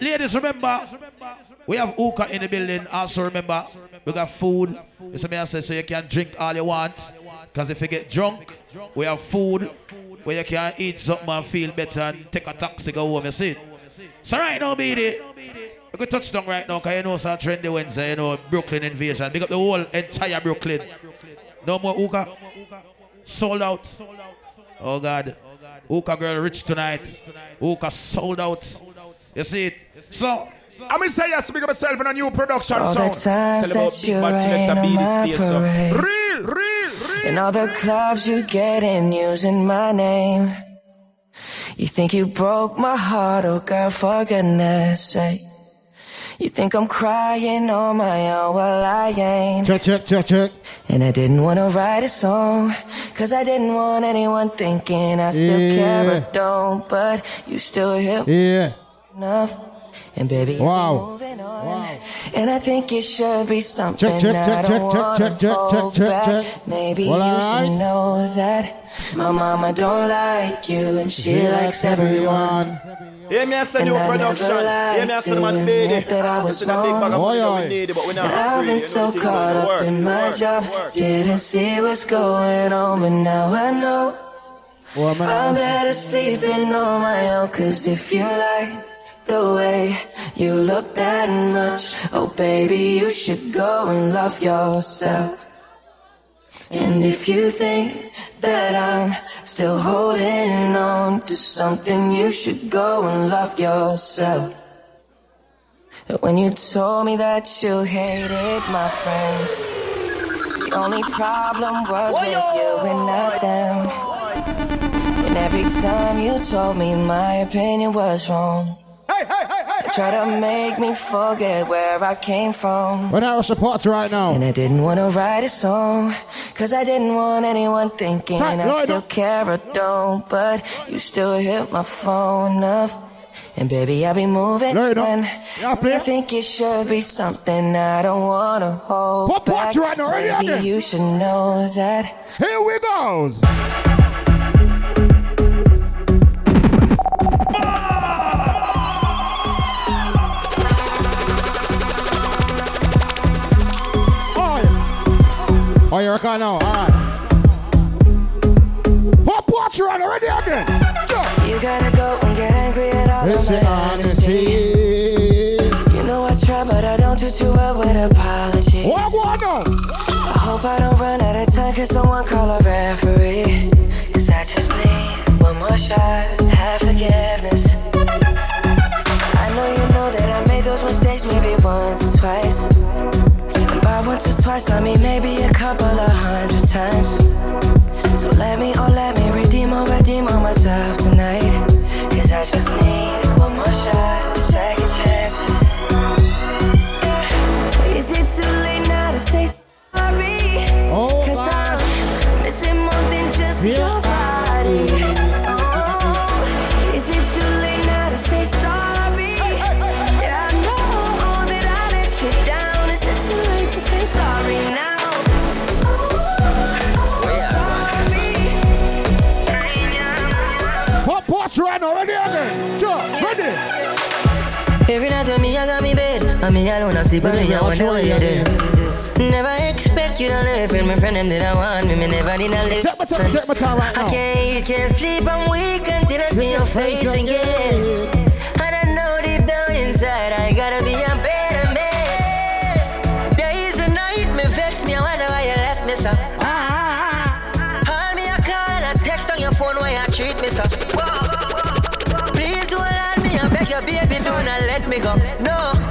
Ladies, remember, we have Uka in the building. Also, remember, we got food. It's me I say so you can drink all you want. Because if you get drunk, we have food where you can eat something and feel better and take a taxi go home. You see? So right now, baby, we could touch down right now because you know it's a trendy Wednesday, you know, Brooklyn invasion. Big up the whole entire Brooklyn. No more Uka. Sold out. Oh God. Uka girl rich tonight. Uka sold out. You see it? So I'm gonna say yes, big up myself in a new production All sound. the times Tell about that you Bad rain Selector on my so. parade. Real, real, real. In all the clubs you get in using my name. You think you broke my heart, oh girl, for goodness sake. You think I'm crying on my own, well I ain't. Check, check, check, check. And I didn't wanna write a song, cause I didn't want anyone thinking I still Yeah. care or don't, but you still here Yeah. Enough. And baby, you've Wow. moving on. And I think it should be something Check, check, I check, don't check, wanna check, check, hold check, back. check. Maybe Well, you alright. should know that my mama don't like you and she likes everyone. Yeah, me I said new And production. Yeah, me I lied said to man you, baby. admit that I was Listen, big bag of wrong. money that Oi, we but we not And I've been so caught up work, in my work, job, work. didn't see what's going on, but now I know. Well, man, I'm better sleeping on my own, cause if you like the way you look that much, oh baby, you should go and love yourself. And if you think that I'm still holding on to something, you should go and love yourself. When you told me that you hated my friends, the only problem was with you and not them. And every time you told me my opinion was wrong, Hey, hey, hey, hey. you try to make me forget where I came from. We're not support right now. And I didn't want to write a song, cause I didn't want anyone thinking Sorry, I I still don't. care or don't, but you still hit my phone up. And baby, I'll be moving No, you on. Yeah, I think it should be something I don't wanna hold Pop back. watch right now, ready Maybe you should know that. Here we goes. Oh, you reckon now? All right. Watch right now, ready again. Jump. You gotta go and get angry at all It's of my honesty. honesty. You know I try, but I don't do too well with apologies. What going on? I hope I don't run out of time, cause someone call a referee. Cause I just need one more shot, have forgiveness. I know you know that I made those mistakes maybe once or twice. Twice, I mean maybe a couple of hundred times. So let me, oh let me redeem or redeem on myself And me alone, I sleep on me, I wonder your where you're Never expect you to live with my friend, them that I want me, me never did not live. Take my time, take my time right I can't eat, can't sleep, I'm weak until I see your face again. And I know deep down inside I gotta be a better man. Days and night me vex me, I wonder why you left me so. Call me a call, a text on your phone why you treat me so. Please hold on me, I beg you, baby, do not let me go. No.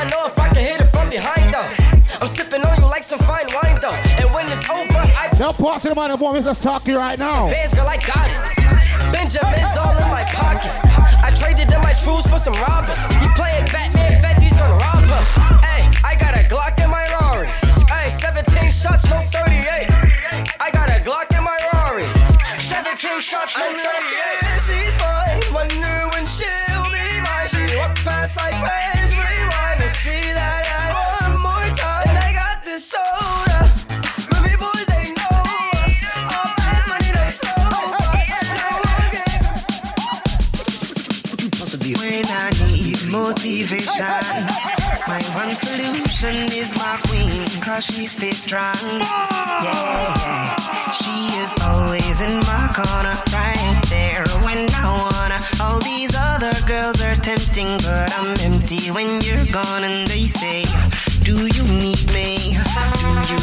I'm know if I can hit it from behind though. I'm sipping on you like some fine wine though. And when it's over, I Now, part of the man, boy, let's talk to you right now. Bands, girl, I got it. Benjamin's all in my pocket. I traded in my trues for some robins. You playing Batman, Fetty's gonna rob him. Hey, I got a Glock in my Rari. Hey, 17 shots, no 38. I got a Glock in my Rari. 17 shots, no 38. She's fine. Wonder when she'll be mine. She glass, I solution is my queen, cause she stays strong. Yeah, she is always in my corner, right there when I wanna. All these other girls are tempting, but I'm empty when you're gone, and they say, Do you need me? Do you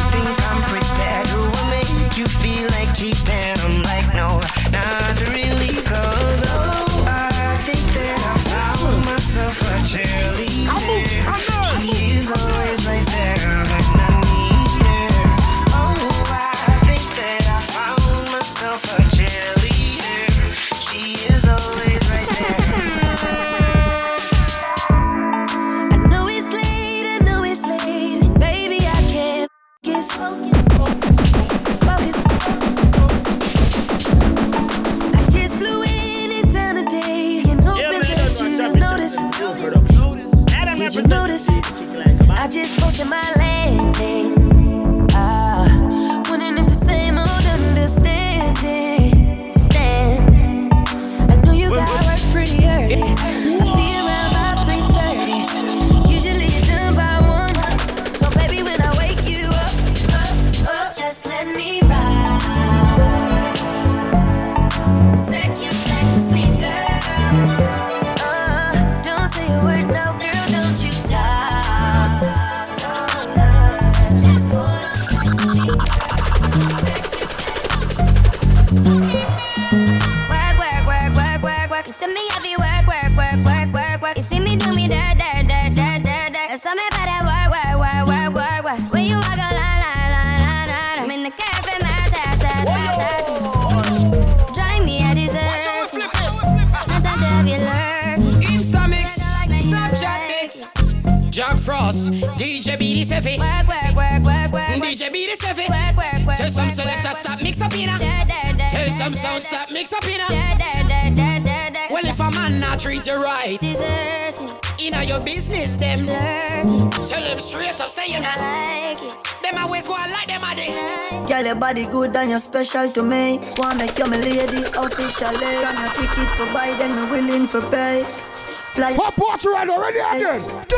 business them. lurking. Tell them straight up say you I not. like it. Them always go on like them a day. Nice. Girl, your body good and you're special to me. Wanna make you my lady officially. From your ticket for buy, then me willing for pay. Fly Pop water right already again. Do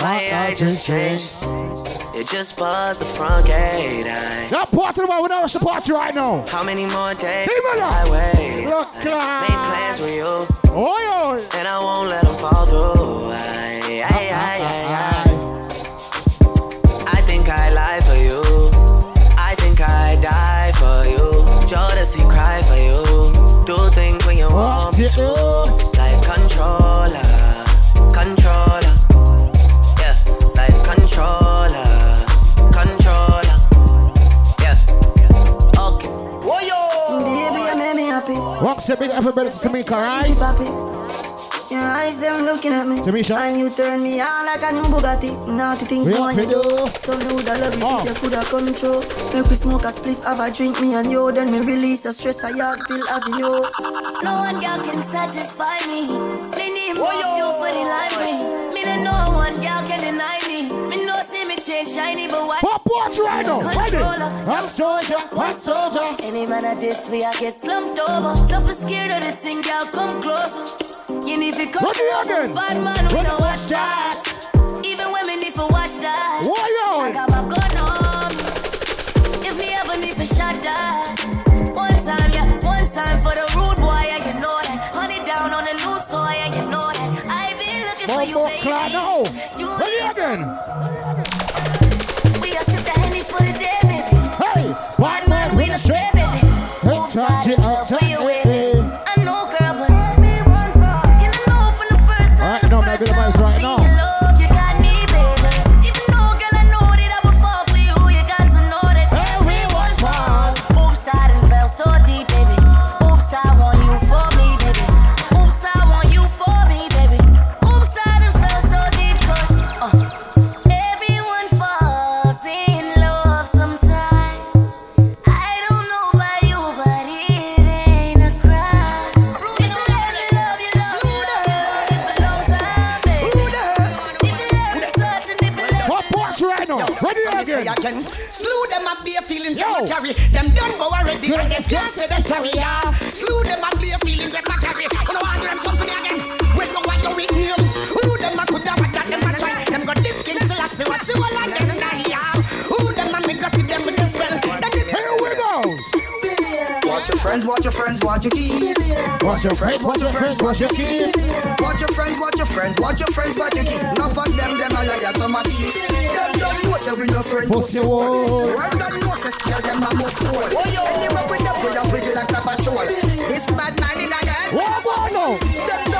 my eye just changed. It just buzzed the front gate. I, That party man, we don't rush the party right now. how many more days Hey, man. I wait? Look, I made plans with you, Oi, oi. and I won't let them fall through. You. Jodeci cry for you. Do things when you want me to. Like controller, controller. Yeah, like controller, controller. Yeah. Okay. Baby, you make me happy. Walk say big everybody to Tamika, right? Papi. Your eyes, them looking at me. Tamisha. And you turn me on like a new Bugatti. Naughty things We you up want to you do. do. So rude, I love you. Oh. You coulda come true. Make we smoke a spliff, have a drink, me and you. Then me release the stress I have, feel having you. No one girl can satisfy me. Me need more fuel for the library. Me don't know one girl can deny me. Me know see me change shiny, but why? Pop water right now. Ready? I'm soldier, I'm soldier. Any man at this way, I get slumped over. Don't be scared of the thing, girl, come closer. You need to come Ready again. Bad man, we don't watch that. Even we need to watch that. Why, you? I got my gun on. If me ever need to shot that. One time, yeah, one time for the rude boy, yeah, you know that. Honey down on the loot toy, yeah, you know that. I been looking for you, baby. clap now. You Ready listen. again. We are sip the Henny for the day, baby. Hey, Bad man, we a straight. And be feelings Yo. them a carry. Them done go already and they can't say them sorry. Yeah. Slew them and be feelings them a carry. You know want them something again. Wait no what you with him. Who them a coulda what that them a try. Them got this king a say what you all and them friends, watch your friends, watch your key. Watch your friends, watch your friends, watch your kid. Watch your friends, watch your friends, watch your friends, watch your key. Enough of them, them a liar, some a thief. Them don't know say we no friend. Pussy wall. World don't know say scare them a move cool. Oh, anyway we up, we a wiggle like a patrol. This bad man in a head. What about now?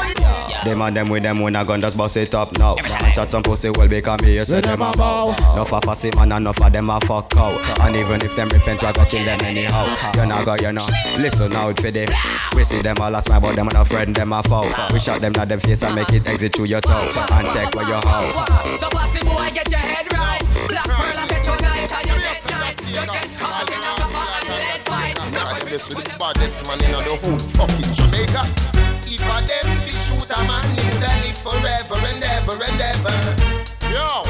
Them don't Them and them with them when I gun just bust it up now. And chat some pussy well become me, you say Let them them a a bow. bow. Enough of fussy man and enough for them a fuck out. And even if them repent, we go kill them anyhow. You know go, you know. Listen out for them. We see them all last my but them and a friend, them a foul. We shot them at them face and make it exit through your toe. And take where you hoe. So pussy boy, get your head right. Black pearl, I get your night, and you get nice. You get caught in a cover and lead fight. No I this with the baddest man in the whole fucking Jamaica. If a them fi shoot a man, he woulda live forever and ever and ever. Yo,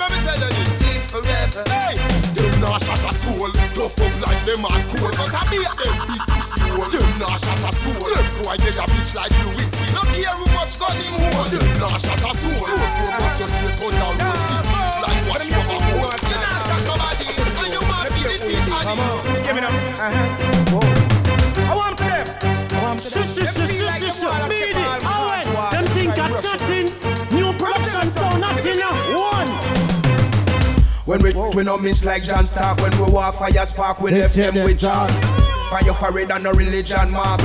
let me tell you this. Live forever. Hey, them nah shot a soul. Tough up like them hard cool. But I beat them big pussy hole. Them nah shot a soul. Them boy they a bitch like Louis. See, no care who much gun him hold. Them nah shot a soul. Tough up bust your snake gun down. Roast it sweet like wash over hole. You nah shot nobody. And you want to defeat Come and on, give me them. Uh-huh. Whoa. I want to them. I want to them. Shush, shush, Them shush, feel like shush, them wanna shush. step Beat all it. When we we no miss like John Stark When we walk fire spark we left them with John. chalk Fire for red and no religion mark.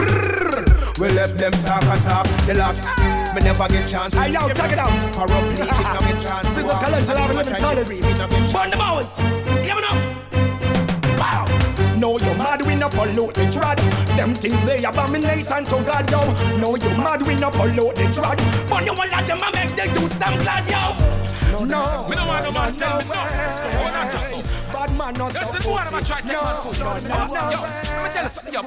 We left them sock a sock The last me never get chance Hey, yo, check it out. It no get chance This is a calendar of living colors. Burn the bowers. Give it up. Wow. No, you mad we no pollute the trad. Them things they abomination to God, yo. No, you mad we no pollute the trad. But you want them a make the dudes them glad, yo. No, Me no want no man tell me. I wanna chat now. Bad man not This so is one of my try to take No, foot. no, no, no. Yo, let me tell you something. Yo,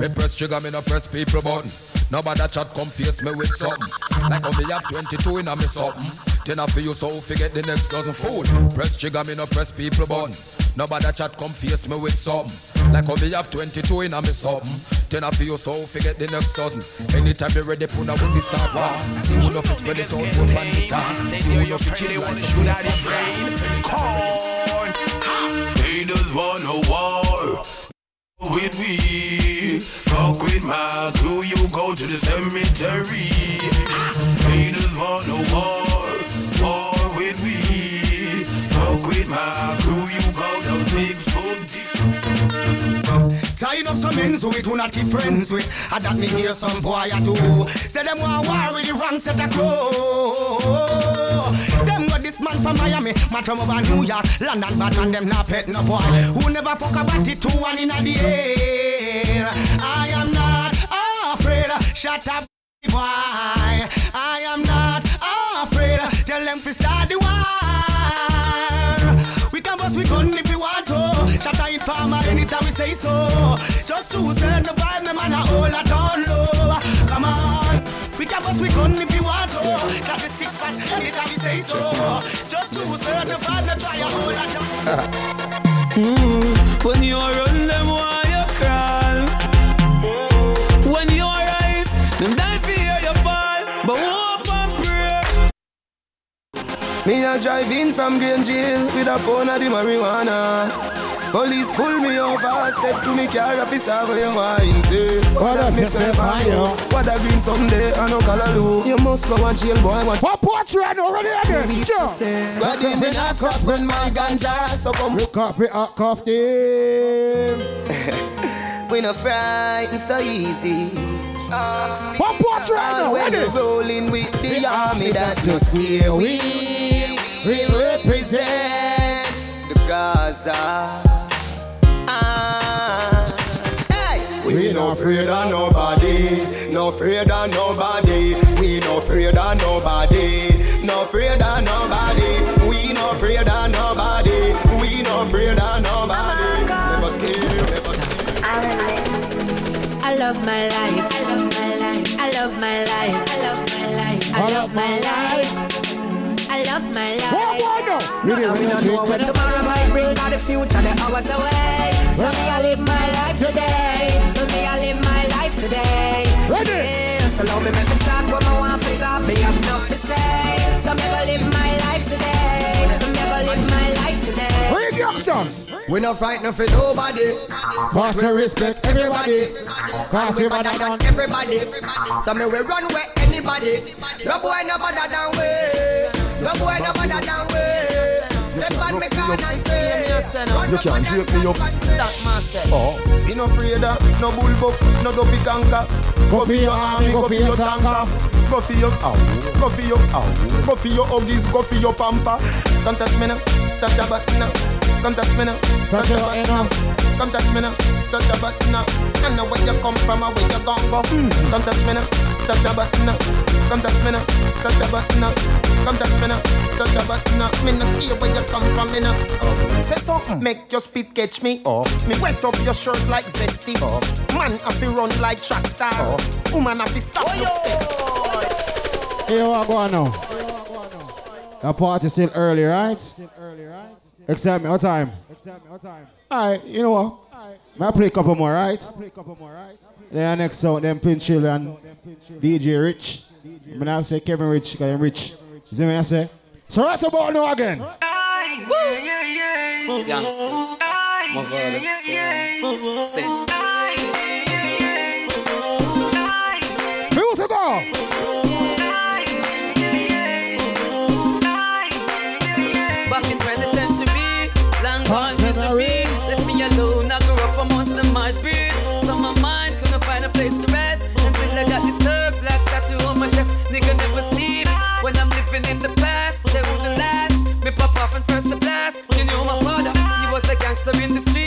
Me press trigger, me no press people button. Nobody that chat come face me with something. Like how me have 22 in a me something. Ten for you, so forget the next dozen fool. Press trigger, me no press people button. Nobody chat come face me with something. Like how me have 22 in a me something. Ten for you, so forget the next dozen. Anytime you ready, put a pussy start war. See who know fi spread it out, put one the top. See who know fi chill like some good Haters want no war with we. Fuck with my crew, you go to the cemetery. Haters want no war, war with we. Fuck with my crew, you go down big foot. Tying up some men who we do not keep friends with. I that me hear some boy I do. Say them want war with the wrong set of crow. Them got this man from Miami, man from over New York, London, bad man them not pet no boy. Who never fuck about it two one in the air. I am not afraid. Shut up. Boy, I am not afraid. Tell them to start the war. We can bust we gun if we want to. Shut up, farmer anytime we say so. Just to turn the vibe, me man a hold it on low. Come on, we can bust we gun if we want to. Got the six pack anytime we say so. Just to turn the vibe, me try a hold it on. When you run them, why you crawl? When you rise, them die fear you fall. But hope and pray. Me a drive in from Green Jail with a pound of the marijuana. Police pull me over, step to me car officer where you wine say. What a that miss pepper by you? fire. What a green someday I no color do. You must go and jail boy. What What portrait I know already again? Jump. Squad in me not stop when my ganja so come. You copy a cuff them. We no frightened so easy. What portrait I know? when Ready? we rolling with the army that just near we we represent the Gaza. Ah, hey. We no afraid of nobody, no afraid of nobody. We no afraid of nobody, no afraid of nobody. We no afraid of nobody, we no afraid of nobody. Never scared, never scared. I love my life. I love my life. I love my life. I love my life. I love my life. I love my life. What, what, no? You And we don't know what tomorrow might bring, not the future, the hours away. So me, I live my life today. Me, I live my life today. Ready? Yeah, so love me, make me talk what I want to talk. Me have enough to say. So me, go live my life today. Me, go live my life today. Bring youngsters. We not frightened for nobody. Boss, we respect everybody. Cause we we better better than than everybody. So me we run where anybody. No boy no better than we. No boy no better than we. Them man me can and say. You can drape me up. Oh, be no afraid of no bull buck, no dopey canker. Go for your army, go for your tanker. Go for your ow, go for your ow, go for your huggies, go for your pamper. Don't touch me now, touch your butt now. Don't touch me now, touch your butt now. Come touch me now, touch your butt now. I know where you come from and where you gon' go. Hmm. Come touch me now, touch your butt now. Come touch me now, touch your butt now. Come touch me now, touch your butt now. Me no care where you come from, me no. Oh. Say something, make your spit catch me. Oh. Me wet up your shirt like zesty. Oh. Man, I feel run like track star. Oh. Woman, I feel stop look sexy. Here what go on now. The party still early, right? Still early, right? Except me, what time? Except me, what time? Alright, you know what? Alright. May I play a couple more, right? play a couple more, right? Then next song, then Pinchill and DJ Rich. I'm gonna say Kevin Rich, because I'm rich. You see what I say? So right about now again. Youngsters, mother, say, say. Music go! Living in the past. They wouldn't last. Me pop off and first the blast. You knew my father, he was a gangster in the street,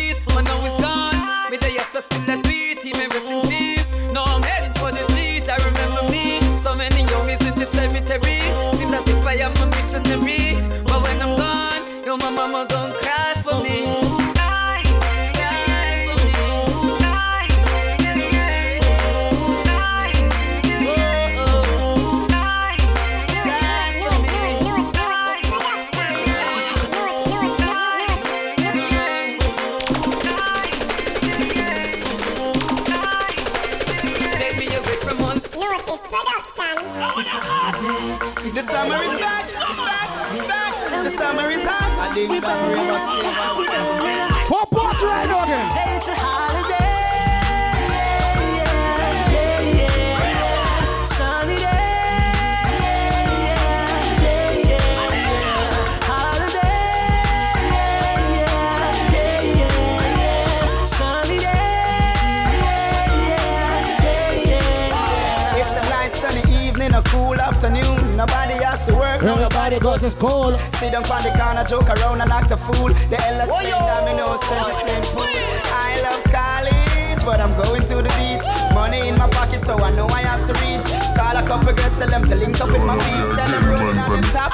Everybody goes to school. Sit down on the corner, joke around and act a fool. The LS thing that me know strength is playing fool. I love college, but I'm going to the beach. Money in my pocket, so I know I have to reach. Call a couple girls, tell them to link up with my peeps. Tell them rolling on them topless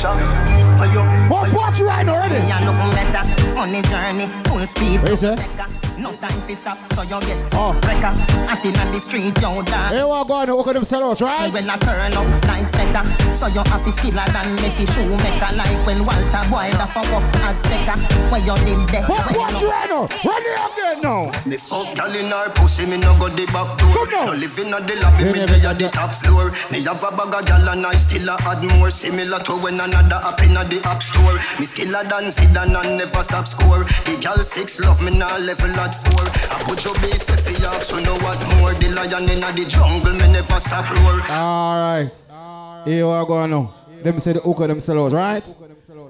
pressure? What you, What party right now? Ready? Me a nothing better on the journey, full speed. What you say? No time to stop, so you get Oh. wrecker. Acting on the street, yo, dog. Here we go on, look at them sellouts, right? When I turn up like center, so you happy skiller than Messi Schumacher. Like when Walter Boy the fuck up as Azteca. Where you did that? What when party you- right now? Ready again now? Me fuck girl in her pussy, me no go the back door. Come now. No living on the lobby, Yeah, me yeah, dey yeah, at the yeah. top floor. Me have a bag of gal and I still a add more. Similar to when another app in the app store. Me skiller than Zidane and never stop score. The gal six love me now level at four. I put your base if you ask, so know what more. The lion in the jungle, me never stop roar. All right. Here we go on now. Them say the hooker them sellouts, right?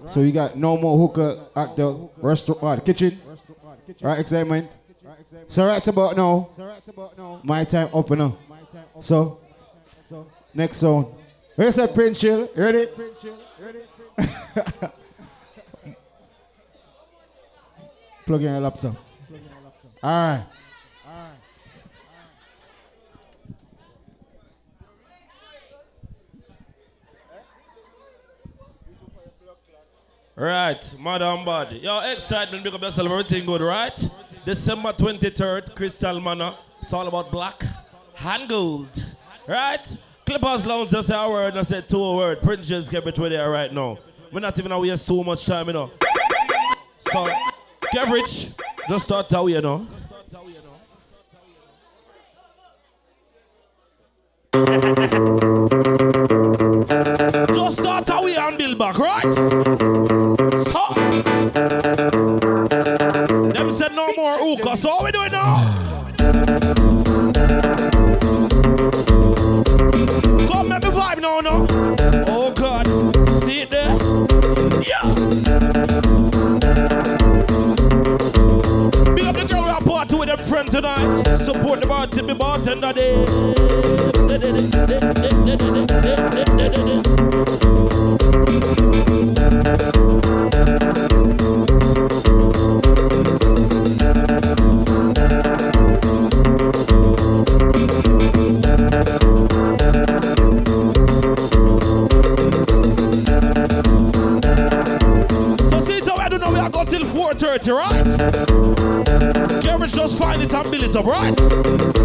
So you got no more hooker at the restaurant, uh, the kitchen. Right, excitement. So right about now. My time up now. So, next song. Where's that Prince chill? Ready? Print chill. Ready? Plug in your laptop. All right. Right, Madam Bad. Your excitement because that's everything good, right? December 23rd, Crystal Manor. It's all about black and gold. Right? Clippers Lounge just say a word and I said two a word. Princes get between there right now. We're not even waste too much time, you know. So, get rich. Just start out, you know. Just start away and build back, right? tonight. Support the bar, Timmy Bartender Day. it's a.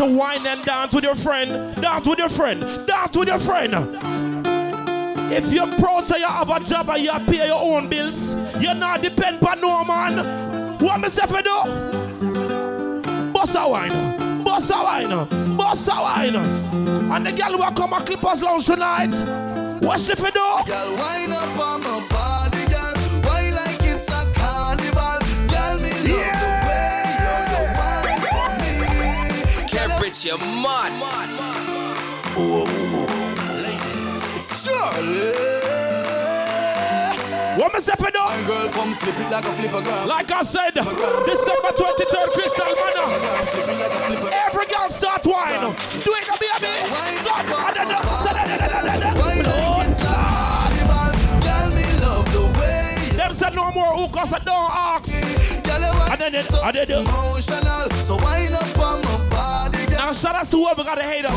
to wine and dance with your friend. Dance with your friend. Dance with your friend. If you're proud say you have a job and you pay your own bills, you're not depend on no man. What me I do? Bossa wine. Bossa wine. Bossa wine. And the girl will come and clip us lounge tonight. What she for do? Girl, wine up on my you mad. It's Charlie. Girl, come flip it like a flipper girl. Like I said, December 23rd, Crystal Manor. Every girl start wine. Do it, baby. God, Them said no more hookers, I don't ask. And then, and then, emotional. So my body, girl. Now shout out to whoever got a hater.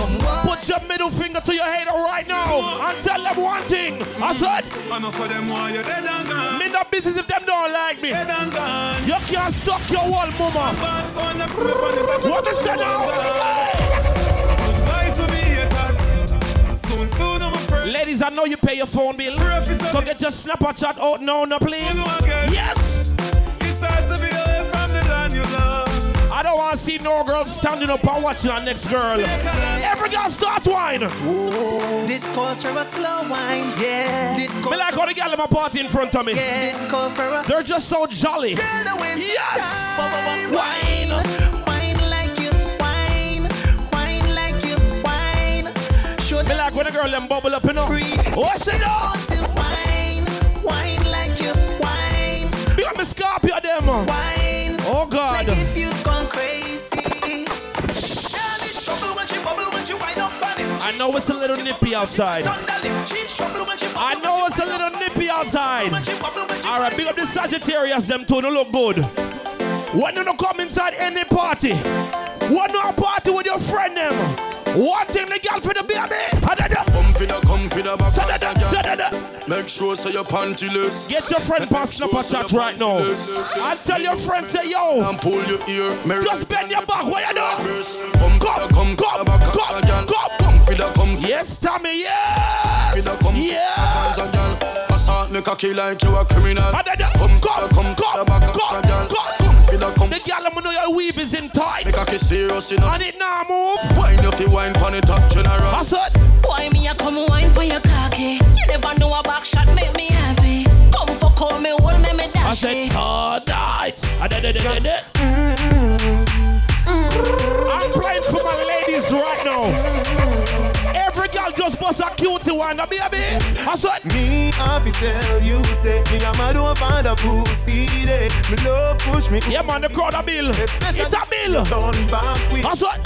Put your middle finger to your hater right now and tell them one thing. I said, Enough for them why you're dead and gone. me no business if them don't like me. Dead and gone. You can't suck your wall, mama. Bad son, them slip on the back. What is that now? Goodbye to me haters. Soon, soon, I'm a friend. Ladies, I know you pay your phone bill. So get your Snapchat out now, no, please. Yes. I don't want to see no girl standing up and watching our next girl. Every girl start wine. This calls for a slow wine, yeah. This Me like how the girl in my party in front of me. This for a They're just so jolly. yes. Wine, wine like you, wine, wine like you, wine. Show Me like when a girl them bubble up, you know. What's it up? wine, wine like you, wine, Big up me Scorpio them. wine. Know it's a little nippy outside. I know it's a little nippy outside. All right, big up the Sagittarius, them two, don't look good. When you don't come inside any party, when you party with your friend them, one thing the girl for the baby. Come for the, come for the back So da, da, da, da, da. Make sure say your pantyless. Get your friend past Snapchat right now. And tell your friend, say, yo, And pull your ear. Mary just bend your back, what you do? Come come back as a girl. Come for the, come Yes, Tommy, yes. come for the back as a girl. Assault me cocky like you a criminal. Come Come, come come, the back as come, a come. Come the, come The girl, I'm know your weave is in tight. Me cocky serious enough. And it now move. Wine if you wine pon the top general. I said, Why me a come wine for your cocky? You never know a back shot make me happy. Come for call me, hold me, me I dash said, it. all night. I did it, did it. Mm-hmm. I'm playing for my ladies right now. Just bust a cutie one, a baby. I said, Me have to tell you, say me a mad over find a pussy day. Me love push me. Yeah, man, the crowd a bill. It's a bill. Turn back with. I said,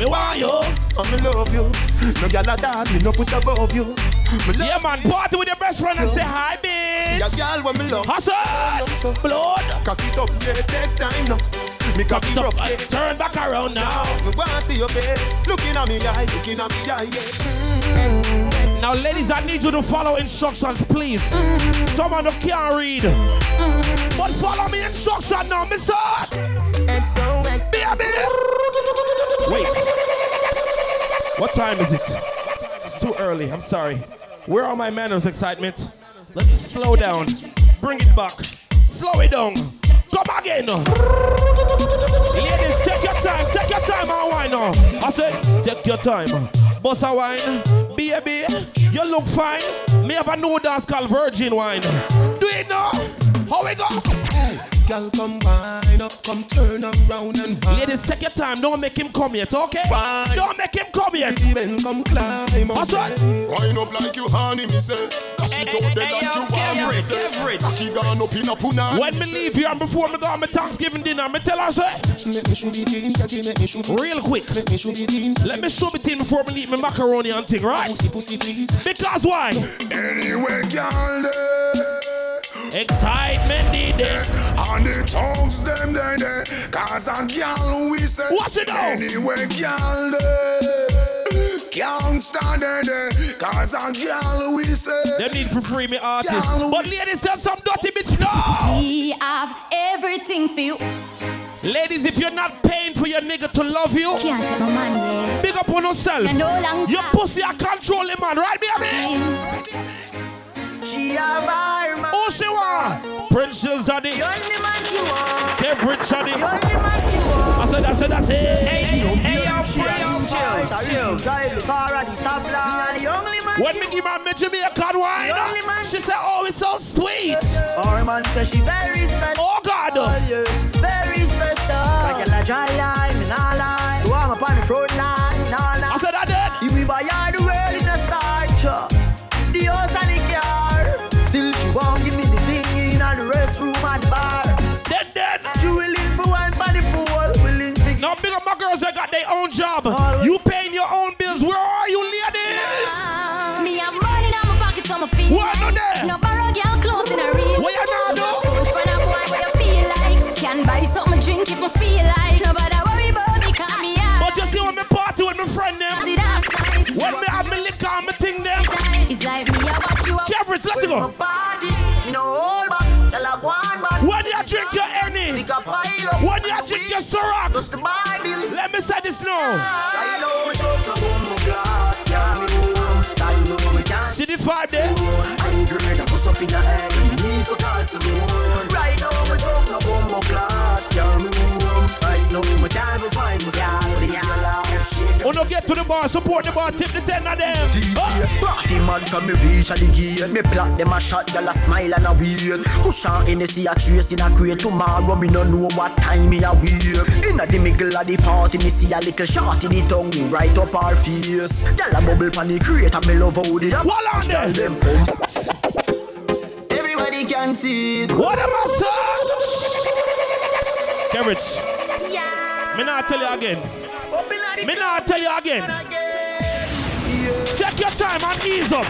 me want you. I me love you. No gyal a dance, me no put above you. Me love Yeah, man, party with your best friend and say hi, bitch. a girl when me love. Said, blood. Cock it up, yeah, take time now. Me cock it up. Turn back around now. Me wanna see your face, looking at me eye, looking at me eye, yeah. Now, ladies, I need you to follow instructions, please. Someone who can't read. But follow me instruction now, mister. Baby. Wait. What time is it? It's too early. I'm sorry. Where are my manners, excitement? Let's slow down. Bring it back. Slow it down. Come again. Ladies, take your time. Take your time and wine now. I said, take your time. Boss a wine. Baby, you look fine. Me have a new dance called Virgin Wine. Do it now. How we go? Girl, come wine up, come turn around and wine. Ladies, take your time. Don't make him come yet, okay? Fine. Don't make him come yet. The men come climb up. What's that? Wine up like you honey, me say. Dash it out there like you want me say. Dash it gone up in a punani. When me leave here and before me go on my Thanksgiving dinner, me tell her say, Make me shoot it in, Jackie, make me shoot it. real quick. Make me shoot it in. Let me show it in before me eat my macaroni and thing, right? Pussy, pussy, please. Because why? Anyway, girl. Eh. Excitement needed. And the tongues them there, there. Cause a girl we say. Watch it now. Anyway, girl, there. Can't stand there, there. Cause a girl we say. Them need to free me artist. Girl, But ladies, tell some dirty bitch no. We have everything for you. Ladies, if you're not paying for your nigga to love you, Can't take my money. big up on yourself. You know long Your time. pussy a controlling man, right, baby? Who she want? Princess Zaddy, The only man she want. Kev Richardy. The only man she want. I said, I said, I said. Hey, hey, only man When me give her me Jamaican wine, The only man- she said, oh, it's so sweet. Our man say she very special. Oh, God. yeah. Very special. Like a dry line, me nah lie. You want me on the front line, own job. Always. You paying your own bills. Where are you, ladies? Uh, me have money in my pockets on my feet. What No borrow girl clothes in a real. What you not do? Search you feel like. Can buy something drink if I feel like. Nobody worry about me, call me out. But see when me party with my friend them. Nice. When me have me liquor me ting them. It's like me I watch you up. let it go. When you drink your any. When you drink your Ciroc you need to toss the moon. Right When you get to the bar, support the bar, tip the ten of them. DJ, party man from me reach at the gate. Me block them a shot, y'all a smile and a wait Cushion Hennessy a trace in a crate. Tomorrow me no know what time me a wait Inna the middle of the party Me see a little shot in the tongue. Right up our face. Y'all a bubble pan the crate And me love how they a What on Tell them pump. Everybody can see it. What a I saying? Yeah. Me not tell you again. Me not tell you again. Take your time and ease up.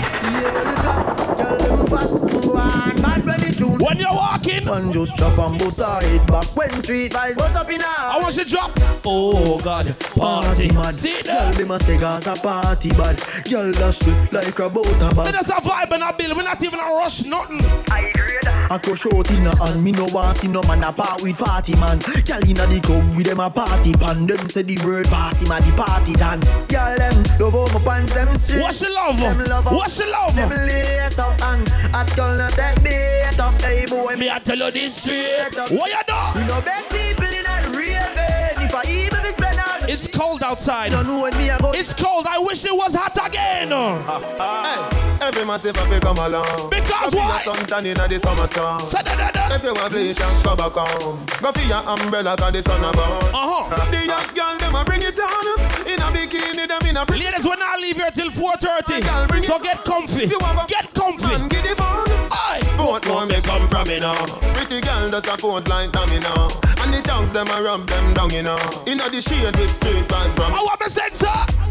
When you're walking, One just chop and bust her head back When three five What's up in her I want you to drop. Oh God, party man. See Girl, that? them a say Gaza party bad. Girl, dash it like a butter Me bag. just a vibe and a bill. We not even a rush, nothing. I go short in a hand, me no want see no man a part with party man. Girl inna the club with them a party pan. Them say the word party man, the party done. Girl them love how my pants them straight. What's the love? Them love What's the love? Them lace up and at girl no take bait up. Hey boy, Me I tell you this straight. What you do? We no beg people a raving. Eh. If I even be spend all It's cold outside. don't know when me a go. It's cold. I wish it was hot again. Hey, every massive have come along. Because Go why? suntan inna the summer sun. Sa da da da. If you want vacation, go back home. Go for your umbrella 'cause the sun a burn. Uh-huh. The young girl them a bring it on. In a bikini them in a pretty Ladies, when I leave here till 4.30, Girl, bring so get comfy. You have a- Get comfy. man get it on. Aye. Both know me come from me now. Pretty girl does a pose like dummy now. And the tongues them a rub them down you know. Inna the shade with straight vibes from I want me sex, sir.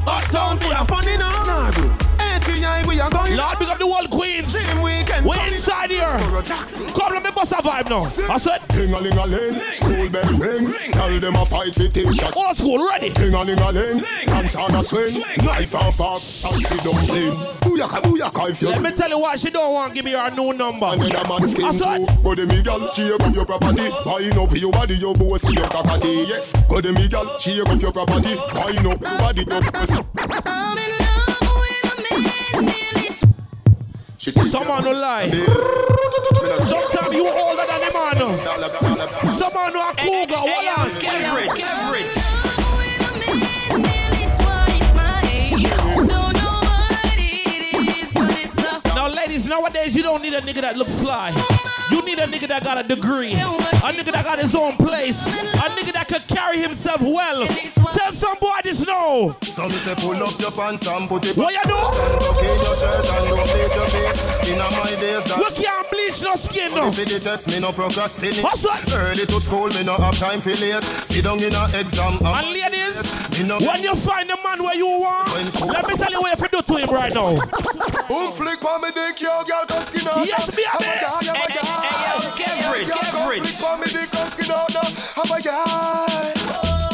uptown for your funny now. Nah, bro. ATI we are going. Lord, big up the whole queens. Same weekend. We coming. inside here. Borough Jackson. Come, let me bust a vibe now. I said, Ding a ling a ling, school bell ring. Tell them a fight for teachers. old school, ready. Ding a ling a ling, dance on a swing. Knife and fork, and sit dumpling. Booyaka booyaka if you. Let me tell you why she don't want give me her new number. And then a man skin I too. said, Go them me gal, shake up your property. Wine up your body, your boss for your cockatty. Yes. Go them me gal, shake up your property. Wine up your body, your pussy. I'm in love She take someone no lie. Sometimes you older than the man. Someone no a cougar. Hold on. Average, average. Now, ladies, nowadays you don't need a nigga that look fly. You need a nigga that got a degree, a nigga that got his own place, a nigga that could carry himself well. Tell some boy this now. Some say pull up your pants and put it What you do? And tuck in your shirt and don't bleach your face. In my days that We can't bleach no skin no. If the test me no procrastinate. What's that? Early to school me no have time for late. Sit down in a exam. And ladies, Me no when you find the man where you want, let me tell you what you have to do to him right now. Boom flick on me dick, yo girl come skin out. Yes, me Have a a man. girl, have a girl. Average, Girl, come flick me dick, come skin out now. Have a girl.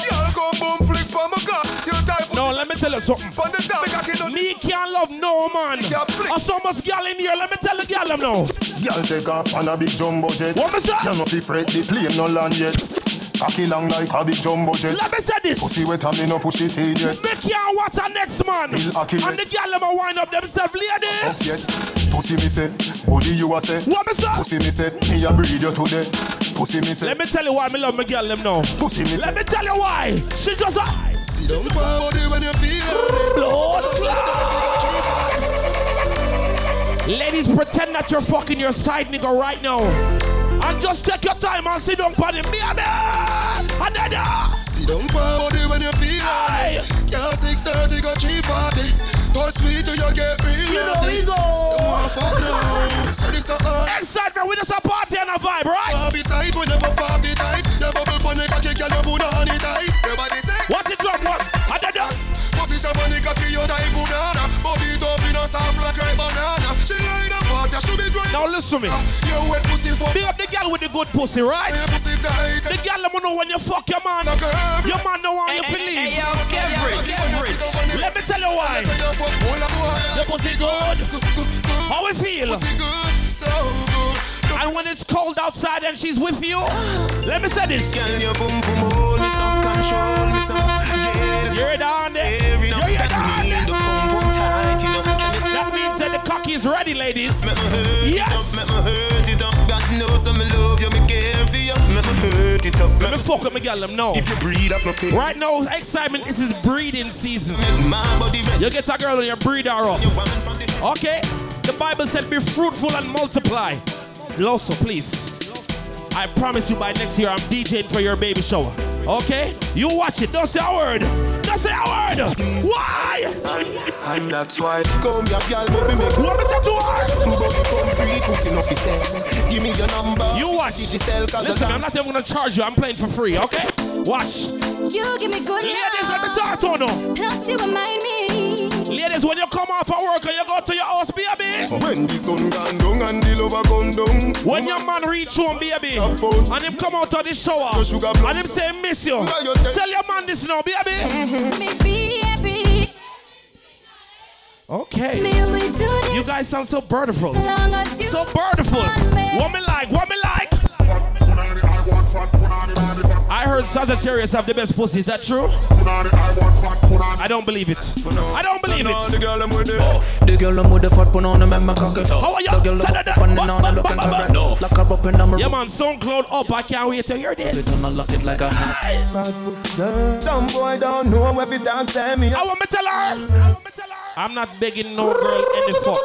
Girl come boom flick on my cock. You type No, let me tell you something. on the top. Me no can't love no man. I saw much girl in here. Let me tell the girl them now. Girl take off on a big jumbo jet. What me say? You know fi fret the plane no land yet. Cocky long like a big jumbo jet. Let me say this. Pussy wet and me no push it in yet. Me can't watch a next man. Still accurate. And the girl them a wind up themselves, ladies. yet. Pussy me say, body you a say. What me say? Pussy me say, me a breed you today. Pussy me say, Let me tell you why me love my girl them now. pussy me say. Let me tell you why. She just a Sit down for body when you feel it. blood. Ladies, pretend that you're fucking your side nigga right now. And just take your time and sit down on him. Be a man. And then, uh, Sit down for body when you feel Aye. it. Girl, 630 go 340. Touch sweet till you get real You know, we go. Say, want fuck now. So this a hard. excitement with us a party and a vibe, right? Bobby side when you pop off the tight. You bubble pon the cocky, girl, you put on it tight. Your body say, What it drum, what? And then, uh, position pon the cocky, you tight banana. Body tough, you know soft like ripe banana. She line up hot, you should be great. now listen to me. You wet pussy for Big up the girl with the good pussy, right? your pussy tight. The girl let me know when you fuck your man. Like a herb. Your man don't want you to Hey, leave. yo, average, average. Let me tell you why. Say you fuck all of boy. Your pussy good. How we feel? Pussy good. woman is cold outside and she's with you, let me say this. Girl, your boom boom hold me some, control me some. Yeah, You're down there. Eh? You're night down that eh? there. the boom boom tight, you know. That means that the cocky is ready, ladies. Make me hurt Yes. up, me it up. God knows love you, me care for you. Me hurt it up, Let me me fuck with Miguel them know. If you breathe up nothing, Right now, excitement is his breeding season. my ready. You get a girl and you breed her up. You want from the Okay? The Bible said be fruitful and multiply. Loso, please. I promise you by next year I'm DJing for your baby shower. Okay? You watch it. Don't say a word. Don't say a word. Why? And that's why Come here, girl, baby, make What is that to her? Body come free, pussy no fi sell Give me your number You watch. Digital, cause Listen, I I'm not even gonna charge you. I'm playing for free, okay? Watch. You give me good Ladies, let me love. talk to you now. Plus you remind me. Ladies, when you come off of work and you go to your house, baby. When the sun gone down and the lover come down When your man reach home, baby, and him come out of the shower, sugar and him say miss you, you tell your man this now, baby. Mm-hmm. Baby. Okay. Me we do this You guys sound so beautiful. long as you So beautiful. want me. What me like? What me like? I heard Sagittarius have the best pussy. Is that true? I don't believe it. I don't believe it. The girl I'm with it. The girl I'm with the fat put on the man my cock it. How are you? The girl I'm that- the what- now what- looking what- for what- red. Lock her up in my Yeah, room. man. SoundCloud up. I can't wait to hear this. It and I lock it like a Fat Some boy don't know where we dance tell me I want me tell her. I'm not begging no girl any fuck.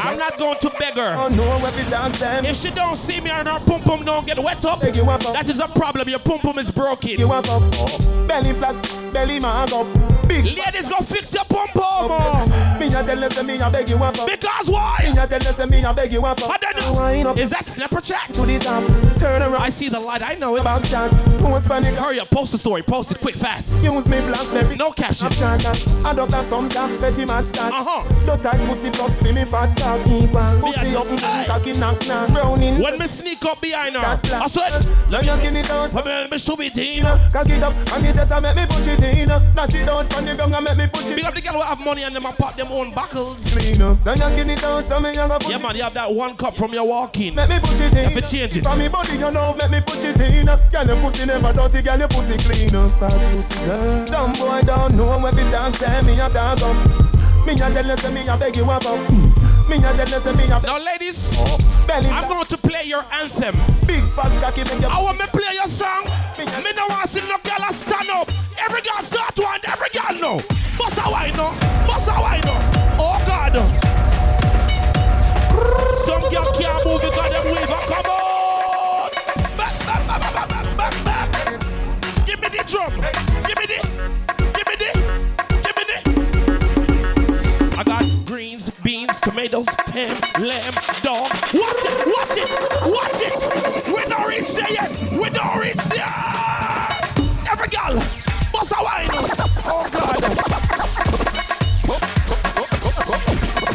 I'm not going to beg her. Oh, don't know where we dance tell If she don't see me and her pum pum don't get wet up, that is a problem. Your pum pum is broken. You fuck oh, Belly flat, belly mag up Big Ladies, go fix your pum pum. Me a tell say me a beg you want Because why? Me a tell say me a beg you fuck I don't know. Is that Snapchat? to the top Turn around I see the light. I know it. Back shot Post panic Hurry up. Post the story. Post it quick, fast. Use me blackberry No caption. Add up that some stuff Petty mad start Uh-huh. Your tight pussy plus fi me fat cock equal Pussy up Aye. cocky knock knock Browning When me sneak up behind her, I said, So you skin it out let me, let me show it in. Cock it up and you just make me push it in Dash it out on the ground and make me push Big it up the girl who have money and them a pop them own buckles. clean So you skin it out so me a go push Yeah, man, you have that one cup from your walk-in. Make me push it in Have to change it. From me body you know make me push it in. Girl your pussy never dirty Girl your pussy clean Fat pussy girl Some boy don't know where we dance Say me a dog up Me a tell you say me a beg you fuck Me a tell you say me a Now, ladies, oh. belly I'm going to play your anthem. Big fat cocky make you I want me play your song. Me no want see no girl a stand up. Every girl start one. Every girl know. Boss a wine no. Boss a wine no. Oh God. Some girl can't move because them weaver. Come on. Ham, lamb, dog. Watch it, watch it, watch it. We don't reach there yet. We don't reach there. Every girl, bust a wine. Oh God.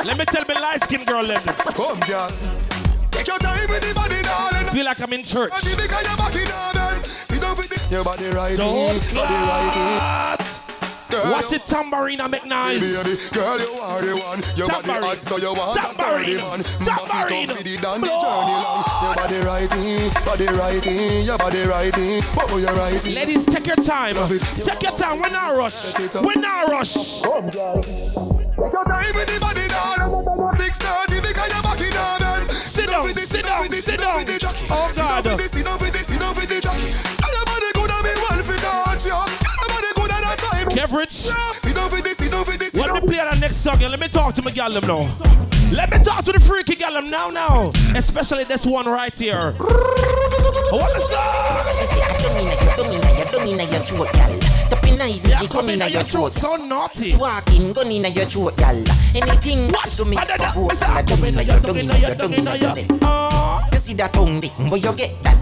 Let me tell me light skin girl them. Come girl Take your time with the body darling Feel like I'm in church. Your body darling Sit down with the body right Don't Body right clot. Watch it, tambourine and make noise. Baby, girl, you are the one. Your body Tambourine. hot, so you want a sturdy Tambourine. man. Tambourine. Back it up the journey long. Your body right body right your body right in. Oh, you right. Ladies, take your time. Love it. Take your time. We're not rush. We're not rush. Come, girl. Take your time with the body down. Big sturdy because your body down. Sit down, sit down down, with the- sit down down. with the jockey. Oh, Sit down with the- Sit down with the, saw him. Kev Rich. Sit down with the, sit down with the, sit Let me play that next song and let me talk to my gal now. Let me talk to the freaky gal now, now. Especially this one right here. What the song? You see, I don't mean that you don't mean that you don't mean that you're throat, gal. Tapping nice with Yeah, the come in your your throat, throat. so naughty. Walking, gun inna your throat, gal. Anything What? to me, I don't know. provoke, What's that? tongue Come in your your tongue, tongue in your your tongue, tongue in your your tongue. You see that tongue, dick, but you get that.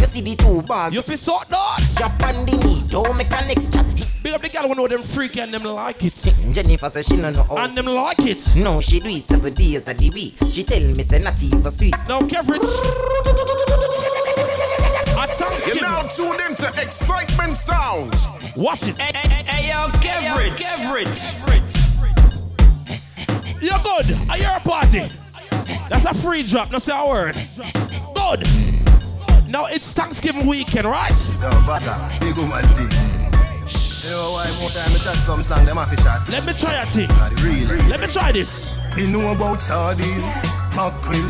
You see the two balls. You feel so nuts. Drop on the knee, don't make a next chat. Big up the gal who know them freaky and them like it. Jennifer says she no know how. And them like it. No, she do it seven days of the week. She tell me say not even sweet. Now, Kev Rich. I thank You're now tuned into Xsytment Soundz. Watch it. Hey, hey, hey, yo, Kev Rich. You're good. Are you a party? That's a free drop, that's a word. Good. Now it's Thanksgiving weekend, right? Yo, Baka, big woman thing. You know why more time I chat some song, them have to chat. Let me try a thing. Real. Let me try this. You know about sardine, mackerel,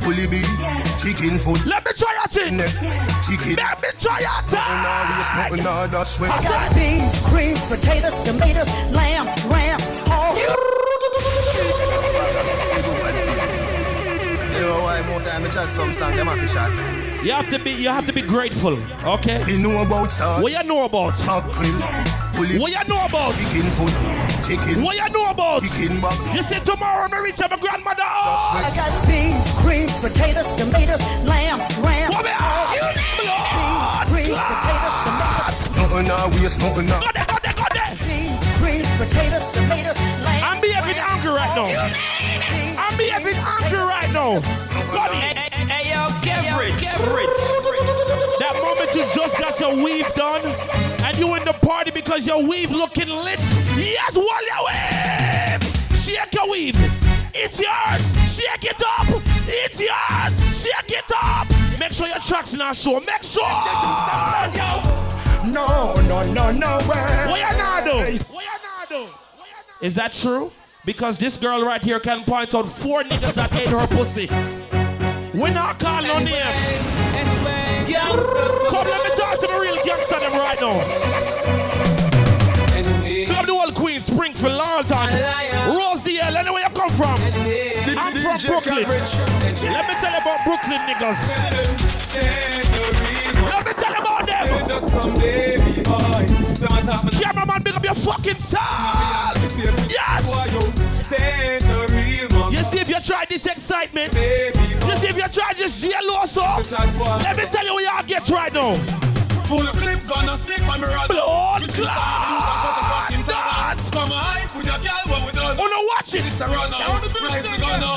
bully beef, chicken foot. Let me try a thing. Chicken. Let me try a thing. Nothing all dash when. I got beans, greens, potatoes, tomatoes, lamb, ram, all. You know why more time I chat some song, them have to chat. You have to be you have to be grateful, okay? You know about sardine. What you know about? Mackerel, What you know about? Chicken foot, chicken. What you know about? Chicken back. You say tomorrow me reach my grandmother house. I got beans, greens, potatoes, tomatoes, lamb, ram, What me all. You Beans, greens, potatoes, tomatoes, Nothing now waste, nothing now. Go there, go there, go there. beans, greens, potatoes, tomatoes, lamb. I'm behaving angry right now. I'm behaving angry right now. Got it. Hey, yo, Cambridge. That moment you just got your weave done and you in the party because your weave looking lit. Yes, while your weave. Shake your weave. It's yours. Shake it up. It's yours. Shake it up. Make sure your tracks not show. Make sure. No, no, no, no way. What you not do? What you not do? Is that true? Because this girl right here can point out four niggas that ate her pussy. We not call no name. Come, let me talk to the real gangster them right now. Big up the old Queen, Springfield, Laurelton, Rosedale, anywhere you come from. I'm from Brooklyn. Let me tell you about Brooklyn niggas. Let me tell about them. Baby boy. Cameraman, big up your fucking sound. Yes. You see if you try this excitement. You see if you try this yellow so. Let me tell you what y'all get right now. Full clip gonna stick on me rod. Blood clot. Dance. Come hype with your girl what we done. Oh no, watch it. This a run now. Rise the gun now.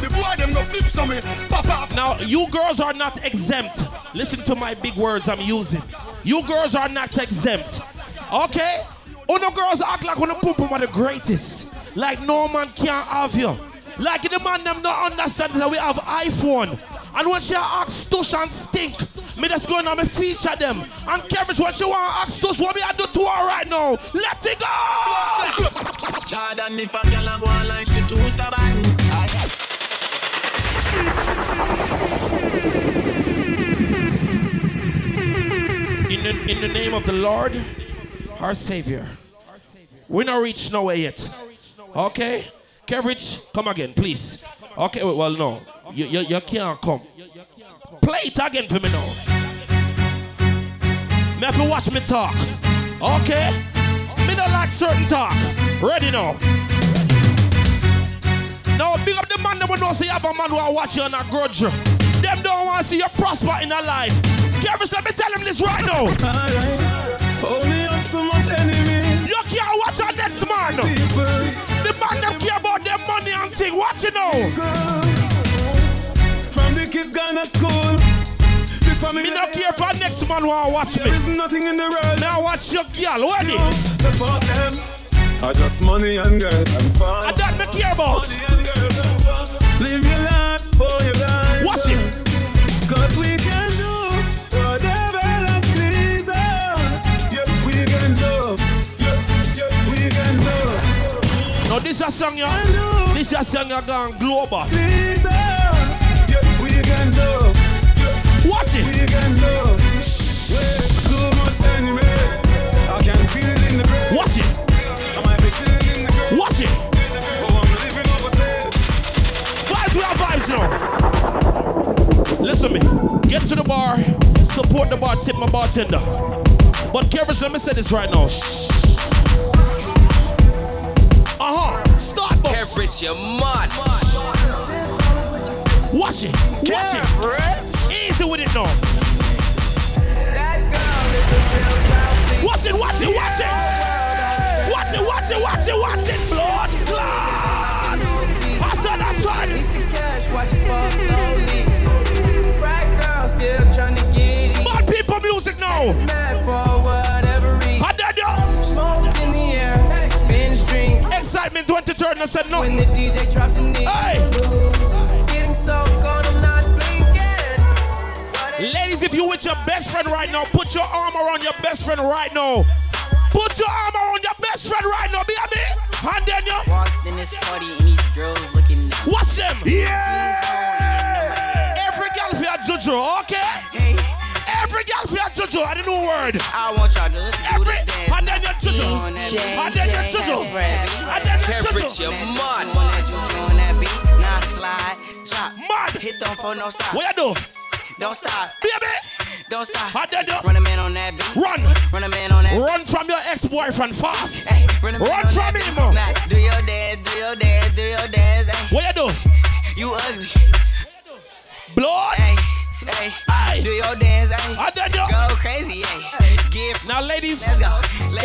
The boy them go flip some me. Pop up. Now, you girls are not exempt. Listen to my big words I'm using. You girls are not exempt. Okay? Oh no, girls act like when the pum pum are the greatest. Like no man can't have you. Like the man them don't understand that we have iPhone. And when she ask Tush and Stink, me just going on me feature them. And Kermit, what she want ask Tush, what me I do to her right now? Let it go! Jordan, if a girl a go like she too stubborn. In the, in the name of the Lord, our Savior. We not reach nowhere yet. Okay? Kev Rich, come again, please. Okay, well, no. You, you, you can't come. Play it again for me now. Me have to watch me talk. Okay? Me don't like certain talk. Ready now? Now, big up the man that will say you have a man who will watch you and a grudge. Them don't want to see you prosper in a life. Kev Rich, let me tell him this right now. Only have so much enemy. You can't watch our next man. The man them care about their money and thing. Watch it now. The kids gone to school. The family. Me not care if our next man to watch me. There is nothing in the world. Now watch your girl. Ready? So fuck them. I just money and girls and fun. And that me care about. Money and girls and fun. Live your life for your life. Watch it. Cause we can do whatever that please us. Yeah, we can do. Yeah, yeah, we can do. Now this is a song you. This is a song you gone global. Please us. Watch it. We can do. Way too much anyway. I can feel it in the brain. Watch it. I might be chilling in the grave. Watch it. Oh, I'm living overseas. Vibes we have vibes now. Listen me. Get to the bar. Support the bar. Tip my bartender. But Kev Rich, let me say this right now. Uh huh. Starbucks. Cambridge, you mad. Watch it. Watch it. With it now. Watch it, watch it, watch it. Watch it, watch it, watch it, watch it. Blood clot. I said that's right. cash, watch it fall slowly. Frat girl still trying to get it. Bad people music now. Mad for whatever reason. How did you? Smoke in the air, binge drink. Excitement 20 turn. I said no. When the DJ drops the knee. Hey. Ladies, if you with your best friend right now, put your arm around your best friend right now. Put your arm around your best friend right now, baby. And then you Walked in this party and these girls looking at watch them. Yeah. Every girl for your juju, okay? Every girl for your juju. I don't know a word. I want y'all to do Every the dance. and then your juju. on that. And then your juju. And then your Rich, juju. you mad. On that juju on that beat. Now slide, chop. Mad. Hit them for no stop. What you do? Don't stop. Baby. Don't stop. And then you Run a man on that beat. run. Run a man on that Run from your ex-boyfriend fast. Hey, run a man Run on from that him. beat. Now, do your dance, do your dance, do your dance. Hey. What you do? You ugly. Blood. Hey, hey. Do your dance. Hey. And then you Go crazy. Hey. Give. Now, ladies, Let's go.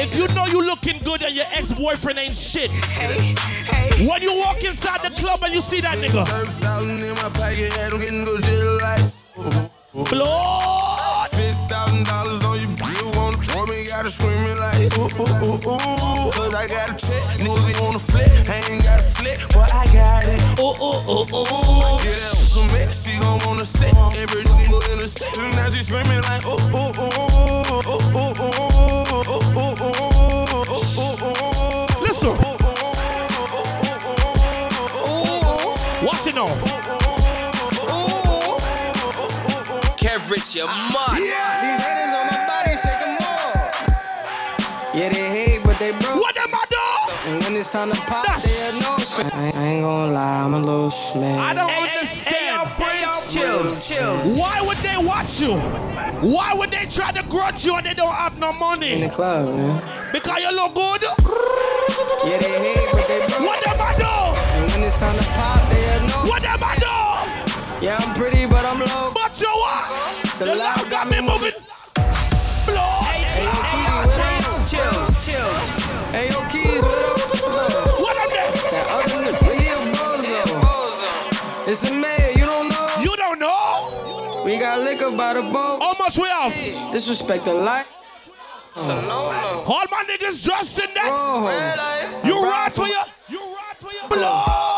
if you know you looking good and your ex-boyfriend ain't shit, Hey, hey. when you walk inside the club and you see that nigga, Lord. Dollars on you, wanna pour me? Gotta like. Cause I got a check, flip, I ain't got flip, but I got it. Get she gon' wanna. Every nigga in the set, now she screaming like ooh ooh ooh ooh ooh ooh. Kev Rich, you mad. These haters on my body, shake 'em off. Yeah, they hate, but they broke. What am I do? And when it's time to pop, they have no shit. I, I ain't gonna lie, I'm a little smack. I don't understand. Chills, chills. Why would they watch you? Why would they try to grudge you and they don't have no money? In the club, man. Because you look good? Yeah, they hate, but they broke. What am I do? And when it's time to pop, they have no What am I do? Yeah, I'm pretty, but I'm low. But you what? The The loud loud got me moving. Blood. Hey, yo, TD, what up? Chills, chills. Hey, yo, Keys, what up? What am I? That other nigga, he a bozo. It's a mayor, you don't know? You don't know? We got liquor by the boat. Almost much off. have? Disrespect the light. So no, no. All my niggas dressed in that. Bro, You ride for your. You ride for your blood.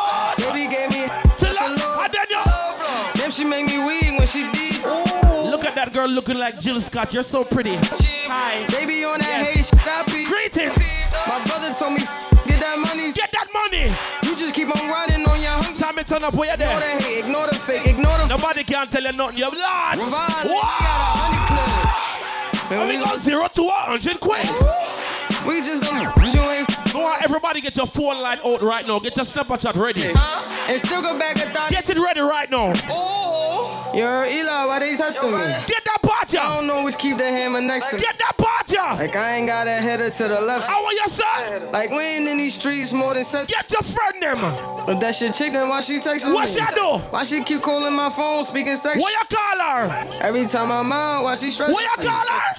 That girl looking like Jill Scott. You're so pretty. Hi. Baby on that Yes. hate. Greetings. My brother told me get that money. Get that money. You just keep on running on your hungry. Time it turn up where you Ignore there. the hate, ignore the fake, ignore the. Nobody can tell you nothing. You're blood. Revive, we got a honey clip. And And we we go zero to a hundred quick. We just don't. You ain't. On, everybody get your phone line out right now. Get your Snapchat ready. And still go back a thought. Get it ready right now. Oh. Yo, Eli, why they touching me? Get that party. I don't always keep the hammer next to me. Get that party. Like I ain't got a header to the left. How are you, sir? Like we ain't in these streets more than sex. Get your friend them. But that shit chick, then why she texting What me? she do? Why she keep calling my phone, speaking sex? What you call her? Every time I'm out, why she stressing? What you call her?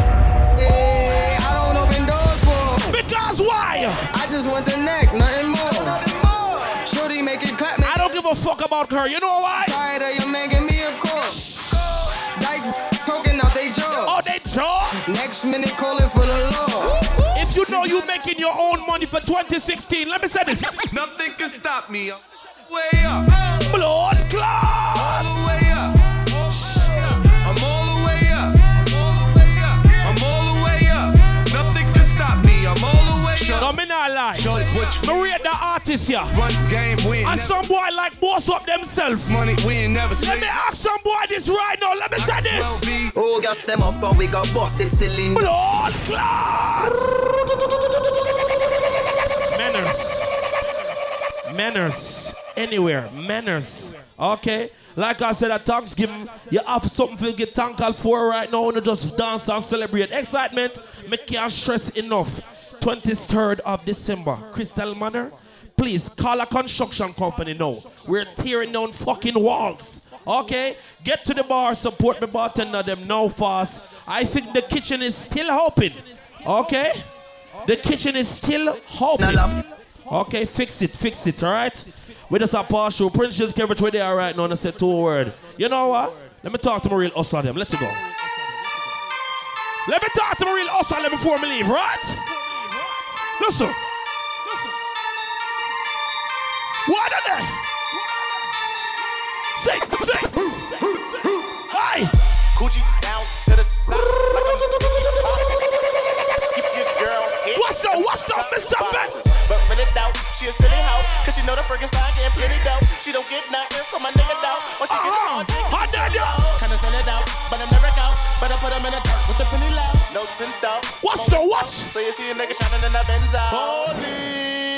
I don't open doors for her. Because why? I just want the neck, nothing more. Shorty make it clap me. I don't give a fuck about her. You know why? Tired of your man, me a call. Dice poking out they jaw. Oh, they jaw? Next minute calling for the law. If you know you making your own money for 2016, let me say this. Nothing can stop me. Way up. Blood All clots. the way up. Lie. Shorty, what you Me rate the artist here. run game? We ain't And some boy like boss up themselves. money. We ain't never Let me ask some boy this right now. Let me say this. Oh, gas them up and we got boss, busted cylinder. Blood clots. Manners. Manners. Anywhere. Manners. Okay. Like I said at Thanksgiving, you have something to get thankful for right now. You just dance and celebrate. Excitement, make can't stress enough. 23rd of December, Crystal Manor. Please call a construction company now. We're tearing down fucking walls. Okay? Get to the bar, support me bartender them now fast. I think the kitchen is still open. Okay? The kitchen is still open. Okay, fix it, fix it, alright? We just a partial. Prince just where they are right now and I said two word. You know what? Let me talk to my real hustler them. Let's go. Let me talk to my real hustler before me leave, right? Listen. Listen. What are they? Say, say, hey. Coochie down to the side. So what's up, Mr. Ben? But really doubt, she a silly hoe. Cause she know the friggin' style getting plenty dough. She don't get nothing from my nigga doubt. When she uh-huh. get this hard dick, kinda send it out. But I'm never out. But I put him in a dirt with the penny low, No tint out. What's the what? So you see a nigga shining in a Benz out. Holy.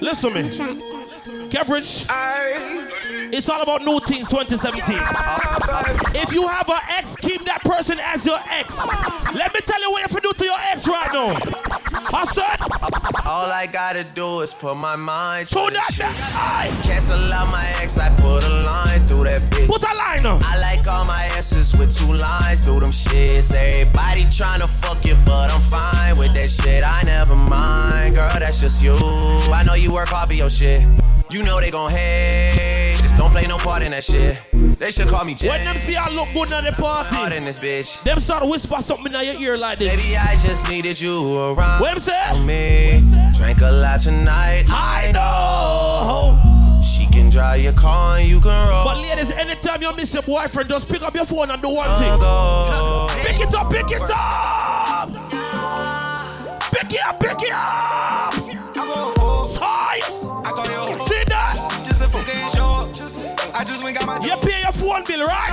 Listen to me. Coverage. It's all about new things 2017. If you have an ex, keep that person as your ex. Let me tell you what you have to do to your ex right now. I said, All I gotta do is put my mind to that shit. Cancel out my ex, I put a line through that bitch. Put a line on. I like all my asses with two lines through them shits. Everybody tryna fuck you, but I'm fine with that shit. I never mind, girl, that's just you. I know you work hard for your shit. You know they gon' hate. Just don't play no part in that shit. They should call me Jay. when them see I look good at the Hard party, in this bitch. them start to whisper something in your ear like this. Baby, I just needed you around. What for me. Drank a lot tonight. I know. She can drive your car and you can roll. But ladies, anytime you miss your boyfriend, just pick up your phone and do one thing. Pick it up, pick it up. Pick it up, pick it up. Phone bill, right?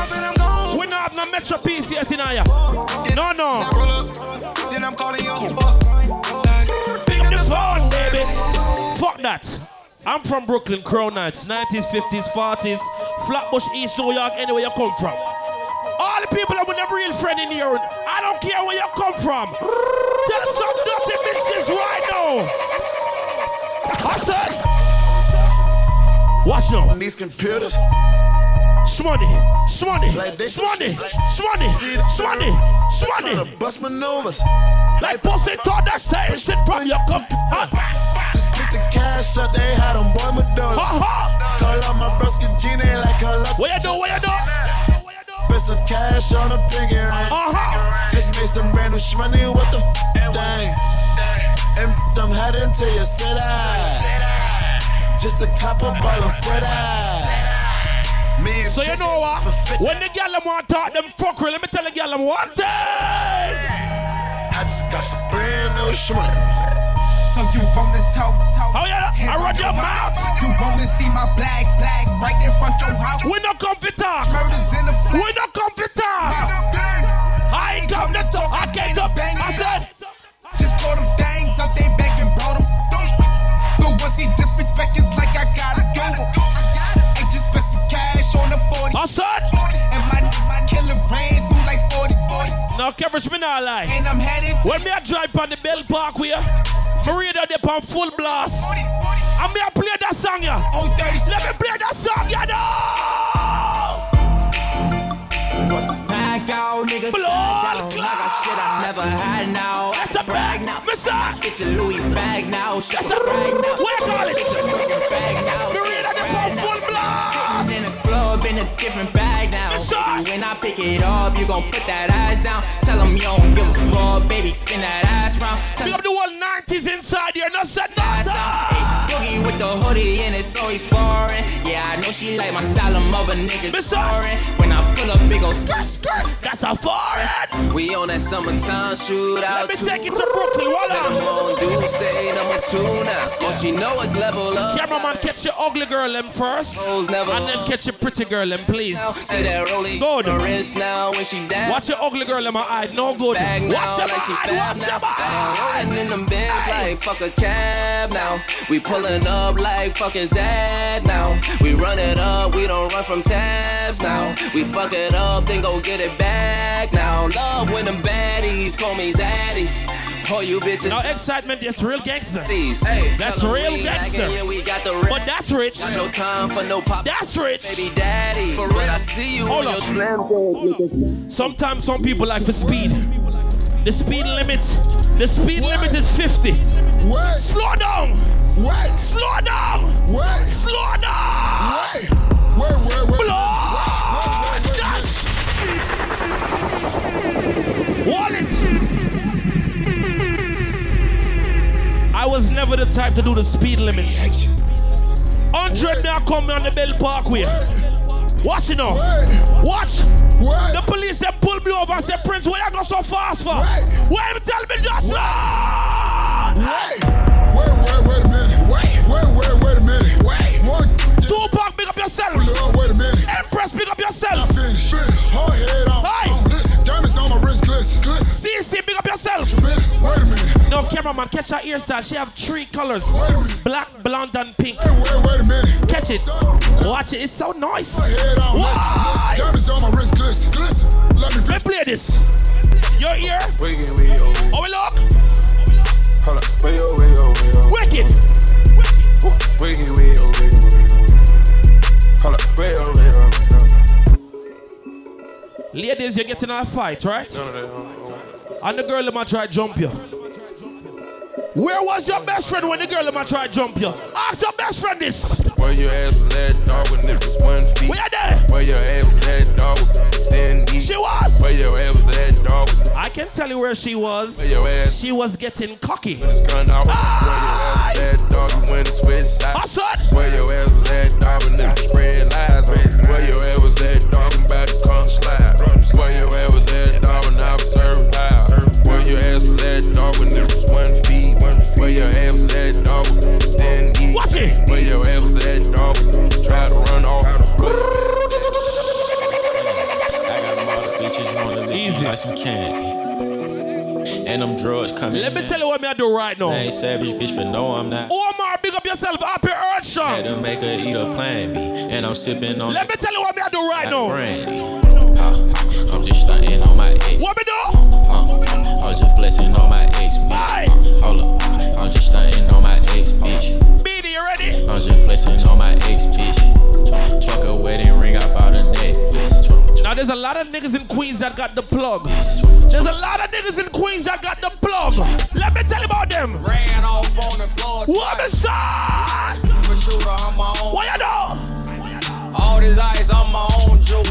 We not have no Metro PCS in here. No, no. Then I'm calling you. Pick up the phone, baby. Fuck that. I'm from Brooklyn, Crown Heights, 90s, 50s, 40s, Flatbush, East New York, anywhere you come from. All the people that with a real friend in here, I don't care where you come from. Tell some dirty business right now. I said, watch now. These computers. Shmoney, shmoney, shmoney, shmoney, shmoney, shmoney. Bust maneuvers. Like pussy thought that same shit from your cup. Just put the cash up, they had them boy Madonna. Call out my broski Gina like call up. What you do, what you do? Spend some cash on a piggy ring. Uh-huh. Just made some brand new shmoney, what the f thing. And I'm heading to your city. Just a couple ball of. Me and So you know what? When the girl them want to talk them fuckery, let me tell the girl them one thing. I just got some brand new shmoney. So you wanna talk, talk. Oh yeah, I run your mouth. You wanna see my black, black right in front of your house. We not come for talk. Murders in the flat. We not come for talk. I ain't come to talk. I came up. Bang I said, Just call them things out they back and brought them. The ones he disrespect is like I gotta go. The 40. I said, And my, my killer ran through like 40, 40. now coverage me not lie. And I'm headed When me a drive on the Belt Parkway, me radio they on full blast. And me a play that song ya. on 30. Let me play that song ya now. Back out, niggas. Blood I clot. got shit I never had now. That's a brag bag now. Mister. Get your Louis bag now. Shut That's a brag now. What you call it? Get your fucking bag now. Me Shit, radio they brag on now. full blast. Different bag now. When I pick it up, you gon' put that ass down. Tell 'em you don't give a fuck, baby. Spin that ass round. Tell up the whole 90s inside here. No said out. Boogie with the hoodie and it's always foreign. Yeah, I know she like my style of mother niggas foreign. When I pull up, big ol' skirt, skirt. That's a foreign. We on that summertime shootout. Let me take it to Brooklyn. Let 'em Voila. on say number two now. All she know is level up. Cameraman, catch your ugly girl them first. Never And then catch your pretty girl them, please. See that rolling Good. on her wrist now when she down. Watch your ugly girl in my eyes, No good. Watch your like she Watch now. Rolling in them bins like fuck a cab now. We pulling up like fuck is that now. We run it up, we don't run from tabs now. We fuck it up, then go get it back now. Love when them baddies call me Zaddy. All you bitches. Now excitement, that's real gangster. Hey, That's real we gangster. and Yeah, we got the But that's rich. No time for no pop. That's rich. Baby daddy. For real, I see you Hold on up. Hold up. Sometimes some people like for speed. The speed limit, the speed limit is 50. What? Slow down. What? Slow down. What? Slow down. What? Where, where, where? Blood. Dash. Wallet. Was never the type to do the speed limit. 100 now come on the Belt Parkway. Watch it now. Watch. The police they pull me over and say, Prince, where you go so fast for? Why minute. No, cameraman, catch her hairstyle. She have three colors. Wait a minute. Black, blonde, and pink. Wait, wait, wait a minute. Catch it. Watch it. It's so nice. Hard on. Why? Listen, listen. Diamonds on my wrist, glisten, glisten. Let me Let's play this. Your ear. Wicked, we yo. Oh, we look. Hold up. Wicked. Wicked. Ladies, you're getting a fight, right? None of that. And the girl let me try jump you. Where was your best friend when the girl let me try jump you? Ask your best friend this. Where your ass was at, dog, when it was one feet. Where you there? Where your ass was at, dog, then eat. She was. Where your ass was at, dog. I can tell you where she was. Where your ass She was getting cocky. was gun out. Where your ass was at, dog, you went and switched sides. Hustle. Where your ass was at, dog, when it was spread lies. Where your ass was at, dog, I'm about to come slide. Where your ass was at, dog, when I was serving loud. Where your ass was at, dog, when it was one feet. Where your ass was at, dog, then eat. Watch it. Where your ass was at, dog, try to run off. I got them all the bitches wanna Easy. like some candy. And them drugs coming Let me in. tell you what me I do right now. I ain't savage, bitch, but no, I'm not. Omar, big up yourself. up Happy Earth Had to make her eat a plan B. And I'm sipping on Let me tell you what me I do right that now. brandy. Huh, I'm just stunting on my ex. What me do? Huh, I'm just flexing on my ex, bitch. Aye. Hold up, ex, bitch. Beanie, you ready? I'm just flexing on my ex, bitch. Truck a wedding ring, I bought a neck, bitch. Now there's a lot of niggas in Queens that got the plug. There's a lot of niggas in Queens that got the plug. Let me tell you about them. Ran off on the floor. What me son? For shooter, I'm my own. What you do? All this ice, I'm my own jewel.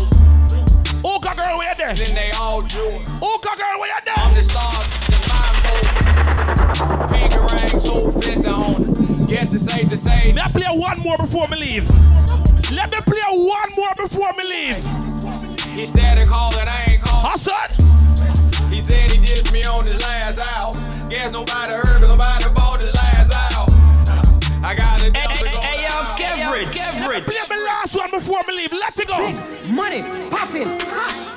Oka girl, where you there? Then they all jewel. Oka girl, where you I'm the star, the mind Pink ring, 250 on it. Guess it's safe to say. Let me play one more before me leave. Let me play one more before me leave. He started calling, I ain't calling. Hustle. He said he dissed me on his last out. Guess nobody heard, but nobody bought his last out. I got it. Hey, hey, hey, yo, Let me play my last one before me leave. Let it go. Big Money, popping, bang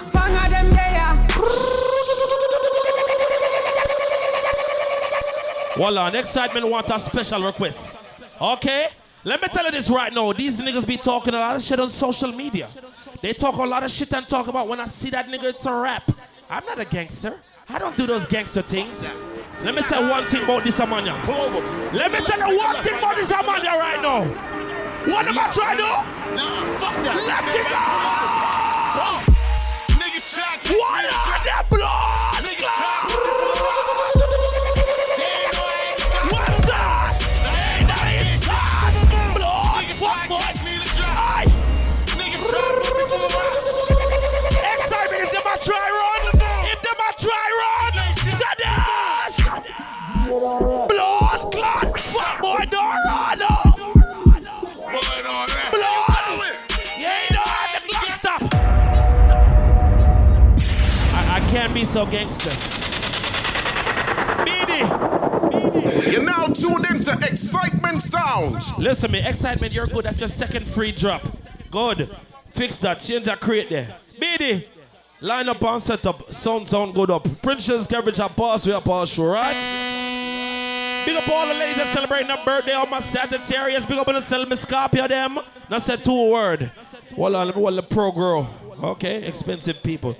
Voila, next segment want a special request. Okay? Let me tell you this right now. These niggas be talking a lot of shit on social media. They talk a lot of shit and talk about when I see that nigga, it's a rap. I'm not a gangster. I don't do those gangster things. Let me say one thing about this Amanya. Let me tell you one thing about this Amanya right now. What am I trying to do? Fuck that. Let it go! What are the blood? Can't be so gangster. Beanie. You're now tuned into Xsytment Soundz. Listen me, excitement, you're good. That's your second free drop. Good. Fix that. Change that crate there. Beanie. Line up and set up. Sound sound good up. Princess Carriage and pause. We are pause show, right? Big up all the ladies that celebrating their birthday on my Sagittarius. Big up on the me Scorpio them. Now say two word. On, me the pro girl. Okay, expensive people.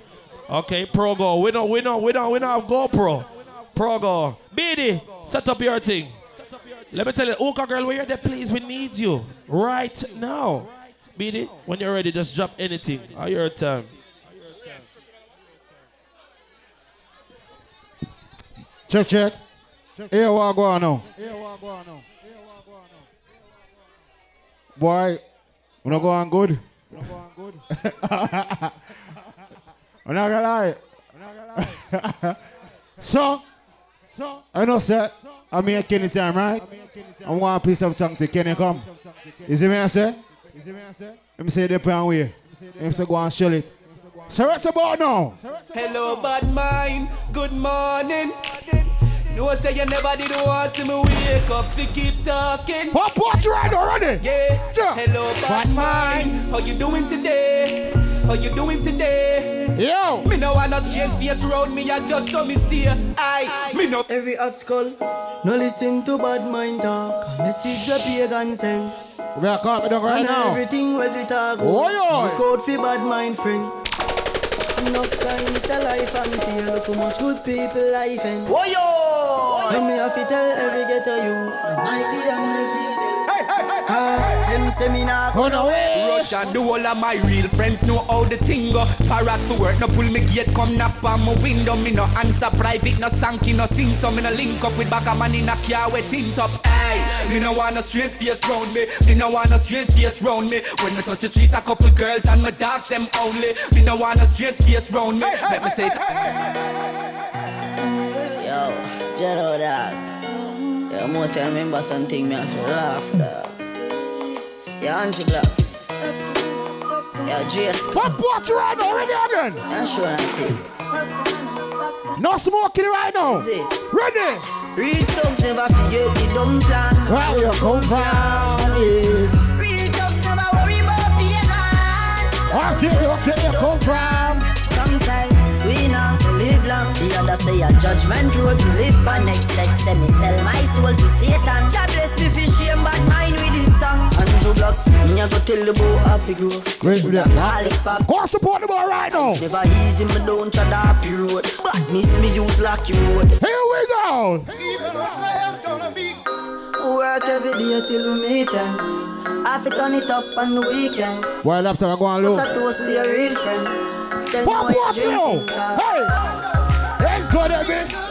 Okay, pro girl. We don't, we don't, we don't, we know have GoPro. Pro girl. Beanie, set up your thing. Let me tell you, Oka girl, where you're there, please, we need you right now. Beanie, when you're ready, just drop anything. Are your time. Check, check. Hey, what go on now? Boy, we're not go on good. I'm not gonna lie. so, so I know, sir. I'm here Kenny time, right? I'm going to play some song to Kenny come. You see me, I say? Is it me, I say? Let me say the plan way. Him say go and shell it. So right about now. Hello, bad mind. Good morning. No say you never did want see me wake up to keep talking. Pop what you right already? Yeah. Yeah. Hello, bad, Bad mind. How you doing today? How you doing today? Yo. Me no want no strange face around me. I just saw me stay. Aye. Me no. Every hot skull. No listen to bad mind talk. A message a pagan send. We are caught me down right now. everything where they talk. Oi, oi. Look for bad mind friend. Enough time is a life and feel look how much good people life and. Oh yo. So me have to tell every ghetto you. I might be on the field. Ah, them say me nah Run away. Rush and do all of my real friends know how the thing go. Parrot to work, no pull me gate, come knock on my window. Me no answer private, no sanky, no sing. So me no link up with back a man in a car with tint up. Aye, me no want no strange face round me. Me no want no strange face round me. When me touch the streets, a couple girls and my dogs them only. Me no want no strange face round me. Let me say it. Yo, Jello dog. Yo, more tell remember something me have to laugh dog. Yo, Angie Blocks. Yo, Jace. Pop what you right already again? I'm sure I think. No smoking right now. Ready? Real thugs never forget the dumb plan. Where you come from is. Real thugs never worry about being on. I see you, see you come from. Some say we not live long. The other say a judgment road to live by next set. Say me sell my soul to Satan. God bless me for shame, but mine with it song. Andrew Blocks, me a go tell the boy happy grow. Great with that. Go support the boy right now. Never easy me don't tread happy road. But miss me use lucky road. Here we go. Work every day till we meet ends. I fi turn it up on the weekends. While after I go on low. What's a toast for your real friend? Then Pop what you Hey. Let's go eh, there, man.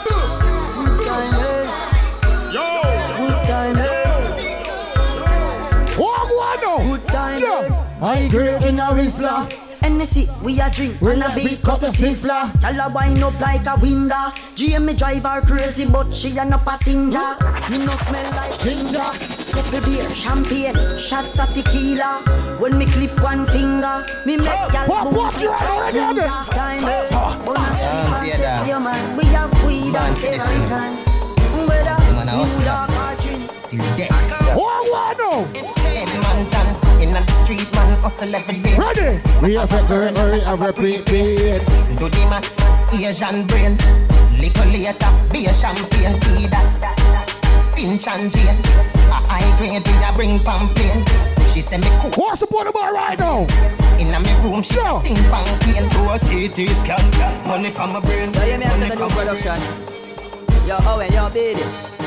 I great in a whistler. Hennessy, we a drink We and a a big big cup cup of of sizzler. Tell her wind up like a window. Jamie drive her crazy, but she a no passenger. Me no smell like ginger. Couple beer, champagne, shots of tequila. When me clip one finger, me make gal Pop, boom pop, flip you like already have it. ninja. Time? So. Wanna see Um, man yeah, say, that. "Yeah, man, we have weed Man, and for the every scene. kind." Whether Man, I was New York or Trinity. What one now? Hustle every day. Ready? We have a current, we have a prepaid. Do the max, Asian brain. Little later, be a champagne tea that. Finch and Jane. A high grade, we a bring pamphlet. She say me cool. What's the point about right now? In a me room, she a sing pamphlet. Do a CT scan. Money from my brain. Yo, you me a Money set a new from my production. Yo, Owen, yo, baby.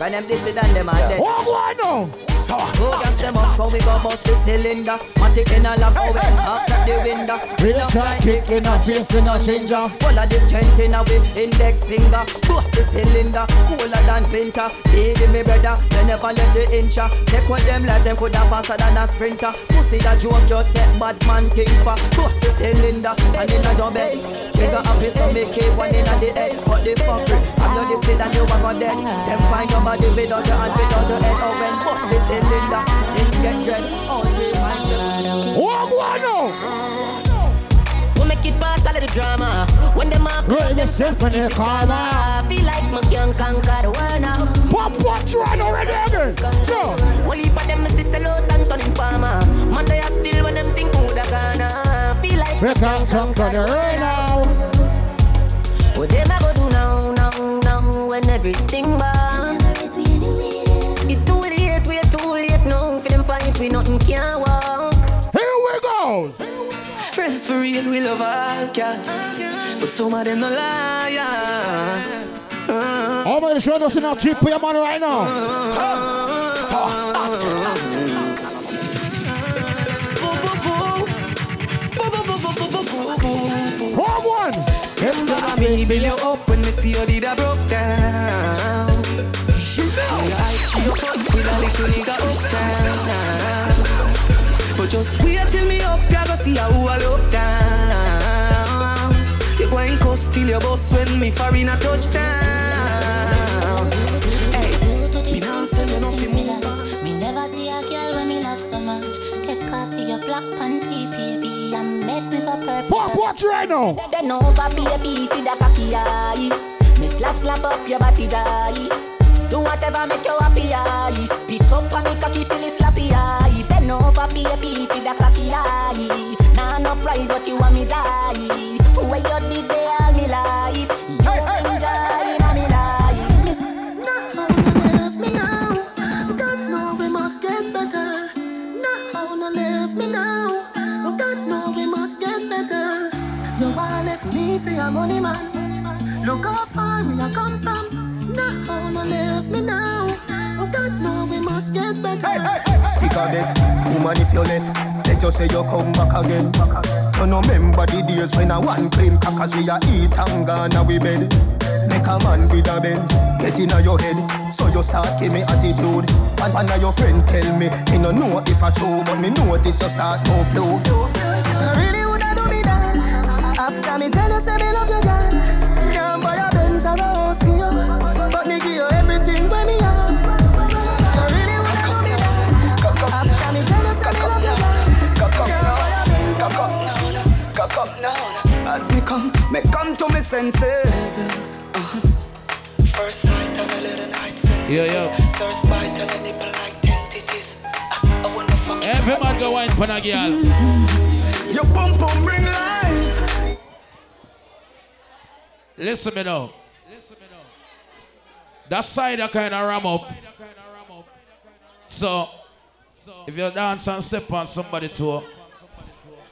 When them this and them and them. What one now? So, who gas them up? How we go bust the cylinder? Matic in a lap, Owen, after the window. We don't try kick in a face, we no changer. All of this strength in a with index finger. Bust the cylinder, cooler than winter. Baby, me brother, they never left the incha. Take what them life, them coulda faster than a sprinter. Pussy that joke, you take bad man king for. Bust the cylinder, and in a your bed. Trigger happy, so make it one in a the head. Cut the fuckery, and you this a dead. Them find your body without your hand, without your head. Oh, when bust the cylinder, things get dread. Oh, gee, find them. What one now? We make it pass all of the drama. When them up, Right, the symphony karma. I feel like my can conquer the world now. Pop what you right already again? Yo. One heap of them is sell out and turn farmer. Man, they are still when them think who da gonna. Feel like We my can't come to the rain now. What them a go now, now, when everything burn? It too late, we too late now. For them fight, we nothing can walk. Here we go. Friends for real, we love cat. But some of them no liar. Uh, How many show us in our cheap pay money right now? Wrong one. I me build you up when me see you did a broke down. Shoot Yeah, I cheer you up with a little nigga uptown. But just wait till me up, ya go see how I look down. You going coast till your boss when me far in a touchdown. Hey, me now say you nothing move. Me never see a girl when me love so much. Coffee, your black panty, baby. And make me go purple. Pop watch right now. Bend over, baby, feed the cocky eye. Me slap, slap up your body, die. Do whatever make you happy, eye. Spit up on me cocky till it's slappy, eye. Bend over, baby, feed the cocky eye. Nah, no pride, what you want me die. Where you did they all me life. Left me for your money, man. Look how far we are come from. No, no, leave me now. God know we must get better. Stick a death, woman if you left Let you say you come back again. You no remember the days when I one cream crackers we a eat and gone a we bed. Make a man with a Benz, get inna your head. So you start give me attitude. And one of your friend tell me Me no know if I true But me notice you start move low Really? woulda do me that After me tell you say me love you, girl Can't buy a Benz or a house for you But me give you everything when me have You really woulda do me that After me tell you say me love you, girl Can't buy a Benz or a house Cock up now. As me come, me come to me senses. Uh-huh. First night on a little night. Yo, yo. First bite on a nipple like titties. I wanna fuck Every man go wine for a girl. Your pum pum bring life. Listen me now. That side I kind of ram up. So, if you dance and step on somebody toe,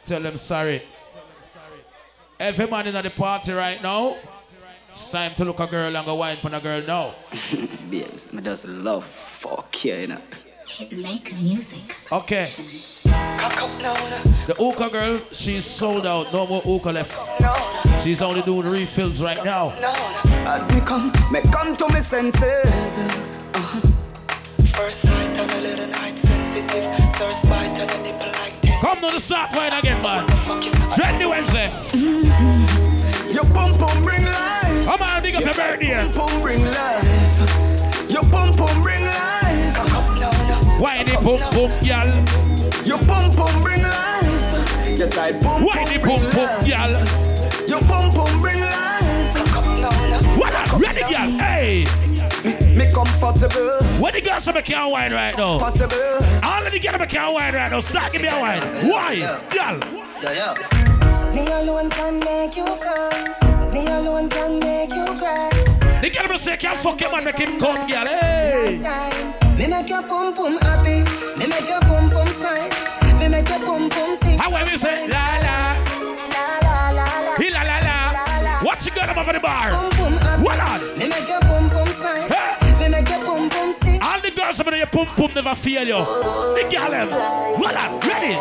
tell them sorry. Every man in the party right now, it's time to look a girl and go wine for a girl now. Babes, me just love fuck you, you know. Make music. Okay. The hookah girl, she's sold out. No more hookah left. She's only doing refills right now. As me come, me come to me senses. Uh-huh. First night on a little night sensitive. First bite on a nipple like Come to the start wine again, man. Trendy Wednesday. Your pum pum bring life. Come on, big up your birthday. Pum pum bring life. Your pum pum bring life. Whiny pum pum, y'all. Your pum pum bring life. Your tight pum Whiny pum pum, y'all. Your pum pum bring life. What up? Ready, y'all? Hey. Me, me comfortable. What the girls say can't wine right now? Comfortable. All of the girls can't wine right now. Start give me a wine. Why? Y'all. Yeah, yeah. Me alone can make you come Me alone can make you cry The girl say can't fuck him and make him come, girl. Hey. Last time Me make your pum pum happy Me make your pum pum smile Me make your pum pum sing How when we say la la, La la la la he la la la. What you got over the bar? Pum pum happy What on? Me make your pum pum smile Me make your pum pum sing All the girls over there, pum pum never fail you. The girl them. What on? Ready?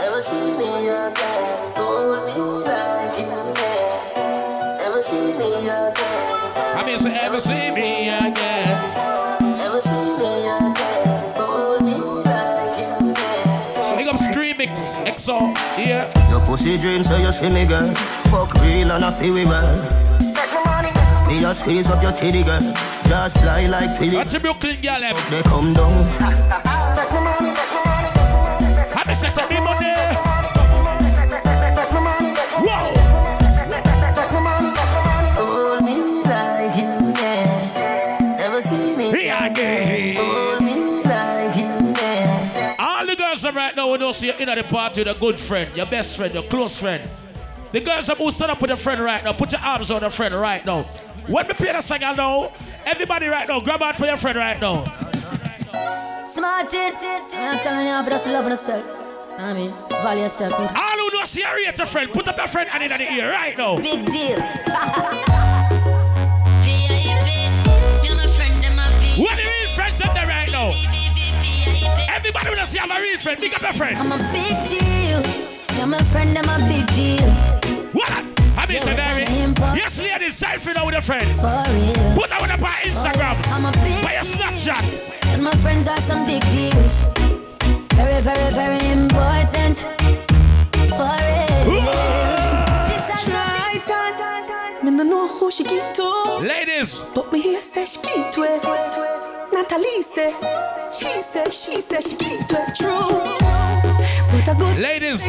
Ever see me again Hold me like you can Ever see me again I mean, say ever see me again. EXO, yeah. Your pussy dreams, so you see me girl. Fuck real and I feel we well. Me just squeeze up your titty girl. Just fly like Philly What's the Brooklyn girl eh. them? They come down. Have me set up me are right now when you see you in at the party with a good friend, your best friend, your close friend. The girls are who stand up with a friend right now. Put your arms on a friend right now. When we play the song I know, everybody right now, grab out for your friend right now. Smartin. I'm telling you, just love yourself. I mean, value yourself. All who know see a a friend, put up your friend and in the ear right now. big deal. Everybody wanna see have a real friend, big up your friend. I'm a big deal. You're my friend, I'm a big deal. What? I mean, Yeah, Very. I'm impo- Yes, ladies, selfie now with a friend. For real. Put that one up on Instagram. I'm a big By your Snapchat. And my friends are some big deals. Very, very, very important. For real. This is Right on. Me no know who she give to, Ladies, but me hear say she give to it. Natalie say, he say, she say she it. True. Ladies,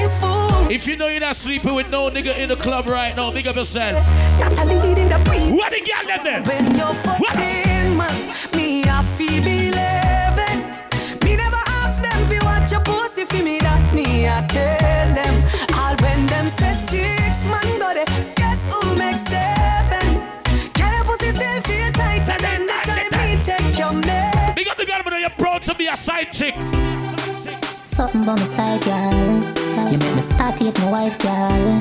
if you know you're not sleeping with no nigga in the club right now, big up yourself. What the girl them there? When you're 14, man, me a feel believing. Me never ask them fi watch your pussy fi me that me a tell them. All when them say six man got it, Big up the girl, but you're proud to be a side chick. Something by my side, girl. You make me start to hate my wife, girl.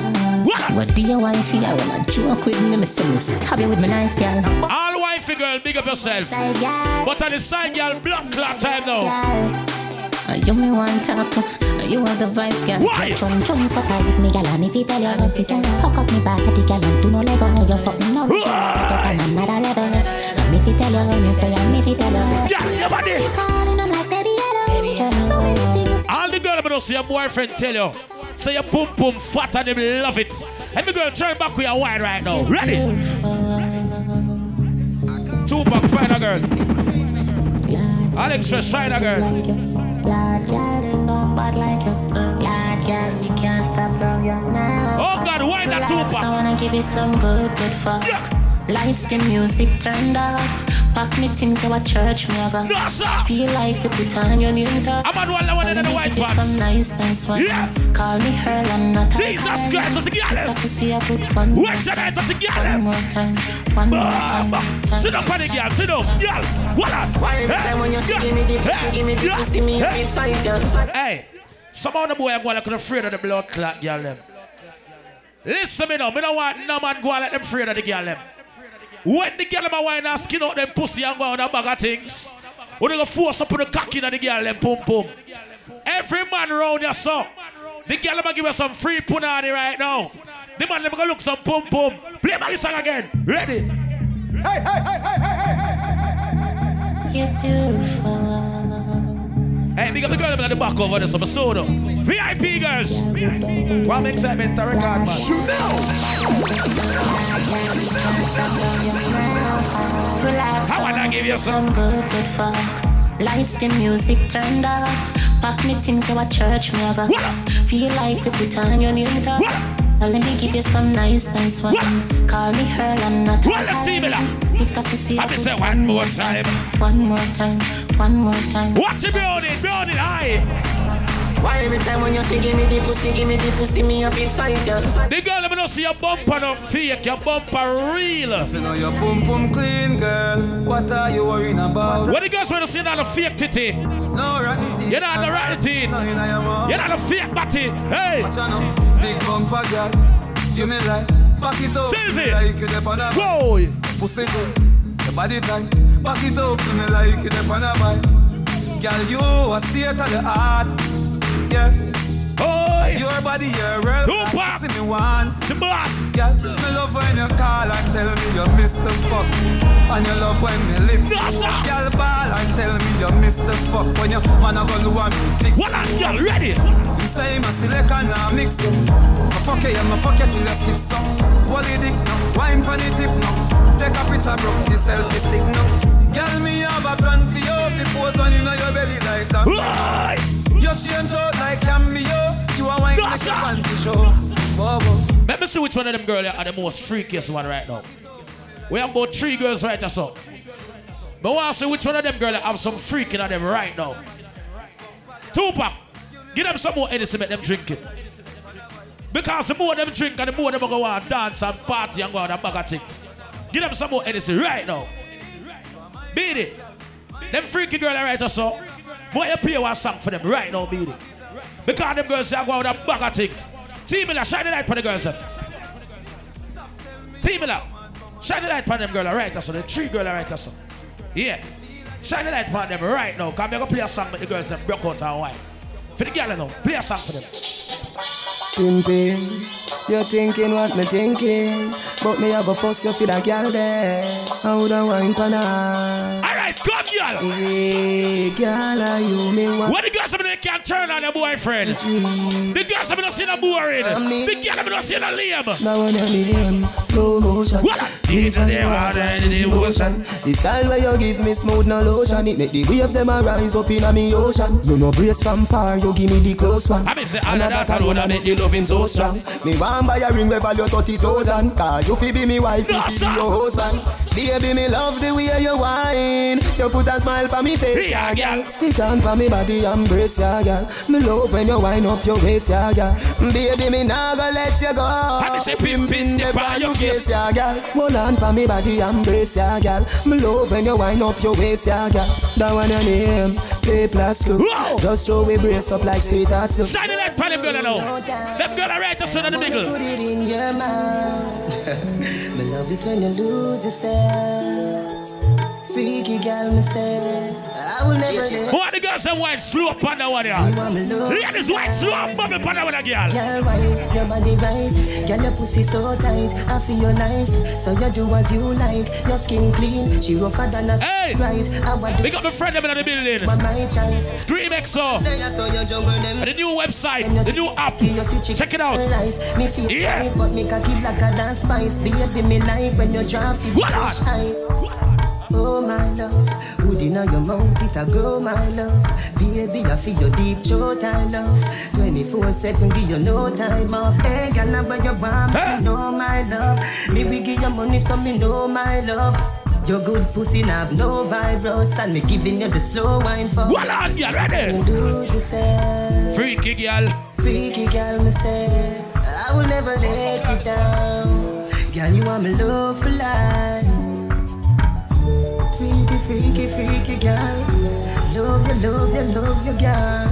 What do you want for? I wanna joke with me, me say me stab you with my knife, girl. All wifey girl, big up yourself. Side, But on the side girl, blood clot time now. Uh, you me want talk to, uh, you are the vibes, girl. Why? Chum chum so tight with me, girl. And if you tell you, if you tell you, hook up me body, girl, and do no lego. You fucking know me, girl. on another level. And if you tell you, you say, and if you tell you, yeah, your body. them like baby yellow. So. All the girl but see your boyfriend tell you. Say your pum pum fat and them love it. Let me girl turn back with your wine right now. Ready? Tupac, find a girl. Alex Fresh, find girl. Oh God, why not Relax, Tupac? I wanna give you some good, good fuck. Lights, the music turned up. Pack me things so at church me I go. No, sir. Feel like you put on your new top. I'm on one level in the white Give you pants. some nice, nice one. Yeah. Call me her and not Jesus Christ, what's the girl? Got to see a good one. What's the time. name? What's the girl? One more time. One more time. time. Sit up on the girl, sit up. Girl, what up? Why every time when you Yeah. give me the pussy, Yeah. give me the Yeah. pussy, me Yeah. a big fighter. Hey, some of the boy I'm going like afraid of the blood clot girl. Listen me now, me don't want no man go and let them afraid of the girl them. When the girl a wine and skin out them pussy and go on a bag of things, we they go force up on the cocky in the girl them pum pum. Every man round your so. The girl them give us some free punani right now. The man them go look some pum pum. Play my song again. Ready? Hey, hey, hey, hey, hey, hey, the girl at the back over there, some soda. VIP girls. One excitement to record, man. Relax, I wanna give you some good, good fuck. Lights, the music turned up. Pack me things so a church me I go. Feel like you put on your new top. Now let me give you some nice, nice one. Call me her and not Well, let's see me now. If that pussy, Let me say one more time. One more time, one more time. Watch it, build it, build it. Why every time when you give me the pussy, give me the pussy, me a big fighter. The girl, let me know see your bumper no fake, your bumper real. You know your pum pum clean, girl. What are you worrying about? What the girls want to see not a fake titty? No rotten teeth. You're not the rotten teeth. No, you know your mouth. You're not a fake body. Hey. Watch out now. Big bumper, girl. You me like. Back it up. Sylvie. Like you dep on a Boy. Pussy good. Your body tight. Back it up. You me like you a bike. Girl, you a state of the art. Yeah. Oh, Your body, your real Tupac. See me want. The boss. Girl, me love when you call and tell me you Mr. Fuck. And you love when me lift you Yes, sir. up. Girl, ball and tell me you Mr. Fuck. When you man a go do a me fix. What on, girl? Ready? You say my select and mix. I fuck you, yeah, me fuck you till you skid some. Wally dick no, wine pon the tip no. Take a picture, bro, the selfie stick no. Girl, me have a plan for you. The pose on inna your belly like that. Why? You change out like cameo. You a wine like sir. panty show. Bobo. Let me see which one of them girls are the most freakiest one right now. We have about three girls right or so. But I want to see which one of them girls have some freaking on them right now. Tupac, give them some more Edison, make them drink it. Because the more them drink and the more them go on dance and party and go on a bag of things. Give them some more Edison right now. Beat it. Them freaky girl right or so. Boy, you play one song for them right now, beat it. Because them girls are going on a bag of things. Team Miller, shine the light for the girls. Them. Team Miller, shine the light for them girl right or so. The three girl right or so. Yeah. Shine the light for them right now. Come here, go play a song with the girls them broke out and wine. For the girl now, play a song for them. Pimpin', you're thinking what me thinking But me have a go fuss you for that girl there I woulda wine pan her Alright, come girl Hey, girl, are you me want What the girls have been can turn on your boyfriend. The girls have been seen a boring. The girl have been seen a lame. Now when your name, slow motion. What? Deep in the water and the ocean. The style where you give me smooth no lotion. It make the wave them a rise up in a me ocean. You know brace from far, you give me the close one. I mean say all of that alone a make the loving so strong. Me want buy a ring where value thirty thousand. Cause you fi be me wife, you fi be your husband. Baby, me love the way you whine. You put a smile pa me face, yeah, girl. Stick on pa me body, embrace, yeah, girl. Me love when you wind up your waist, yeah, girl. Baby, me nah go let you go. I say pimpin' the the pa your case, yeah, girl. Hold on pa me body, embrace, yeah, girl. Me love when you wind up your waist, yeah, girl. That one your name, play plastic. Just show we brace up like sweetheart stuff. Shine the light for them girl now. Them girl are right the son of the middle. Put it in your mouth. love it when you lose yourself. Freaky girl, me say. I will never What the girls and white slow up on that one here. Ladies white slow up on that one girl. Girl, your body right? Girl, your pussy so tight. I feel your life, so you do as you like. Your skin clean, she rougher than a Hey, right. I want They got my friend them in the building. my choice. Scream EXO. Say I saw you juggle them. And the new website, the new app. Check it out. Lies. Me feel Yeah. but me cocky blacker than spice. Baby, me like when you drop it. What on? Oh my love, hood inna your mouth, it a grow my love. Baby, I feel your deep throat, I love. 24/7, give you no time off. Hey, girl, now where you want me, know my love. Me we give you money, so me know my love. Your good pussy now have no virus, and me giving you the slow wine for. On, girl, ready? Lose yourself. Freaky girl. Freaky girl, me say, I will never let you down. Girl, you are my love for life. Freaky, freaky, freaky girl. Love you, love you, love you, girl.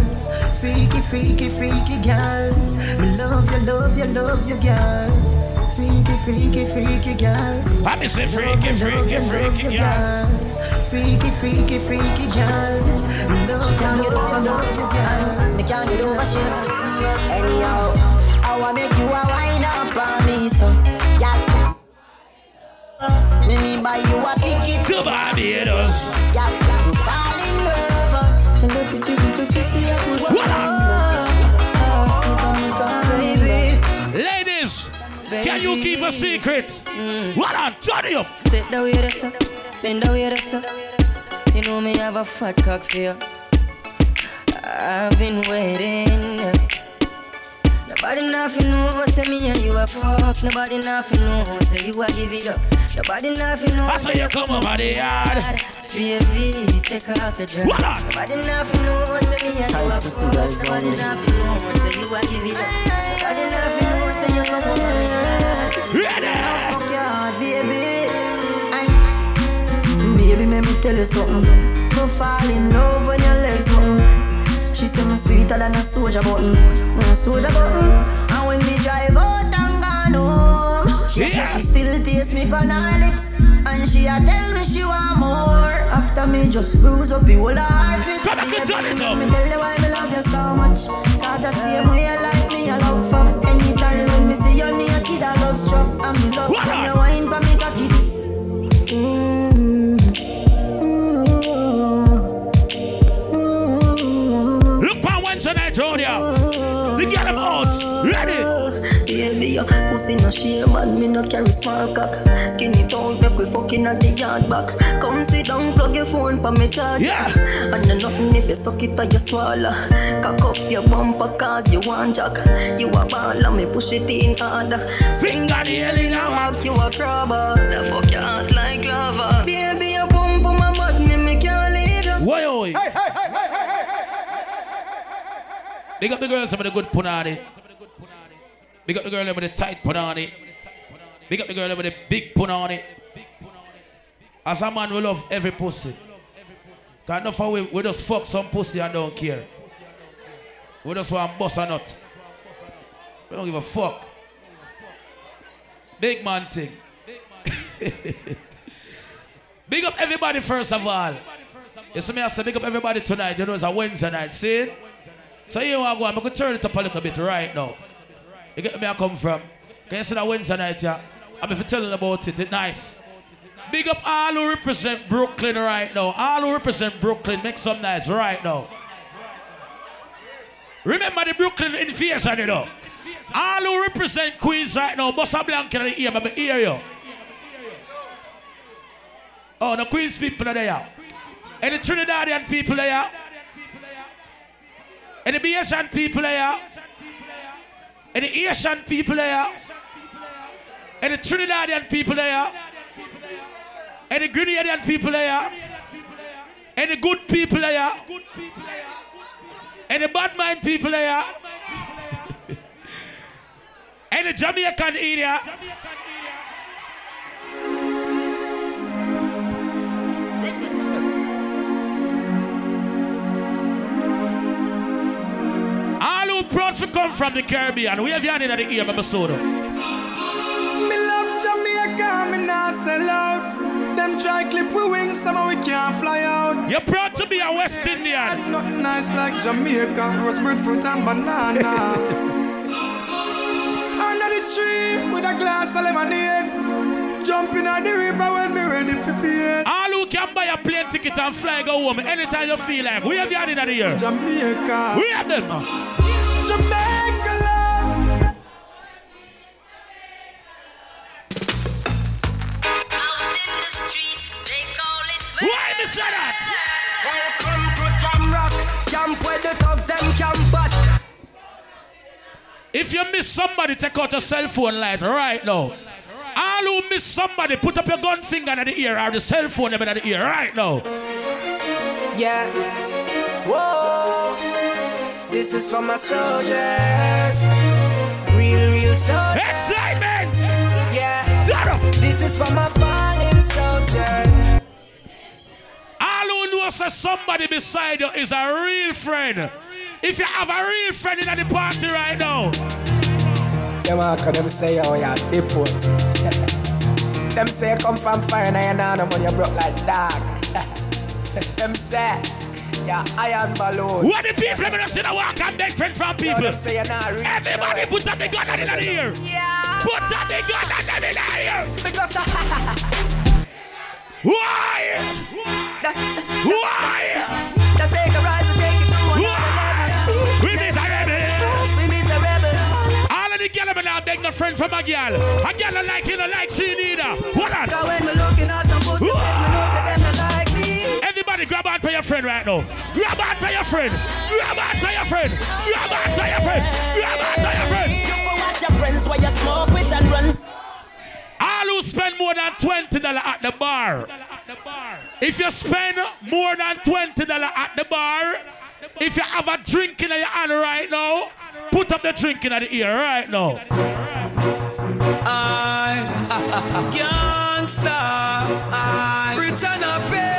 Freaky, freaky, freaky girl. Me love you, love you, love you, girl. Freaky, freaky, freaky girl. I miss it freaky, freaky, freaky girl. Freaky, freaky, freaky girl. Me love you, love you, love you, girl. Me can't get over shit. Anyhow, I wanna make you a wine up on me, so yeah. Me me buy you a ticket to Barbados. Yeah, you fall in love. And look at the little pussy I put What Ladies, can you keep a secret? Mm. What on? Turn it up. Sit the way that's up, bend the way that's up. You know me have a fat cock for you. I've been waiting. Nobody nothing know, say me and you a fuck. Nobody nothing know, say you a give it up. Nobody nothing know. I saw you come over the yard. Baby, take off your dress. What on? Nobody nothing know, say me and you a fuck. Nobody nothing know, say you a give it up. Nobody nothing know, say you come over the yard. Ready? Fuck your heart, baby. Aye. Baby, let me tell you something. No fall in love when your legs something. She say me sweeter than a soldier button. No soldier button. She Yeah. she still taste me on her lips. And she a tell me she want more. After me just bruise up the whole heart. Come back and turn it up. Me tell you why me love you so much. Cause the same way you like me, I love from anytime when me see you naked, I love strap. And me love shame and me no carry small cock. Skinny tongue make we fucking at the yard back. Come sit down, plug your phone pa me charge. Yeah. And no nothing if you suck it or you swallow. Cock up your bumper cause you want jack. You a ball and me push it in harder. Finger nail in a walk, you a crabber. The fuck your heart like lava. Baby, your bump on my butt, me me can't leave you. Why, oi? Big up the girls with the good punani. Big up the girl with the tight punani. Big up the girl with the big punani. As a man, we love every pussy. Cause enough of we, we just fuck some pussy and don't care. We just want boss or not. We don't give a fuck. Big man thing. Big up everybody first of all. You see me, I say big up everybody tonight. You know it's a Wednesday night, see? So here I go, I'm going to turn it up a little bit right now. You get me I come from? Can you see that Wednesday night, yeah? I'm if telling about it, it's nice. Big up all who represent Brooklyn right now. All who represent Brooklyn, make some nice right now. Remember the Brooklyn invasion, you know. All who represent Queens right now, bust a blanket in the ear, but hear you. Oh, the Queens people are there. And the Trinidadian people are there. And the Bajan people are there. And the Asian people there. And the Trinidadian people there. And the Grenadian people there. And the good people are here. And the bad mind people are here. and the Jamaican in here. Proud to come from the Caribbean, we have you in the ear, Mama Soda. Me love Jamaica, me not sell out. Them try clip we wings, somehow we can't fly out. You're proud to be a West Indian. Nothing nice like Jamaica, roast fruit and banana. Under the tree with a glass of lemonade. Jumping at the river when me ready for bed. All who can buy a plane ticket and fly go home anytime you feel like. We have you in the ear. Jamaica. We have them. Uh, If you miss somebody, take out your cell phone light right now. All who miss somebody, put up your gun finger at the ear or the cell phone at the ear right now. Yeah. Whoa. This is for my soldiers. Real, real soldiers. Excitement. Yeah. This is for my fallen soldiers. All who knows that somebody beside you is a real friend. If you have a real friend in the party right now, Them walk them say, oh yeah, deport. them say come from fire and I know no money you broke like dog. them say, yeah, iron balloon. what the people are see the walk and beg friends from people? them say you're not rich. Everybody put up the gun in the ear. Yeah. Put up the gun in the ear. Because Why? Why? The sake of rise will take it miserable. All of the girls me now beg no friend from a girl. A girl don't like you, don't like she neither. Hold on. Cause when me looking at some pussy, me know say them not like me. Everybody grab out for your friend right now. Grab out for your friend. Grab out for your friend. Grab out for your friend. Grab out for your friend. You go watch your friends while you smoke with and run. All who spend more than twenty dollar at the bar. If you spend more than twenty dollar at the bar, if you have a drink in your hand right now, put up the drink in the ear right now. I can't stop. I return a pay.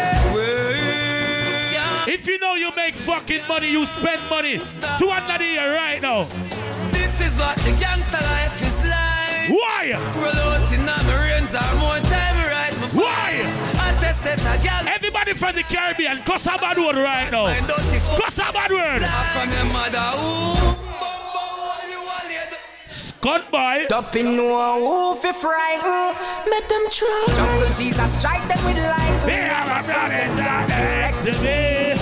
If you know you make fucking money, you spend money. Two hundred a year right now. This is what the gangster life is like. Why? Roll out in my rains or more time right before. Why? I tested a gal. Everybody from the Caribbean, cuss a bad word right now. Cuss a bad word. From your mother, ooh. Gun boy. Up in no who fi frighten. Make them try. Jungle Jesus strike them with lightning. They are a brothers direct to me.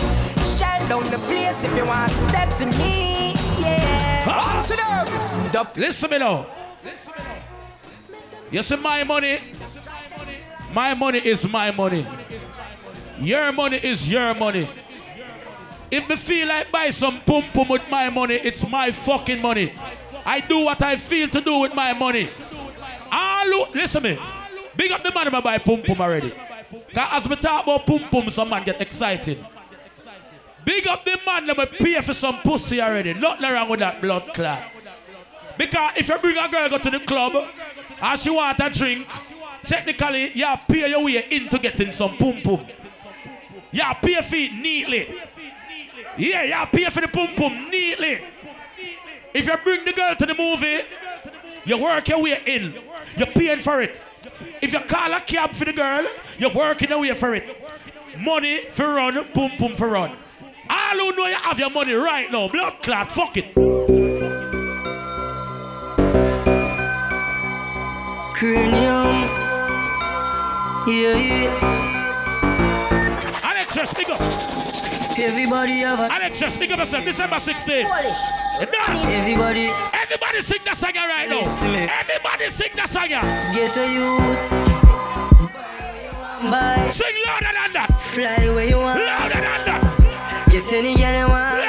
Shell down the place if you want to step to me. Yeah. Ah. To them. Dup. Listen me now. You see my money? My money is my money. Your money is your money. If me feel like buy some pum pum with my money, it's my fucking money. I do what I feel to do with my money. All who, listen me. Big up the man who buy pum pum already. Cause as we talk about pum pum, some man get excited. Big up the man that pay for some pussy already. Nothing wrong with that blood clot. Because if you bring a girl go to the club and she want a drink, technically you pay your way into getting some pum pum. You pay for it neatly. Yeah, you pay for the pum pum neatly. If you bring the girl to the movie, you work your way in. You're paying for it. If you call a cab for the girl, you're working your way for it. Money for run, boom boom for run. All who know you have your money right now, blood clot, fuck it. Cranium. Yeah, yeah. Alex, just speak up. Everybody have a Alex, just pick up yourself. December 16th. Enough. Everybody. Everybody sing that song right now. Everybody sing that song. Get a youth. Bye. Sing louder than that. Fly where you want. Louder than that. Get any girl you want.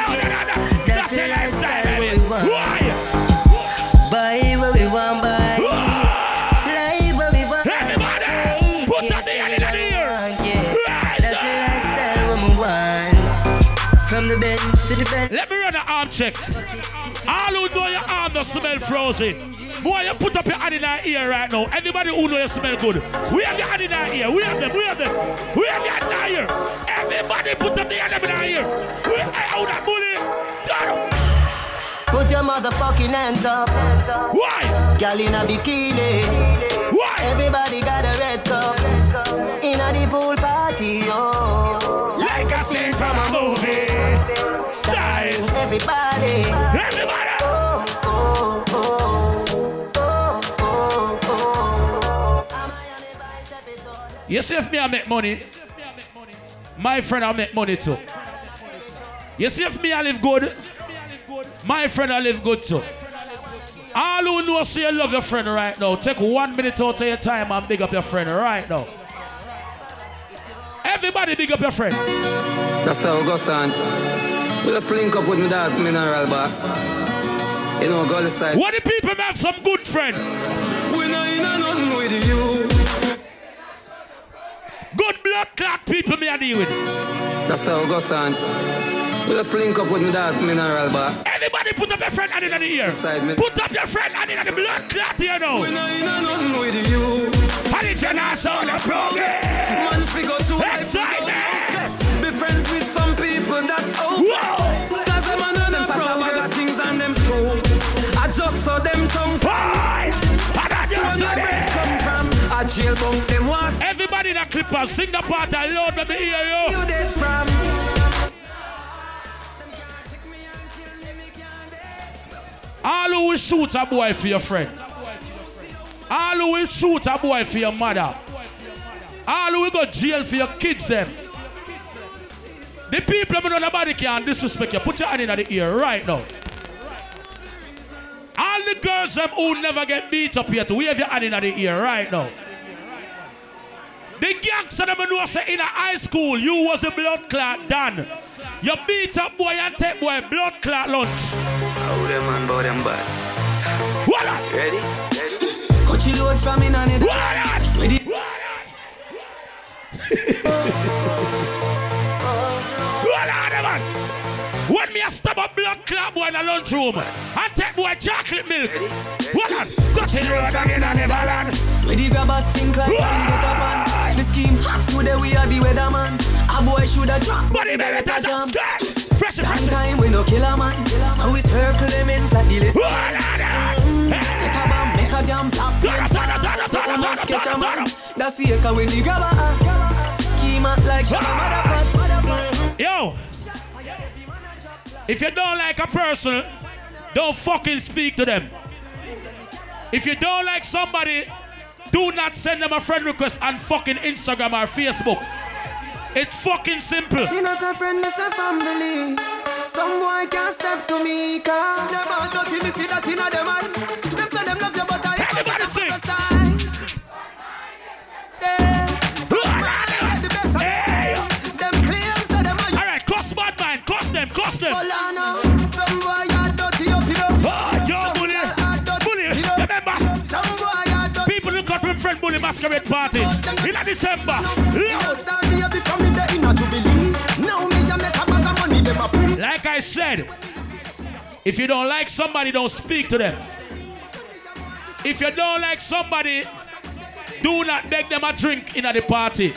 Check. All who know your arm don't smell frozen. Boy, you put up your hand in our ear right now. Everybody who know you smell good. We have your hand in our ear. We have them. We have them. We have your hand in our ear. Everybody put up the hand in our ear. We have that bully. Put your motherfucking hands up. Why? Girl in a bikini. Why? Everybody got a red cup. In a the pool party, oh. You see if me I make money, my friend I make money too. You see if me I live good, my friend I live good too. All who know say you love your friend right now, take one minute out of your time and big up your friend right now. Everybody big up your friend. That's how it goes on. We just link up with me dog, Mineral Boss. You know, go side. What the people have some good friends? We know you know nothing with you. Good blood clot people me I deal with. That's how it goes on. We just link up with me dog, Mineral Boss. Everybody put up your friend hand in the ear. Put up your friend hand in the blood clot here now. We know you nothing with you. And if you're not so the progress. Man, figure to life without stress. Be friends with some people that's hopeless. Cause them and them chat about the things and them screw. I just saw them tongue. Boy! Where your bread come from? A jail bunk them was. Everybody in the clippers, sing the part alone, let me hear you. You dead from. All who will shoot a boy for your friend. All who will shoot a boy for your mother. All who will go jail for your kids them. The people who know nobody can disrespect you. Put your hand in the ear right now. All the girls them who never get beat up yet, wave your hand in the ear right now. The gangster them know say in a high school you was a blood clot done. You beat up boy and take boy blood clot lunch. How them man bout them bad. What up? Ready? Ready? Coachy load from in on it. What up? Ready? What up, man? When me a stab a blood clot boy in the lunchroom and take boy chocolate milk. What up? Got it road again on the ballad. Ready grab a stink like Polly Hot today we are the weatherman. A boy shoulda drop, Body better better jump. jump. Fresh, Long fresh. time we no kill a man. So we circle lemons like the little. Set a bomb, make a damn pop. So we must catch a man. That's the echo when the grab a Scheme out like Shabba Yo, if you don't like a person, don't fucking speak to them. If you don't like somebody, do not send them a friend request on fucking Instagram or Facebook. It's fucking simple. You know, some friend, say family. Some boy can't step to me, cause them all dirty, me see that a them eye. Them say them love you, but I Everybody sing. Them say them are All right, cross bad mind, cross them, cross them. Polano. Friend bully masquerade party in December. Like I said, if you don't like somebody, don't speak to them. If you don't like somebody, do not beg them a drink in at the party.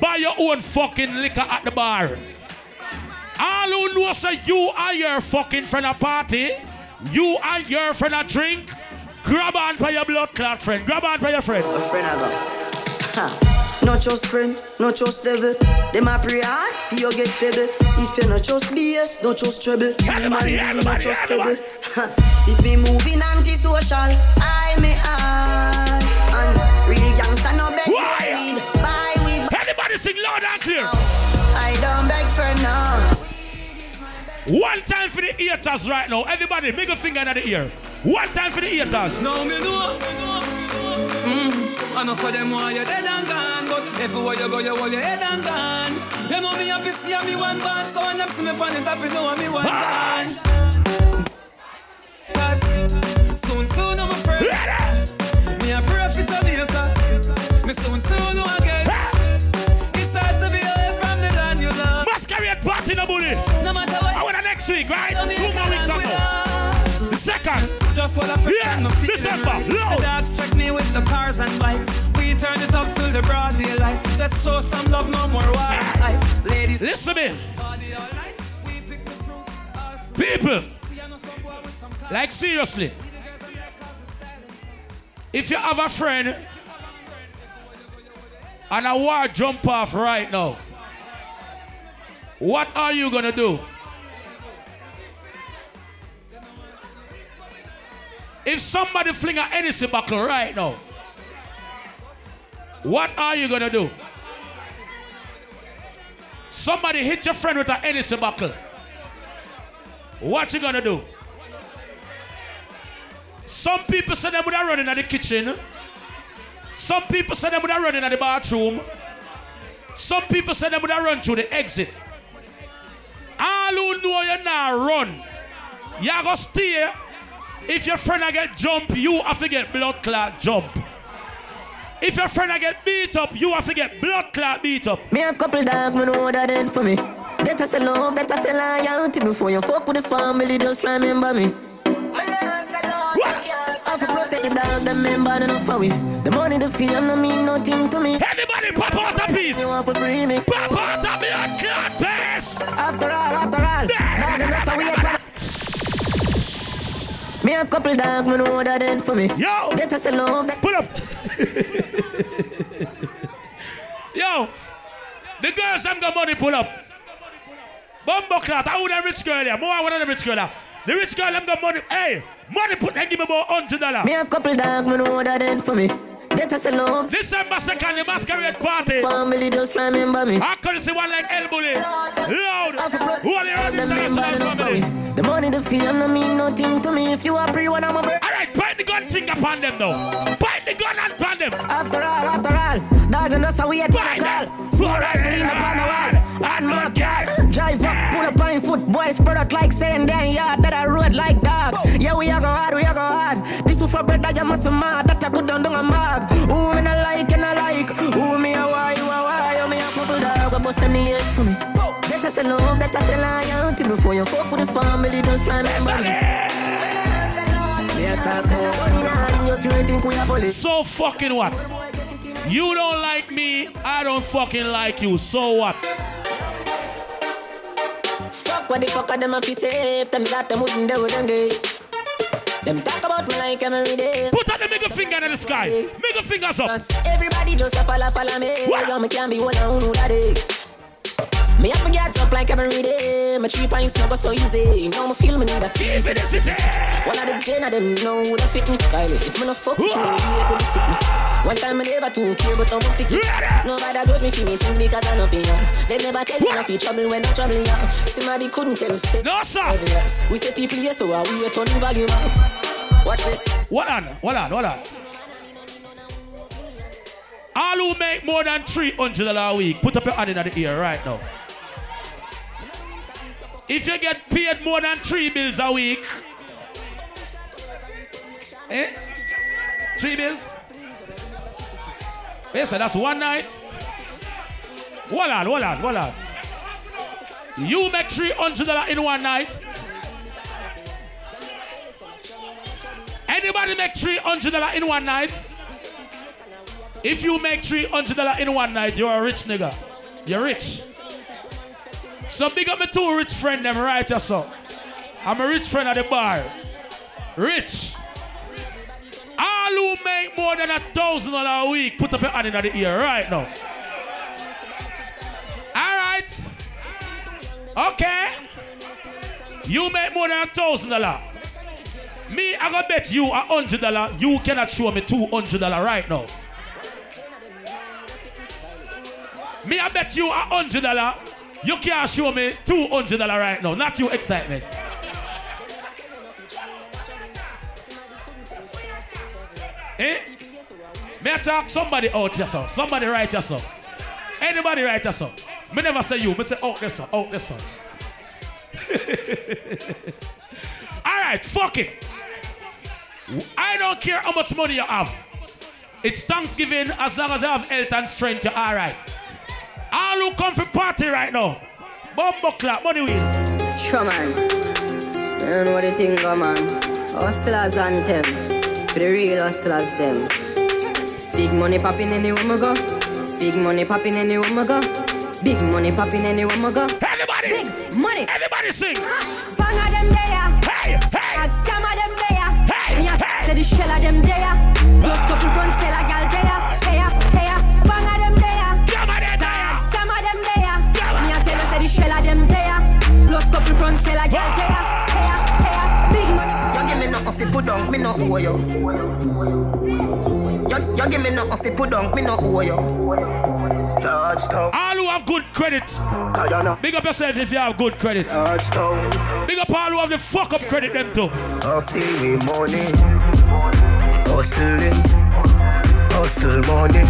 Buy your own fucking liquor at the bar. All who know say you are your fucking friend a party, you are your friend a drink, grab on by your blood clot friend. Grab on by your friend. A friend I got. Not just friend, not just devil. Them a pray hard for you get pebble. If you not just BS, not just trouble. Everybody, being, everybody, not just everybody. If me moving antisocial, I may I. And real gangster no beg weed. Buy weed. Everybody sing loud and clear. I don't beg for no One time for the haters right now. Everybody, make a finger in the ear. One time for the haters. No, me know. Mm. Enough of them want you dead and gone, but everywhere you go, you hold your head and gone. You know me happy see me one band, so when them see me on the top, you know me one band. Cause soon, soon, I'm a friend. Me a pray for Jamaica. Me soon, soon, know again. It's hard to be away from the land you love. Masquerade party no bully. No matter what. I want next week, right? Tell Just what I feel Yeah, I'm feeling December, right. loud. The dogs check me with the cars and bikes. We turn it up till the broad daylight. Let's show some love, no more wild life. Ladies, Listen me. party all night. We pick the fruits. all fruit. People, We are no some boy with some kind like seriously. If you have a friend and a war jump off right now, what are you gonna do? If somebody fling a Hennessy buckle right now, what are you gonna do? Somebody hit your friend with a Hennessy buckle. What you gonna do? Some people say they would have running at the kitchen. Some people say they would have running at the bathroom. Some people say they would have run through the exit. All who know you now run. You go stay. If your friend I get jump, you have to get blood clot jump. If your friend I get beat up, you have to get blood clot beat up. Me have couple dog, me know that ain't for me. That I say love, that I say loyalty. Before you fuck with the family, just remember me. I protect the dog, the member, enough for we. The money, the fame, no mean nothing to me. Anybody pop out a piece? You want for free me? Pop out a me a clot pass. After all, after all, dog, that's how we Me have couple dog, me know that ain't for me. Yo! That I say love, that Pull up. Yo, the girls I'm got money pull up. Bumbo clot, I would a rich girl here. More I want a rich girl here. The rich girl I'm got money. Hey, money put and give me about hundred dollars. Me have couple dog, me know that ain't for me. That I say love. December second, the masquerade party. Family just remember me. I could see one like El Bully. Loud. Who are the The artists member, national for family? The money, the fame, no mean nothing to me. If you are free, when I'm a bird. Alright, point the gun thing upon them though. Point the gun and upon them. After all, after all, dog and us how we to that. call. Four rifle in upon the wall, and my car. Drive up, pull up on foot, boys spread out like saying damn yard that I road like dog. Yeah, we are go hard, we are go hard. This one for bread that you must mad, that I put down down a mark. Who me not like and I like, who me a why, you a why, you me a couple dog, go bust any head for me. That I say love, that I say loyalty before you fuck with the family, just try remember me. I. So fucking what? You don't like me, I don't fucking like you. So what? Fuck what the fuck are them if you safe Them got them wouldn't do them day Them talk about me like every day Put out the middle finger in the sky. Middle fingers up. Cause everybody just a follow follow me What? Yo, me can't be one who know that day Me have to get up like every day. My three pints go so easy. Now me feel me need a feel for the city. One of the gen of them know who da fit me Kylie, if me no fuck with you, you to visit me. One time me never too care but I'm up Nobody got me feel me things because I know for you. They never tell you no feel trouble when I'm troubling you. Somebody couldn't tell say No, sir. We say people here so we a turn the volume up. Watch this. Hold on, hold on, hold on. All who make more than $300 a week, put up your hand in the ear right now. If you get paid more than three bills a week, eh? Three bills? Yes, sir, that's one night. Hold on, hold on, hold on. You make $300 in one night. Anybody make $300 in one night? If you make $300 in one night, you're a rich nigga. You're rich. So big up my two rich friend them right here, so. I'm a rich friend at the bar. Rich. All who make more than a thousand dollars a week, put up your hand in the ear right now. All right. Okay. You make more than a thousand dollars. Me, I gonna bet you a hundred dollar. You cannot show me two hundred dollar right now. Me, I bet you a hundred dollar. You can't show me $200 right now. Not your excitement. Eh? May I talk somebody out yourself? Somebody write yourself. Anybody write yourself? Me never say you. Me say out this son. Out this son. All right, fuck it. I don't care how much money you have. It's Thanksgiving as long as I have health and strength. You're all right. All who come for party right now. Bumbo clap, money win. Sure, man. I don't know what you think, go, man. Hustlers and them. For the real hustlers, them. Big money popping anywhere we go. Big money popping anywhere we go. Big money popping anywhere we go. Everybody! Big money! Everybody sing! Bang of them there. Hey! Hey! Scam of them there. Hey! Me a say the shell of them there. Plus couple front sell a gal Plus couple front sell a gal there. Hey, hey, big money. You give me no coffee, put down, me no owe you. You, you give me no coffee, put down, me no owe you. Touchdown. All who have good credit. Guyana. Big up yourself if you have good credit. Touchdown. Big up all who have the fuck up credit them too. Coffee with money. Hustling. Hustle money.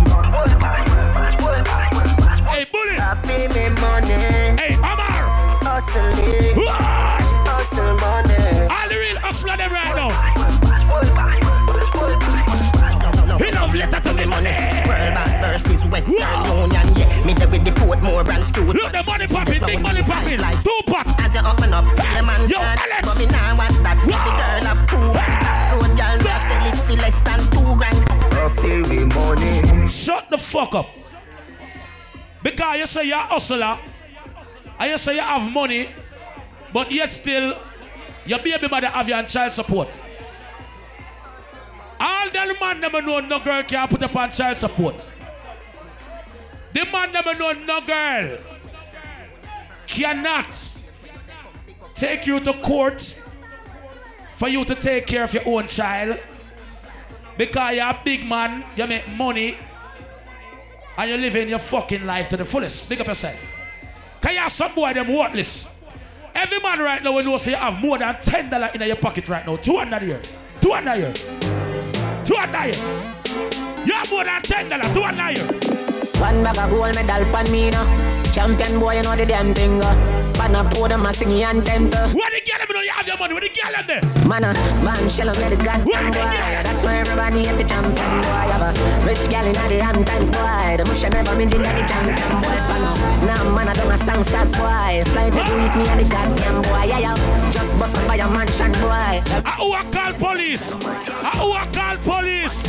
Hey, bully. Coffee me money. Hey, Omar. Hustling. Hustle money. All the real hustler them right now. He love letter to me money. World Boss versus Western Union. Yeah, me there with the Portmore branch too. Look, the money popping, big money popping. Two pot. As you open up, the man Yo, can. Alex. But me now watch that. Every girl have two. Good girl, me a sell it for less than two grand. Coffee with money. Shut the fuck up. Because you say you're a hustler, and you say you have money, but yet still, your baby mother have you on child support. All the man never know no girl can put up on child support. The man never know no girl cannot take you to court for you to take care of your own child. Because you're a big man, you make money, and you're living your fucking life to the fullest. Think of yourself. Because you have some boy them worthless. Every man right now will know say you have more than ten dollar in your pocket right now. Two hundred here. Two hundred here. Two hundred here. You have more than ten dollar. Two hundred here. One bag of gold medal pan me now. Champion boy, you know the damn thing. Uh. Pan a podium, a singing anthem. Uh. What the girl them know you have your money? What the girl them there? Man, man, shell of the goddamn boy. That's why everybody at the champion boy. Have a rich gal in the Hamptons boy. The mush never been in the champion boy. Now man, I don't a songsters boy. Fly to with me at the goddamn boy. Yeah, yeah. Just bust up by a mansion boy. I who I call police? I who I call police?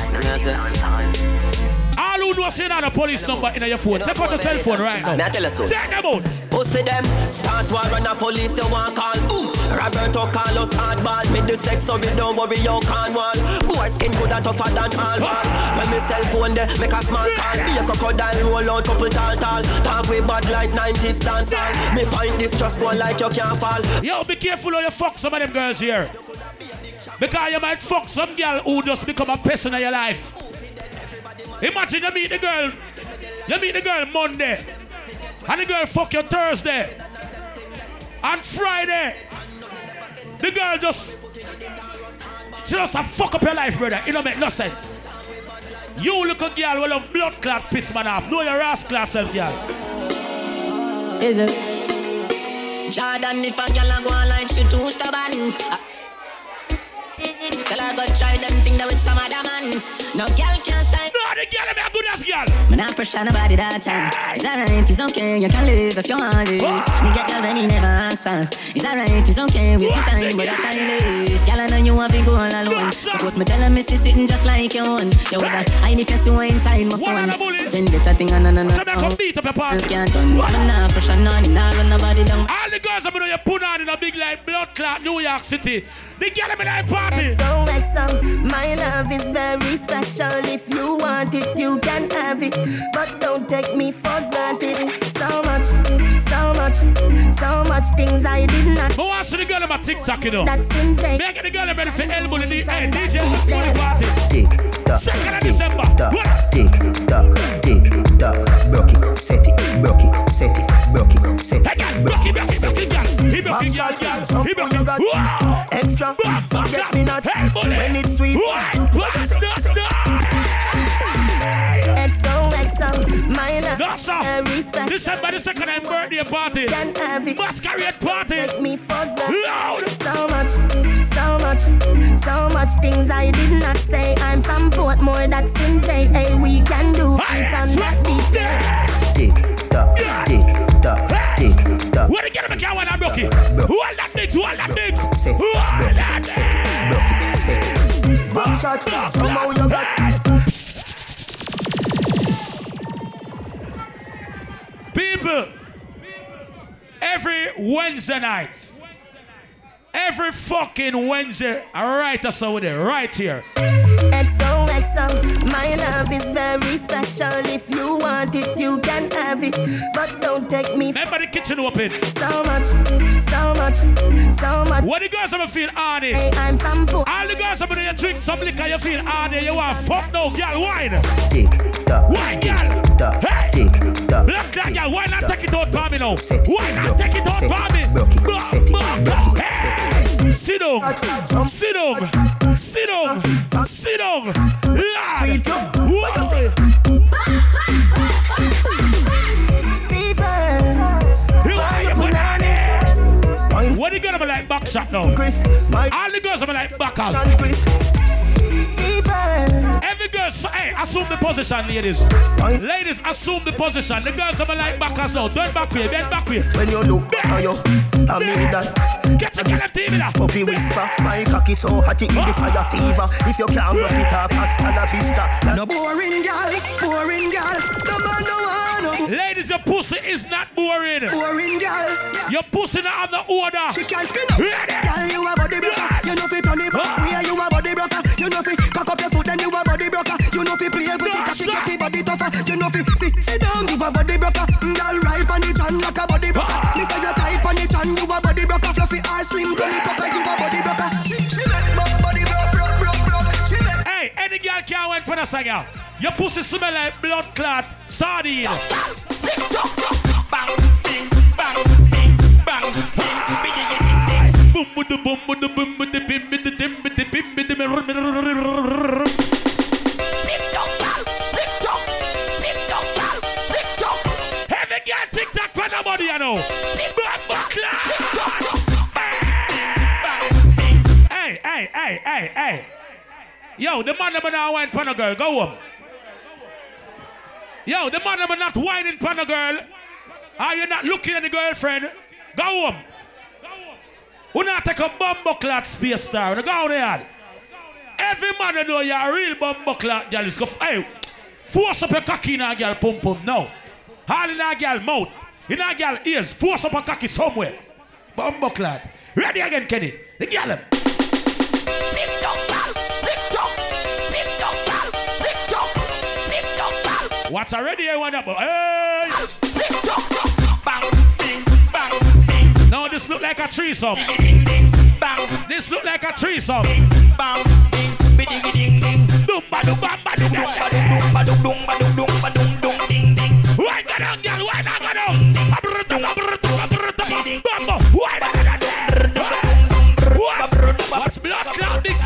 All who know say that the police number in your phone. Take out the cell phone right now. Tell you so. Take them out. Pussy them, start war on the police, you want call. Ooh, Roberto Carlos hardball, me the sex so we don't worry, you can't wall. Boy skin and tougher than all wall. When me cell phone there, make a small call. Be a crocodile, roll out couple tall tall. Talk with bad like 90s dance hall. Me point this just go like you can't fall. Yo, be careful how you fuck some of them girls here. Because you might fuck some girl who just become a person in your life. Imagine you meet the girl, you meet the girl Monday, and the girl fuck you Thursday, and Friday, the girl just, she just a fuck up your life, brother. It don't make no sense. You look a girl will have blood clot piss man off. Know your ass class self, girl. Is it? Jordan, if a girl a go she too stubborn. Ah. Uh, Tell her go try them thing that with some other man. No girl can stand. No, the girl be a good ass girl. Me not pressure nobody that time. It's alright, it's okay, you can live if you want live. Me get girl when he never ask for. It's alright, it's okay, waste my time, but that time is. Girl, I know you want to go all alone. Suppose me tell her me see sitting just like your own. You would have I need to see what inside my phone. Vendetta thing, no, no, no. So me come beat up your party. Can't done. Me not pressure none, nah run nobody down. All the girls I'm know you put on in a big like blood clot New York City. The girl them in that party. XO, XO, my love is very special. If you want it, you can have it. But don't take me for granted. So much, so much, so much things I did not. But watch the girl on my TikTok, you know. That's in change. Make the girl ready for elbow in the hey, DJ Hush Money Party. Tick tock, Second of tick December. tick tock, tick tock. Broke it, set it, broke it, set it, broke it, set it, it, girl. Some He broke you it. got Wow. extra. Forget me not when it's sweet. Wine, wine, no, no. XOXO, my love. No, sir. Very special. December the second and birthday party. Can have it. Masquerade party. Make me forget. Loud. So much, so much, so much things I did not say. I'm from Portmore, that's in JA. We can do it on that beach. Tick tock, tick tock, tick tock. Where the girl make you want broke it? Hold that bitch, hold that bitch, hold that bitch. Back shot, somehow you got. People, every Wednesday night. Every fucking Wednesday, I write us over there, right here. XO XOXO, my love is very special. If you want it, you can have it. But don't take me. Remember the kitchen open. So much, so much, so much. What the girls ever feel hardy? Hey, I'm from Port. All the girls over there, you drink some liquor, you feel hardy, you want fuck no, girl, wine. tick tock, Wine, girl. tock, Hey. tick tock. Black that girl, why not take it out for me now? Why not take it out for me? Broke it, Bah, set it, bah, broke bah. it, Hey. Sit down, sit down, sit down, sit down. Lad. Whoa. Why you put on it? What the girls like back shot now? All the girls ever like backers. Every girl, so, hey, assume the position, ladies. Ladies, assume the position. The girls ever like backers now. Don't back way, bend back way. When you look at you, I mean that. Get your girl a TV now. Puppy whisper, my cocky so hot it give the fire fever. If you can't block it off, hasta la vista. No boring girl, boring girl. No man no one, no Ladies, your pussy is not boring. boring girl. Your pussy not have the order. She can't spin up. Ready? Girl, you a body broker. You know fi turn it back. Where you a body broker. You know fi cock up your foot and you a body broker. You know fi play with the cocky, get the body tougher. You know fi sit, sit down, give a body broker. Mm, girl, right on the chan like a body broker. Me say you tight on the chan, you a body broker. Fluffy or slim, it up you a body broker. She, she make bo- body broke, broke, broke, broke. She make Hey, any girl can went for a singer. Your pussy smell like blood clot sardine. Boom, boom, boom, boom, boom, boom, boom, bim, bim, bim, bim, bim, bim, bim, bim. Every girl TikTok for nobody, you know. Hey, hey, hey, hey, hey. Yo, the man never now wine pan a girl. Go home. Yo, the man never not whining pan a girl. Are you not looking at the girlfriend? Go home. Who not take a bumbo clot space star? Go on there. Every man know you're a real bumbo clot girl is go. Hey, force up your cocky in a girl pum pum now. All in a girl mouth. In a girl ears. Force up a cocky somewhere. Bumbo clot. Ready again, Kenny. The girl um. them. What's already I want up? Hey! No, this look like a threesome. This look like a threesome. Why go down? Bumbo. Not go down? Big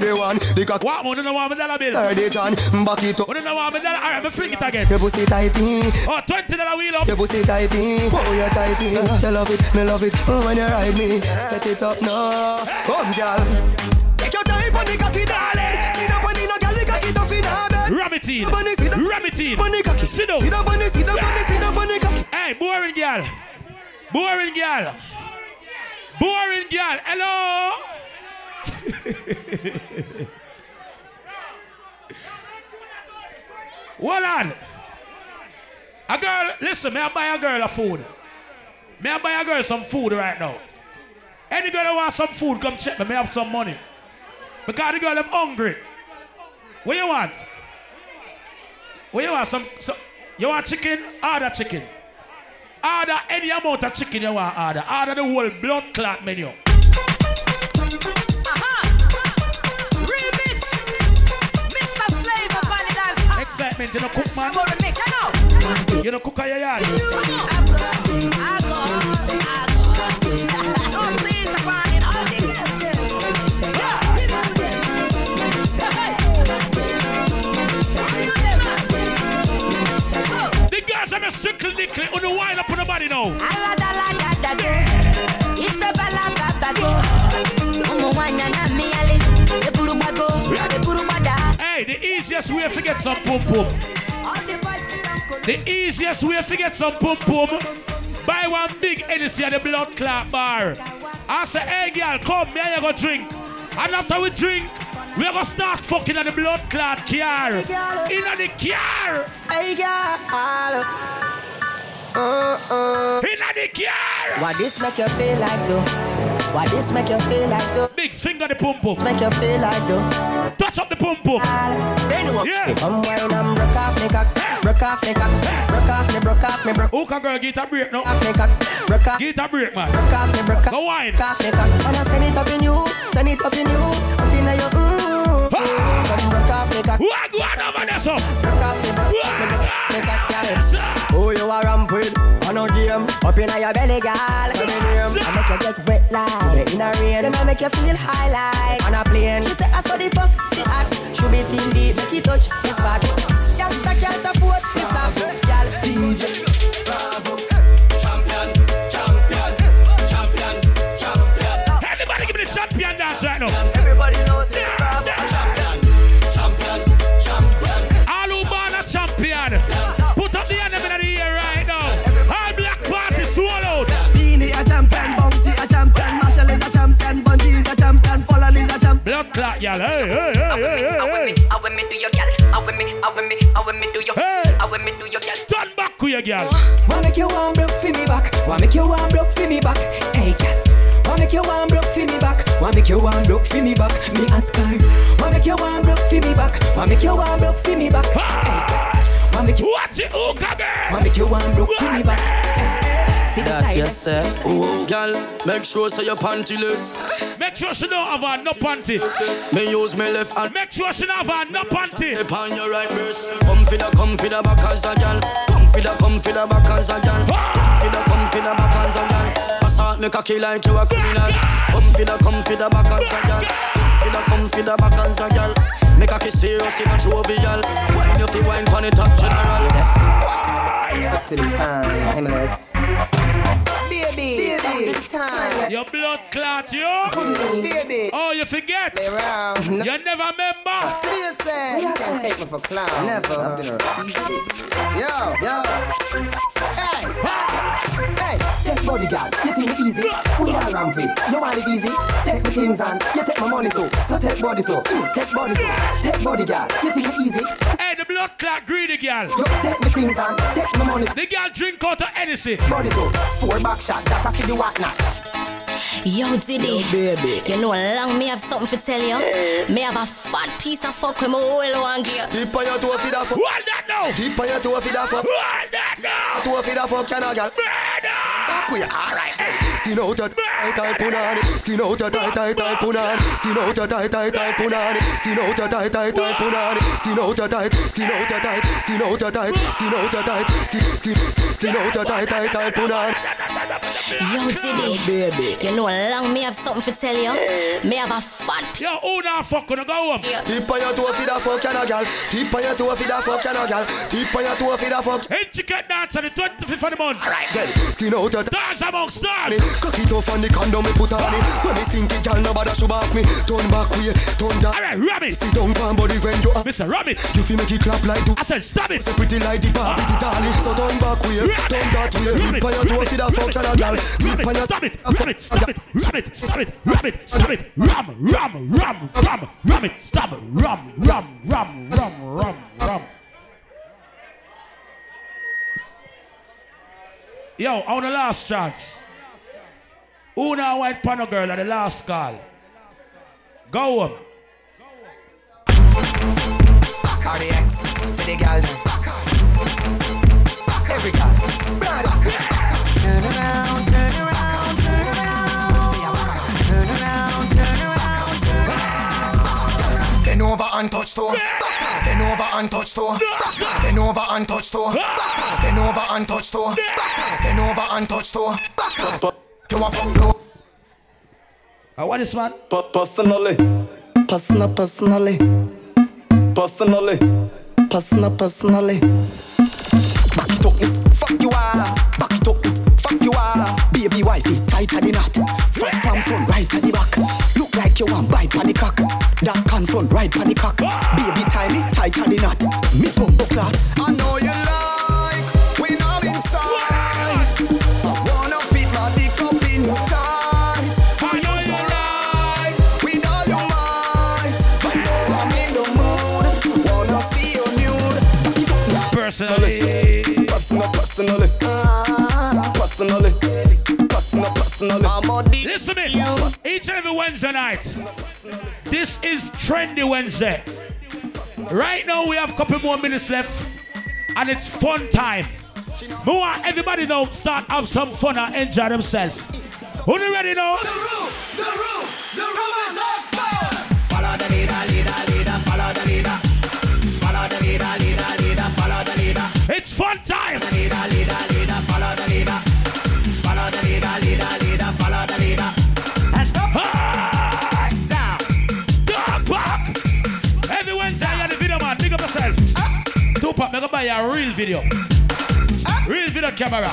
30 one. They got what money want me dollar bill. 30 John, back it up. Money no want me dollar. Alright, me fling it again. Your pussy tighty. Oh, 20 dollar wheel up. Your pussy tighty. Oh, you're tighty. Uh, you love it, me love it. Oh, when you ride me, set it up now. Hey. Come, girl. Take your time on the cocky, darling. Sit up on the no girl, the cocky tough in her bed. Ram it in. cocky. it in. Sit up. Sit up on the, sit up on the, sit up on cocky. Hey, boring girl. Boring girl. Boring girl. Hello. Hold on. A girl, listen, may I buy a girl a food? May I buy a girl some food right now? Any girl that wants some food, come check me. May I have some money. Because the girl them hungry. What you want? What you want? Some, some you want chicken? Order chicken. Order any amount of chicken you want order. Order the whole blood clot menu. Xsytment, you know cook man. You know cook on. Your yard. The girls a dickly on the wind up on the body now. Hey, the easiest way to get some pum pum. The easiest way to get some pum pum. Buy one big Hennessy at the blood clot bar. I say, hey girl, come, me and you go drink. And after we drink, we gonna start fucking at the blood clot car. In the car. Hey girl. Uh-uh. In the car. What this make you feel like though? What this make you feel like though? Big finger the pum pum. Make you feel like though? Touch up the pum pum. Yeah. Come wine and broke off me cock, broke off me cock, broke off me, broke off me, broke. Who can girl get a break now? off me cock, broke off. Get a break, man. Broke off me, broke off. Go wine. Broke off me cock. Wanna send it up in you, send it up in you, up in your mm. Come broke off me cock. What go on over there, so? Broke off me, broke off me, broke me cock, girl. Who you a ramp with? On no game, up in your belly, girl. Say me name. I make you get wet like in a rain. Then I make you feel high like on a plane. She say I saw the fuck the hot. Should be team deep, make it touch the spot. Youngster can't afford the flap, girl. DJ. Bravo. Champion, champion, champion, champion. Everybody give me the champion dance right now. Blood clot, y'all. Hey, hey, hey, hey, hey, hey. How me do your girl? How me? How me? How me do your? Hey. How me do your girl? Turn back to your girl. Wanna make you one broke for me back, wanna make you one broke for me back, hey cat. Wanna make you one broke for me back, wanna make you one broke for me back, me ask her. Wanna make you one broke for me back, wanna make you one broke for me back, hey cat. Wanna make you Watch it, hookah girl. wanna make you one broke for me back. Hey. See the That style. yourself. Ooh, girl, make sure so your pantyless. Make sure she don't have a no panty. Me use me left hand. Make sure she don't have a no panty. Tip on your right breast. Come for the, come for the back as a girl. Come for the, come for the back as a girl. Come for the, come for the back as a girl. Assault me cocky like you a criminal. Come for the, come for the back as a girl. Come for the, come for the back as a girl. Make a kiss serious in a jovial. Wine you fi wine pon the top general. Up to the time, timeless. Baby, baby, it's time. Your blood clot, yo. Baby, Oh, you forget. play around. You never remember. Seriously, you can't take me for clown. Never. I've been around. Yo, yo. Hey, hey. Take body girl, you think it easy? We are ramping, you want it easy? Take my things and you take my money too. So take body too, Mm, take body too. Take body girl, you think it easy? Hey, the blood clot greedy girl. You take my things and take my money The girl drink out of anything. body too. Four back shot, that a for the what not. Yo, Diddy. Baby. You know, long me have something to tell you. Me have a fat piece of fuck with my whole one gear. Tip on your toe fi da fuck. Hold that now. Tip on your toe fi da fuck. Hold that now. Toe fi da fuck, can a girl. Murder. Back with you, alright. Skin out your tight tight punani. Skin out your tight tight tight punani. Skin out your tight tight tight punani. Skin out your tight tight tight punani. Skin out your tight. Skin out your tight. Skin out your tight. Skin out your tight. Skin skin skin out your tight tight tight punani. Yo, Diddy. Baby. You know, long me have something to tell you. Me have a fat Yo, who now fuck gonna go home? Tip on your toe fi da fuck, can a girl. Tip on your toe fi da fuck, can a girl. Tip on your toe fi da fuck. Intricate dance on the 25th of the month. Alright, then. Skin out your Dance among stars. Cock it off on the condom me put on it. When me sink it, girl nobody should off me. Turn back way, turn down. Alright, rub it. Sit down, pan body when you. Mister, rub it. You feel make it clap like do. I said stop it. Say pretty like the Barbie, the ah. darling. So turn back way, turn that way. Grip on your toe, feed a fuck to the girl. Grip on your. Stop it, rub it, stop it, rub it, stop it, rub it, stop it, rum, rum, rum, rum, rum it, stop it, rum, rum, rum, rum, rum, rum. Yo, on the last chance. Una white panel girl at the last call. Go up. RDX for the girl them. Every girl. Turn around, turn around, turn around. Turn around, turn around, turn around. Bend over and touch toe. Bend over and touch toe. Bend over and touch toe. Bend over and touch toe. Bend over and touch toe. You want fuck blow? Uh, what is man? Personally, personal, personally, personally, personal, personally. Back it up, me, fuck you all. Back it up, me, fuck you all. Baby wifey, tight at the knot. Front from front, right at the back. Look like you want bite pan the cock. Dark and front, right pan the cock. Baby tie me tight at the knot. Listen to me. Each and every Wednesday night. This is Trendy Wednesday. Right now we have a couple more minutes left. And it's fun time. Want everybody now start have some fun and enjoy themselves. Who ready now? Pop. up, I'm gonna buy a real video. Up. Real video camera.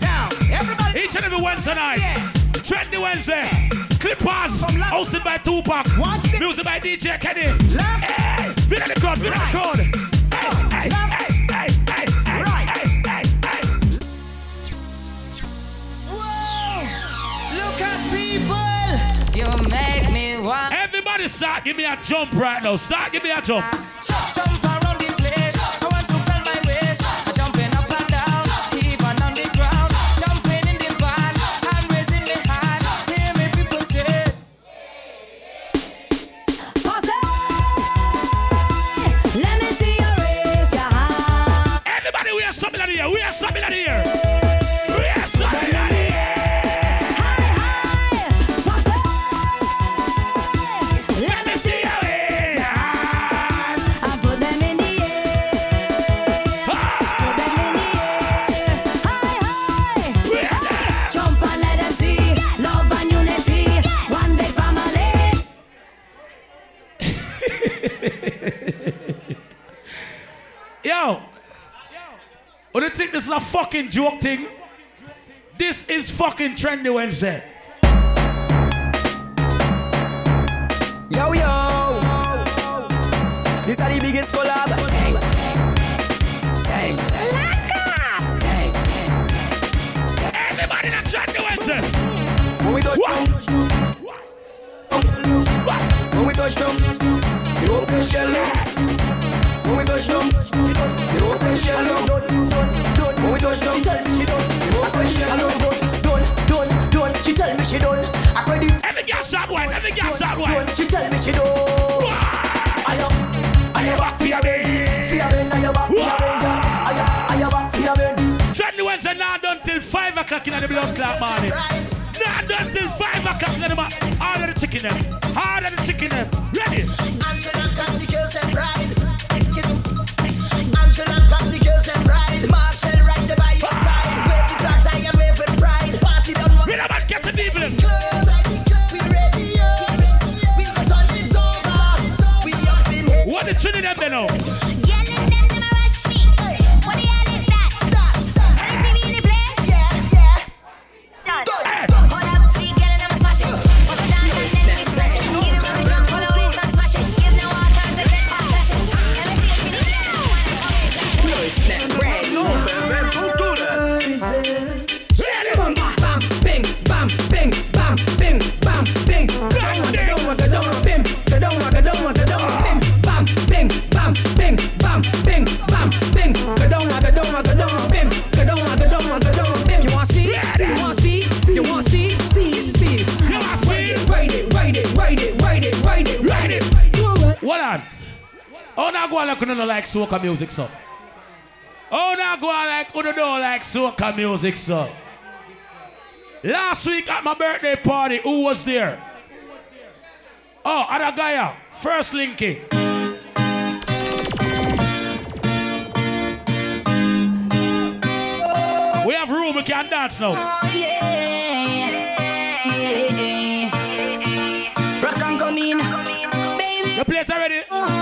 Now, Everybody. Each and every Wednesday night. Yeah. Trendy Wednesday. Yeah. Clippers. Hosted by Tupac. Once Music by DJ Kenny. Left. Hey. Video the code, video right. the code. You make me want. Everybody, start give me a jump right now. Start give me a jump. Fucking joke thing? This is fucking trendy Wednesday. Yo, yo. This are the biggest collab. Dang. Dang. Dang. Everybody that trendy Wednesday. When we touch down. When we touch down. The open shell. When we touch down. The open shell down. When we touch down. The open shell down. Done, done, done. She tell me she done. I credit. Every girl start wine. Every girl start wine. She tell me she done. I am, I am back for your bed. For your bed, I am back for your bed. I am, I am back for your bed. Trendy Wednesday now done till 5 o'clock in the blood clot morning. Now done till 5 o'clock in the morning. All of the chicken them. All of the chicken them. Ready? Angela got the girls them right. Angela got the girls them right. Trinidad Oh, now go on like you don't like soca music, so. Oh, now go on like you don't like soca music, so. Last week at my birthday party, who was there? Oh, Adagaya, first linking. We have room, we can dance now. Rock and come in, baby. You play it already? baby,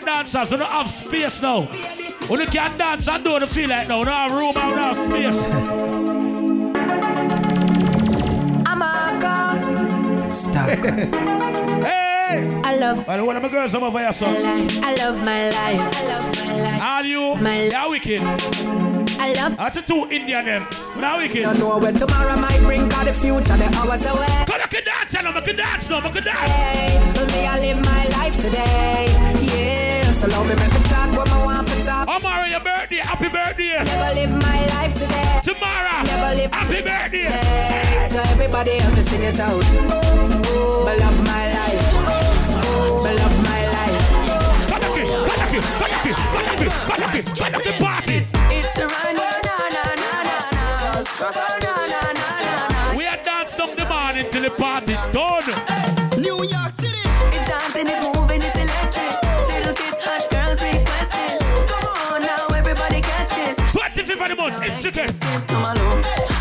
Intricate dancers, we don't have space now. When you can dance and do the feel like now, we don't have room and we don't have space. I'm a girl. Stop. hey! I love. Well, one of my girls over here, so. I love my life. I love my life. All you, My they are wicked. I love. That's the two Indian them. They are wicked. Don't know when tomorrow might bring, cause the future the hours away. Come, I can dance now, I can dance now, I can dance. Hey, but me, I live my life today. So love me, make me talk what I want to talk. Tomorrow your birthday, happy birthday. Never live my life today. Tomorrow, Never live happy birthday. today. So everybody have to sing it out. Me love my life. Me love my life. Party. It's a run. We are down the morning till the party done. The month, intricate. Skip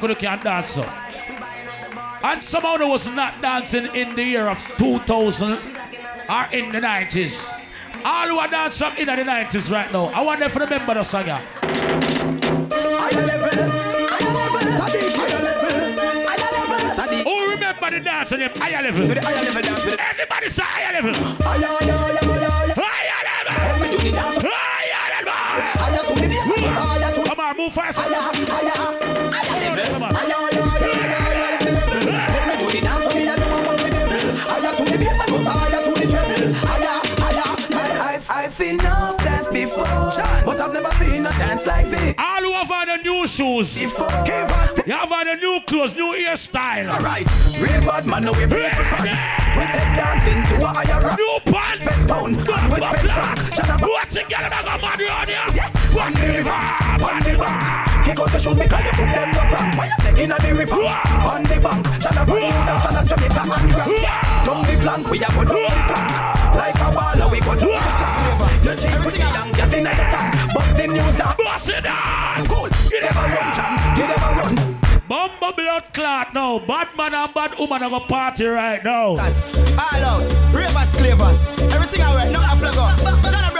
Like you can't dance so. And somehow they was not dancing in the year of 2000 or in the 90s. All who are dancing in the 90s right now, I want them to remember the yeah. Who remember the dance on them higher level? Everybody say higher level. Higher level. Higher level. Come on, move fast. Dance like this. All who have on the new shoes. You have on the new clothes, new hairstyle. Alright, real bad man, no we break the pants. We take dancing to a higher rock. New pants. Best pound, and with pen frack. Shut up. What's it get about a man around here? One the river, one the bank. Kick out the shoes because you put them up wrong. Why you taking the river? On the bank. Shut up, and you dance and Jamaica and grab. Down the flank, we are go down the flank. Like a baller, we go down with the slavers. You cheap with the young gas in the. But the new dance. Bust it down. Cool. You never run, champ. You never run. Bumble blood clot now. Bad man and bad woman are gonna party right now. All out, ravers, clavers, everything I wear, not a plug up.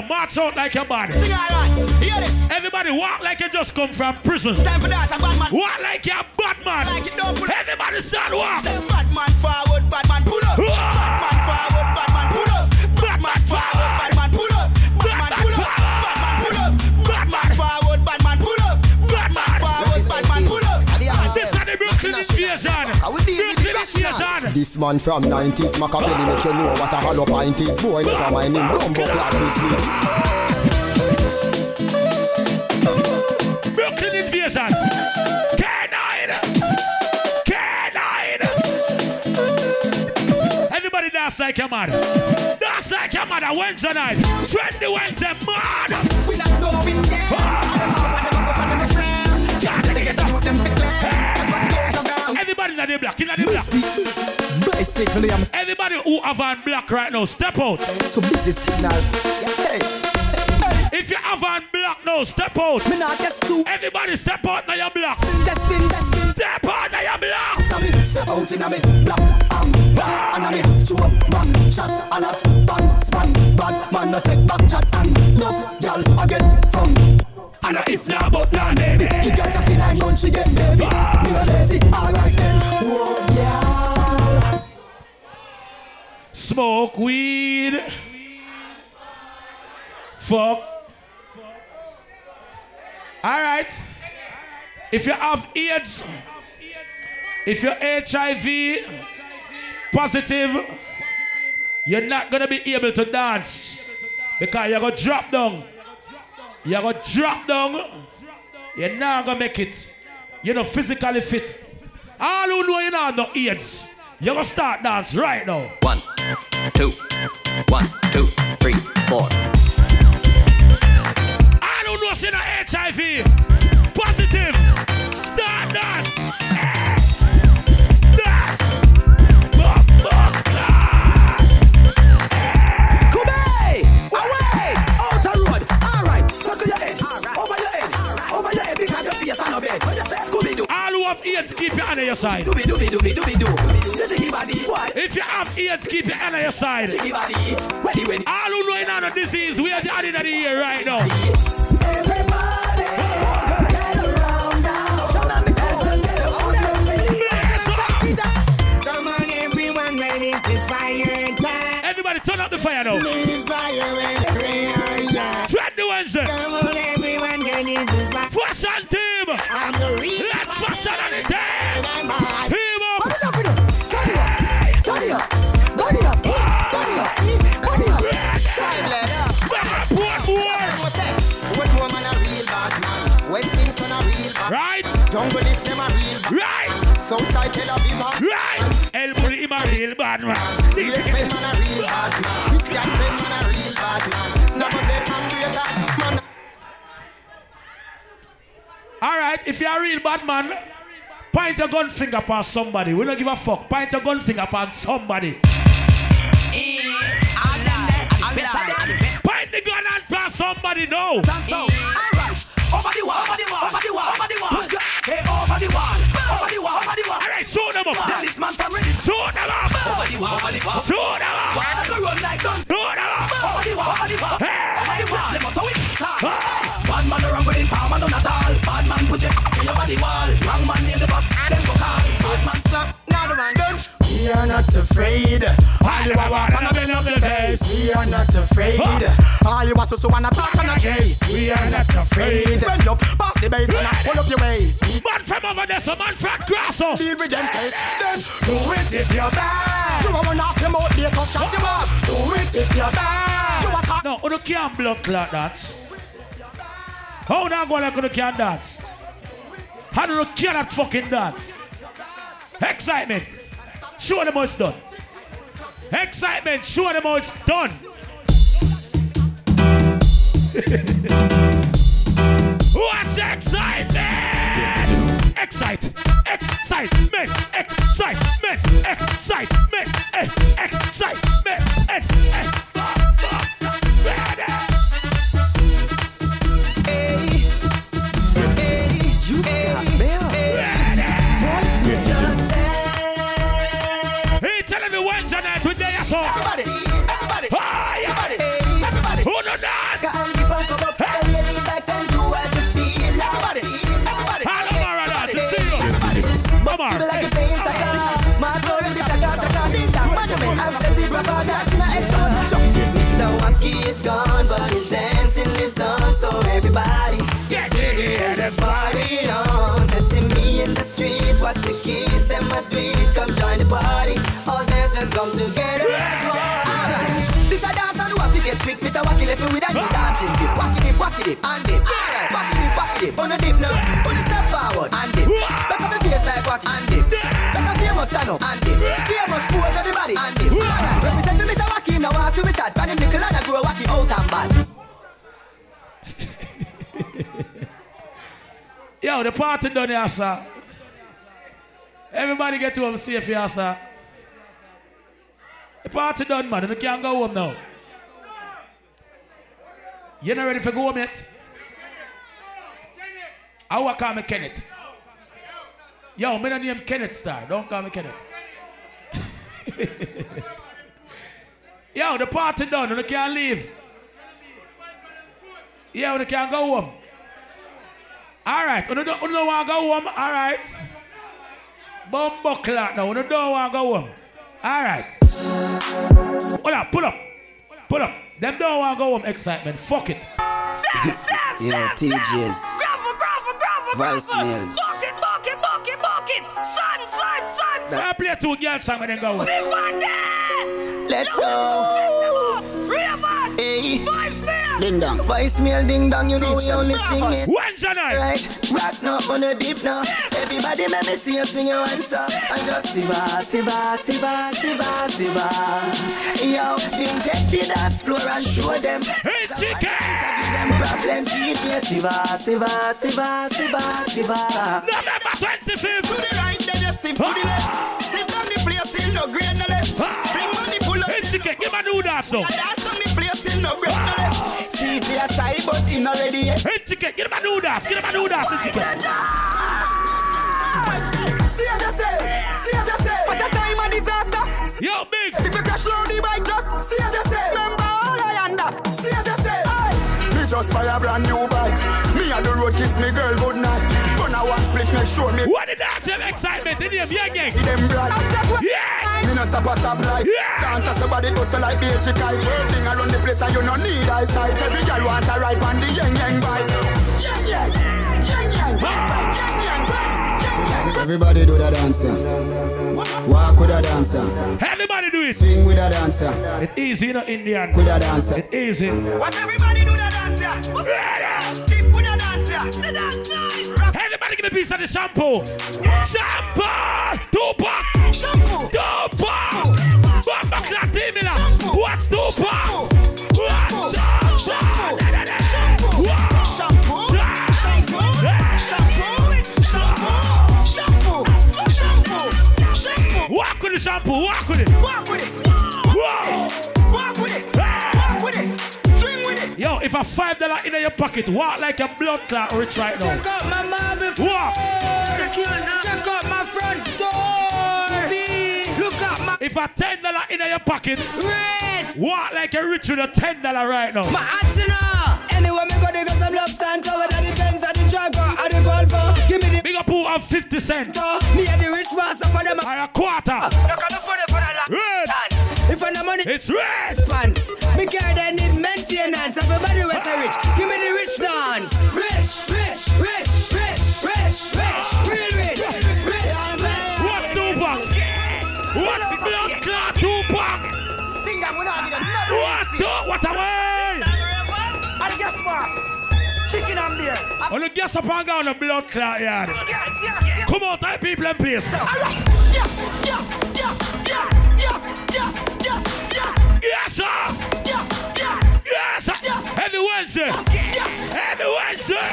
Know, march out like your body. Everything I rock. Hear this. Everybody walk like you just come from prison. Time for that, a bad man. Walk like you're bad man. Like it don't pull. Everybody stand walk. Say bad man forward, bad man pull up. Bad man forward, bad man pull up. Bad man forward, bad man pull up. Bad man pull up. Bad man pull up. Bad man forward, bad man pull up. Bad man forward, bad man pull up. This is the Brooklyn invasion. Brooklyn. This man from 90s, Machiavelli make you know what a hollow pint is. Boy, never mind him, bumbo clad business. Brooklyn invasion. Canine. Canine. Everybody dance like your mother. Dance like your mother Wednesday night. Trendy Wednesday, mad. We not oh. going there. black in the black. Basically, I'm Everybody who have on black right now, step out. so busy signal. Hey, If you have on black now, step out. me not guess too. Everybody step out now your black. Destin, destin. Step out now your black. Me step out in a me black and black and a me two man shot a lot bad span bad man no take back chat and love y'all again from And if not, but not baby. You got a thing and she get baby. Me no lazy, alright then. Whoa, yeah. Smoke weed. Fuck. All right. If you have AIDS, if you're HIV positive, you're not gonna be able to dance because you're gonna drop down. You're gonna drop down. You're not gonna make it. You're not physically fit. All who know you know no AIDS, you're gonna start dance right now. One, two, one, two, three, four. I don't know say no HIV have AIDS, keep your hand on your side. If you have AIDS, keep your hand on your side. Jiggy body. Ready, ready. All who know you know no disease, we are the end of the year right now. Everybody, get around now. Turn on the cold. Come on, everyone, ready? It's fire time. Everybody turn up the fire now. It's fire and prayer, yeah. Tread the ones. Come on, everyone, ready? It's fire. Fashion team. I'm the real. Right. Jungle is them a real bad Right. Southside Tel Aviv a Right. El Bully him a real bad man. Great Pen man a real bad man. Christian Pen man a real bad man. Never say I'm greater man. All right, if you're a real bad man, point a gun finger past somebody. We don't give a fuck. Point a gun finger past somebody. Point the gun and past somebody. No. Over the wall, over the wall, over the wall, over the wall. Hey, over the wall, over the wall, over the wall. All right, shoot them up. Then this man from ready. Shoot them up. Over the wall, over the wall. Shoot them up. Why not go run like gun? Over the wall, over the wall. Hey. Over the wall. Them up so it start. Hey, man around with him, farmer none at all. Bad man put in your body wall. Wrong man name the boss, them go call. Bad man sir, now the man done. We are not afraid. All you want walk and a bend up the face. We are not afraid. All you want so so wanna talk and a chase. We are not afraid. Bend up, pass the base and pull up your waist. Man from over there, some man from Grasso. Deal with them face. Then do it if you're bad. You a run off your mouth, be a tough shot you up. Do it if you're bad. You a talk. No, you can't blood clot that. How now go like you can't dance? How do you cannot fucking dance? Xsytment. Show them how it's done. Xsytment. Show them how it's done. What's excitement? Excite, excitement, excitement, excitement, eh, excitement, eh, eh, eh, come together. Alright, this a dance and wacky get quick. Mr. Wacky left me with a new dancing dip. Wacky dip, wacky dip, and dip. Alright, wacky dip, wacky dip. On the dip now, on the step forward and dip. Back up the face like wacky and dip. Back up famous stand up and dip. Famous pose everybody and dip. Alright, represent me Mr. Wacky now. I see me start. Pan him nickel and I grow wacky out and bad. Yo, the party done here, sir. Everybody get to home safe here, sir. The party done, man. You can't go home now. You're not ready for go home yet? I will call me Kenneth. Yo, not name Kenneth Star. Don't call me Kenneth. Yo, the party done. You can't leave. Yeah, you can't go home. All right. You don't, don't want to go home? All right. Bumbo clock now. You don't want to go home. All right. Hold up. Pull up. Pull up. Them don't want to go home. Xsytment. Fuck it. Yo, TJs. Voicemails. Bucket, bucket, bucket, bucket. Son, son, son, I play two girls song and then go home. Let's go. Ravens. Hey. Voicemail. Ding dong. Voicemail ding dong, you know we only sing it. When's your night? Right, rock now on the deep now. Everybody let me see you swing your hands up. And just siva, siva, siva, siva, siva. Yo, ding take the dance floor and show them. Hey, chicken! Problem DJ siva, siva, siva, siva, siva. November 25th. To the right, then you sip to the left. Ah. Sit on the place, still no grain no left. Ah. Bring money, pull up. Hey, chicken, give me do that song. Dance on the place, still no grain no ah. left. CJ a try, but he not ready yet. Hey, chicken, give me do that. Give me do that, hey, chicken. Save yourself, save yourself. What a time of disaster. Yo, big. If you crash low the bike, just save yourself. Remember all I under. Save yourself. Aye. Me just buy a brand new bike. Me and the road kiss me girl good night. Gonna one split, make sure me. What did that have excitement in your young gang? Them bright. Yeah. Me no stop a stop light. Yeah. Dance as somebody hustle like beachy kite. Working around the place and you no need eyesight. Every girl want a ride on the yang yang bike. Yang yang. Yang yang. Yang yang. Yang yang. Everybody do the dancer. Walk with a dancer. Everybody do it. Swing with a dancer. It easy, you know, Indian. With a dancer. It easy. What everybody do that dance, yeah? Keep with the dance, yeah. The dance Everybody give me a piece of the shampoo. Shampoo. Tupac. Shampoo. Tupac. Bamba Clatimila. What's Tupac? What's Shampoo. Shampoo. Shampoo. Shampoo. Shampoo. Shampoo. Shampoo. Walk with the shampoo. Walk with it. Walk with it. Yo, if a five dollar in your pocket, walk like a blood clot rich right now. Check out my mom Walk. Check out my front door. B. Look at my If a ten dollar in your pocket, red. walk like a rich with a ten dollar right now. My antenna. Anywhere me go, they got some love stand cover that depends on the Jaguar and the Volvo. Give me the Big up who have 50 cent. me and the rich master for them. Or a quarter. Look at the funny for the la- Red. If I no money, It's red. pants. Me care they need maintenance. Everybody was a rich. Give me the rich dance. Rich, rich, rich, rich, rich, rich, real rich, rich. What's Tupac? What's blood clot Tupac? Think I'm gonna give them. What the? What away? And guess what? Chicken and beer. On the gas up and go on the blood clot yard. Come on, type people in place. Alright. Yes, yes, yes, yes, yes, yes, yes, yes, Yes, sir. yes, yes, Yes, sir. Yes. Every Wednesday. yes, Every Wednesday.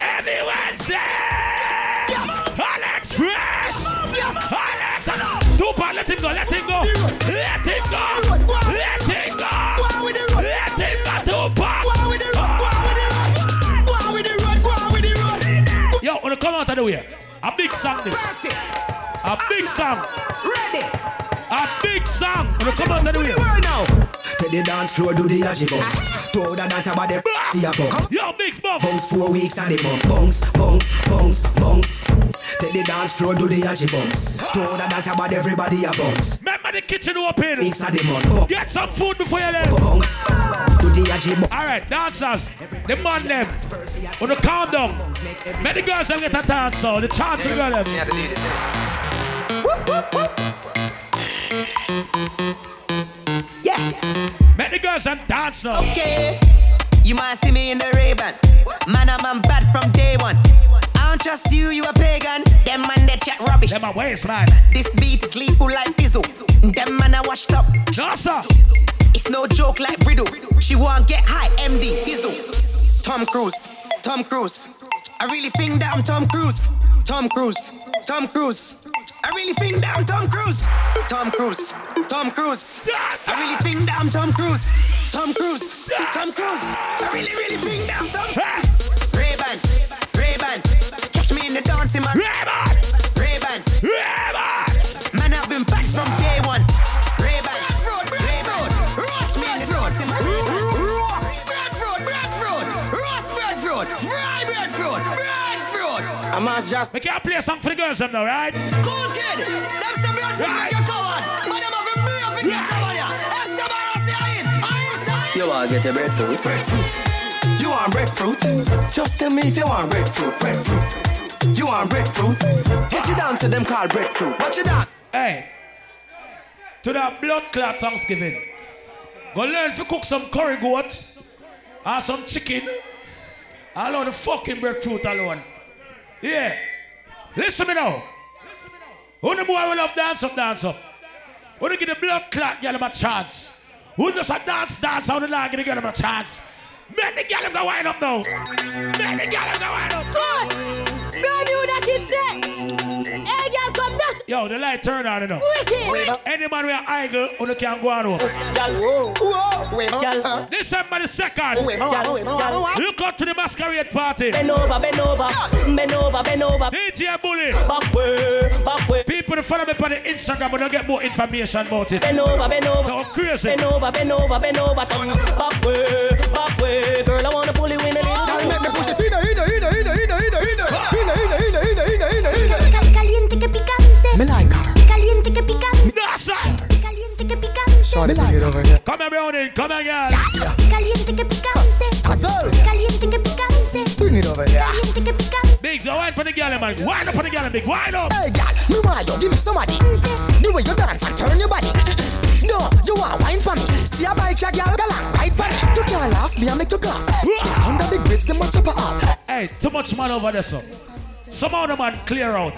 Every Wednesday. Alex Fresh. Alex. Tupac, let him go. Let him go. Let him go. Let him go. Go on with the road. Let him go, Tupac. Yo, wanna come out of the way. A big song this. A big song. Ready. A big song. Wanna come out of the way. Word now. To the dance floor, do the yaji bounce. To the dance about the the bounce. Yo, big bump. Bounce four weeks and the bump. Bounce, bounce, bounce, bounce. To the dance floor, do the yaji bounce. To the dance about everybody a bounce. Remember the kitchen open. Weeks and the month. Get some food before you leave. bounce. Do the yaji bounce. All right, dancers, the man them, wanna calm down. Make the girls them get a dance so the chance to go them. Yeah. Girls them dance now. Okay. You might see me in the Ray-Ban. Man, I'm bad from day one. I don't trust you, you a pagan. Them man, they chat rubbish. Them a waste man. This beat is lethal like Pizzo. Them man, I washed up. No sir. Uh, it's no joke like Riddle. She won't get high, MD, Dizzle. Tom Cruise, Tom Cruise. I really think that I'm Tom Cruise. Tom Cruise, Tom Cruise. I really think damn Tom Cruise. Tom Cruise. Tom Cruise. I really think damn Tom Cruise. Tom Cruise. Tom Cruise. I really, really think damn Tom Cruise. Ray-Ban. Ray-Ban. Catch me in the dancing man. Ray-Ban. Ray-Ban. Ray-Ban. I must just. We can't play a song for the girls, them now, right? Cool kid. Them some breadfruit. Right. Get covered. Man, them have a beer for get over ya. Escobar, I say I ain't. I ain't dying. You wanna get your breadfruit? Breadfruit. You want breadfruit? Just tell me if you want breadfruit. Breadfruit. You want breadfruit? Get you down to them called breadfruit. What you down? Hey. To that blood clot Thanksgiving. Go learn to cook some curry goat or some chicken. Alone the fucking breadfruit alone. Yeah. Listen to me now. Who the boy will love dance up, dance up? Who the give the blood clot get him a chance? Who just a dance, dance, how the gonna get him a chance? Make the girl go wind up now. Make the girl go wind up. Good. Brand new that kid say. Hey, come dash. Yo, the light turn on enough. Wicked. Any man with an idol, who can go on home. Girl. December the second. Look out to the masquerade party. Bend over, bend over, bend over, bend over. DJ Bully. Back way, back way. People that follow me on the Instagram but don't get more information about it. Bend over, bend over. So crazy. Bend over, bend over, bend over. Back way, back way. Girl, I wanna pull you in a little. Girl, make me push it Shorty, bring it over here. Come here, Brownie. Come here, girl. Caliente que picante. Azul. Caliente que picante. Bring it over here. Caliente que picante. Big, so wine for the girl, man. Wine up for the girl, big. Wine up. Hey, girl, me want you, give me somebody. The way you dance and turn your body. No, you want wine for me. See a bike, a girl, go long, right for me. You can't laugh, me I make you laugh. Under the bridge, them a chop her off. Hey, too much man over there, so. Some of the man clear out.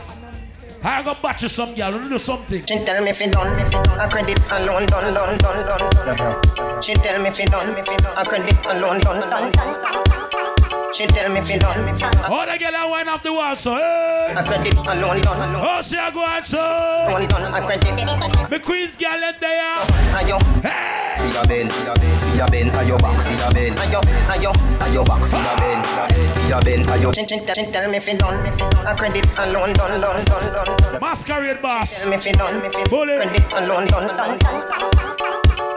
I go batch you some girl, do something. She tell me if you done, if you done, a credit alone, done, done, done, done. She tell me if you done, if you done, a credit alone, done, done, done. She tell me if you done, if you done. Oh, the girl I wine off the wall, so hey. A credit alone, done, alone. Oh, see I go on, so. Done, done, a credit. The Queen's girl in there. Ayo, Hey. Feel a bend, feel a bend, feel a bend, are your back, feel a bend. ayo, ayo. Are your back, feel a bend, feel a bend, are your. She, she, she tell me if you done, if you done, a credit alone, done, done, done, done, done. Masquerade boss. Tell me if you done, if you Bullet. credit alone, done, done, done.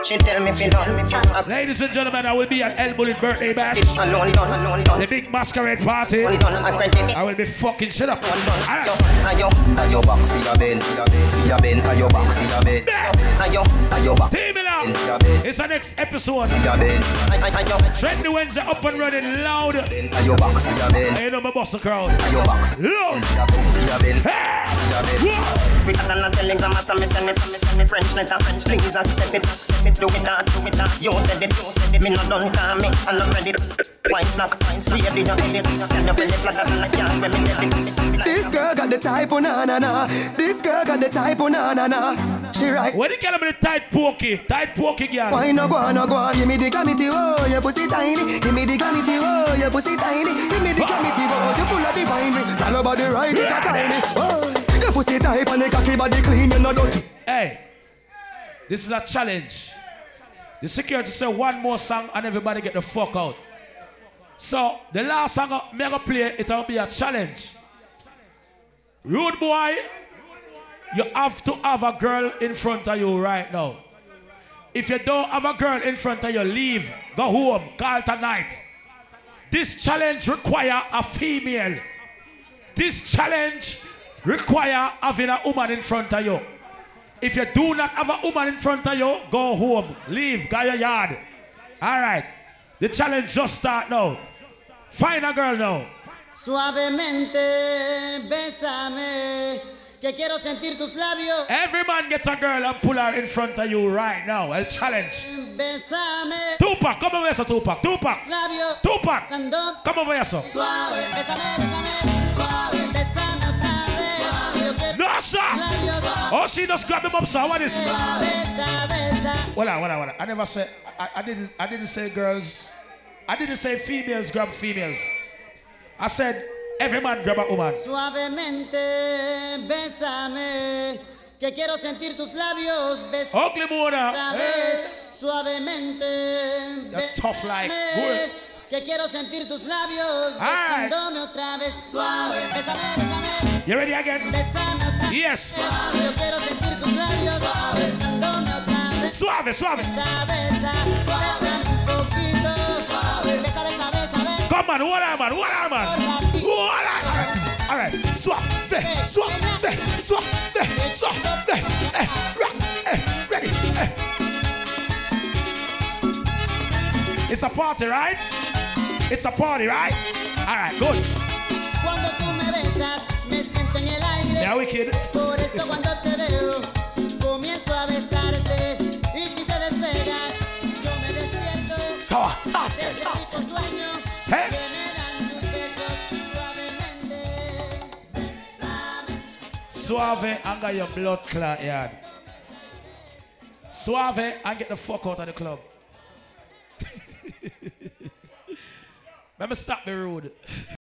She tell me if you done, if you done, a Ladies and gentlemen, I will be at El Bullet birthday bash. alone, done, alone, done. The big masquerade party. Done, done, a. I will be fucking shit up. Done, done, Alright. ayo, ayo. Are your back, feel a bend, feel a bend, feel a bend, are your back, feel a bend. Ayo, Are your back, Team it up. feel a bend, It's the next episode. feel a bend, ay- ay- ayo. Trendy Wednesday up and running loud. are your back, feel a bend, Hey, you know my boss the crowd. are your back, Loud. feel a bend, feel a bend, Hey. feel a bend. Whoa. We got a telegram, so me send me, send me, send me French letter. Please accept it, accept it. Do it, that, do it, that. You said it, you said it. Me not done, call me. I'm not ready. Wine snack, wine sweet, you know it. Can you belly flatter than a can when me tell it? This girl got the type, oh na na na. This girl got the type, oh na na na. She right. What the girl with the tight pokey? Tight pokey girl. Why no go on, no go on? Give me the gravity, oh, your pussy tiny. Give me the gravity, oh, your pussy tiny. Give me the gravity, oh, you full of the winery. Tell her body right, it a tiny. Oh, your pussy tight and the cocky body clean, you no dirty. Hey, this is a challenge. The security say one more song and everybody get the fuck out. So the last song I'm gonna play, it'll be a challenge. Rude boy, you have to have a girl in front of you right now. If you don't have a girl in front of you, leave, go home, call tonight. This challenge require a female. This challenge require having a woman in front of you. If you do not have a woman in front of you, go home, leave, go your yard. All right, the challenge just start now. Find a girl now. Suavemente, bésame, que quiero sentir tus labios. Every man get a girl and pull her in front of you right now. A challenge. Bésame, Tupac, come over here, so Tupac. Tupac. labios. Tupac. Sandón, Come over here, so. suave, bésame, bésame, suave, bésame otra vez. No, sir. Oh, she just grab them up, sir. What is? Hold on, hold on, hold on. I never said. I, I didn't. I didn't say girls. I didn't say females grab females. I said Every man grab a woman. Suavemente, bésame. Que quiero sentir tus labios. Bésame Ugly Mona. otra vez. Suavemente, tough like bésame. Que quiero sentir tus labios. Besándome otra vez. Suave. Bésame, bésame. You ready again? Bésame otra Yes. Suave. Yo quiero sentir tus labios. Besándome otra vez. Suave, suave. Besa, besa. Bésame un poquito. Suave. Besa, besa, besa, besa. Come on, what am man? What am man? What am man? All right, swap, eh, swap, eh, eh, rock, eh, ready, eh. It's a party, right? It's a party, right? All right, good. Cuando tú me besas, me siento en el aire. Yeah, wicked. Por eso cuando te veo, comienzo a besarte. Y si te despegas, yo me despierto. So, ah, de ese rico sueño Eh? que me dan tus besos suavemente. Suave and got your blood clot yeah. Suave and get the fuck out of the club. Let me stop the road.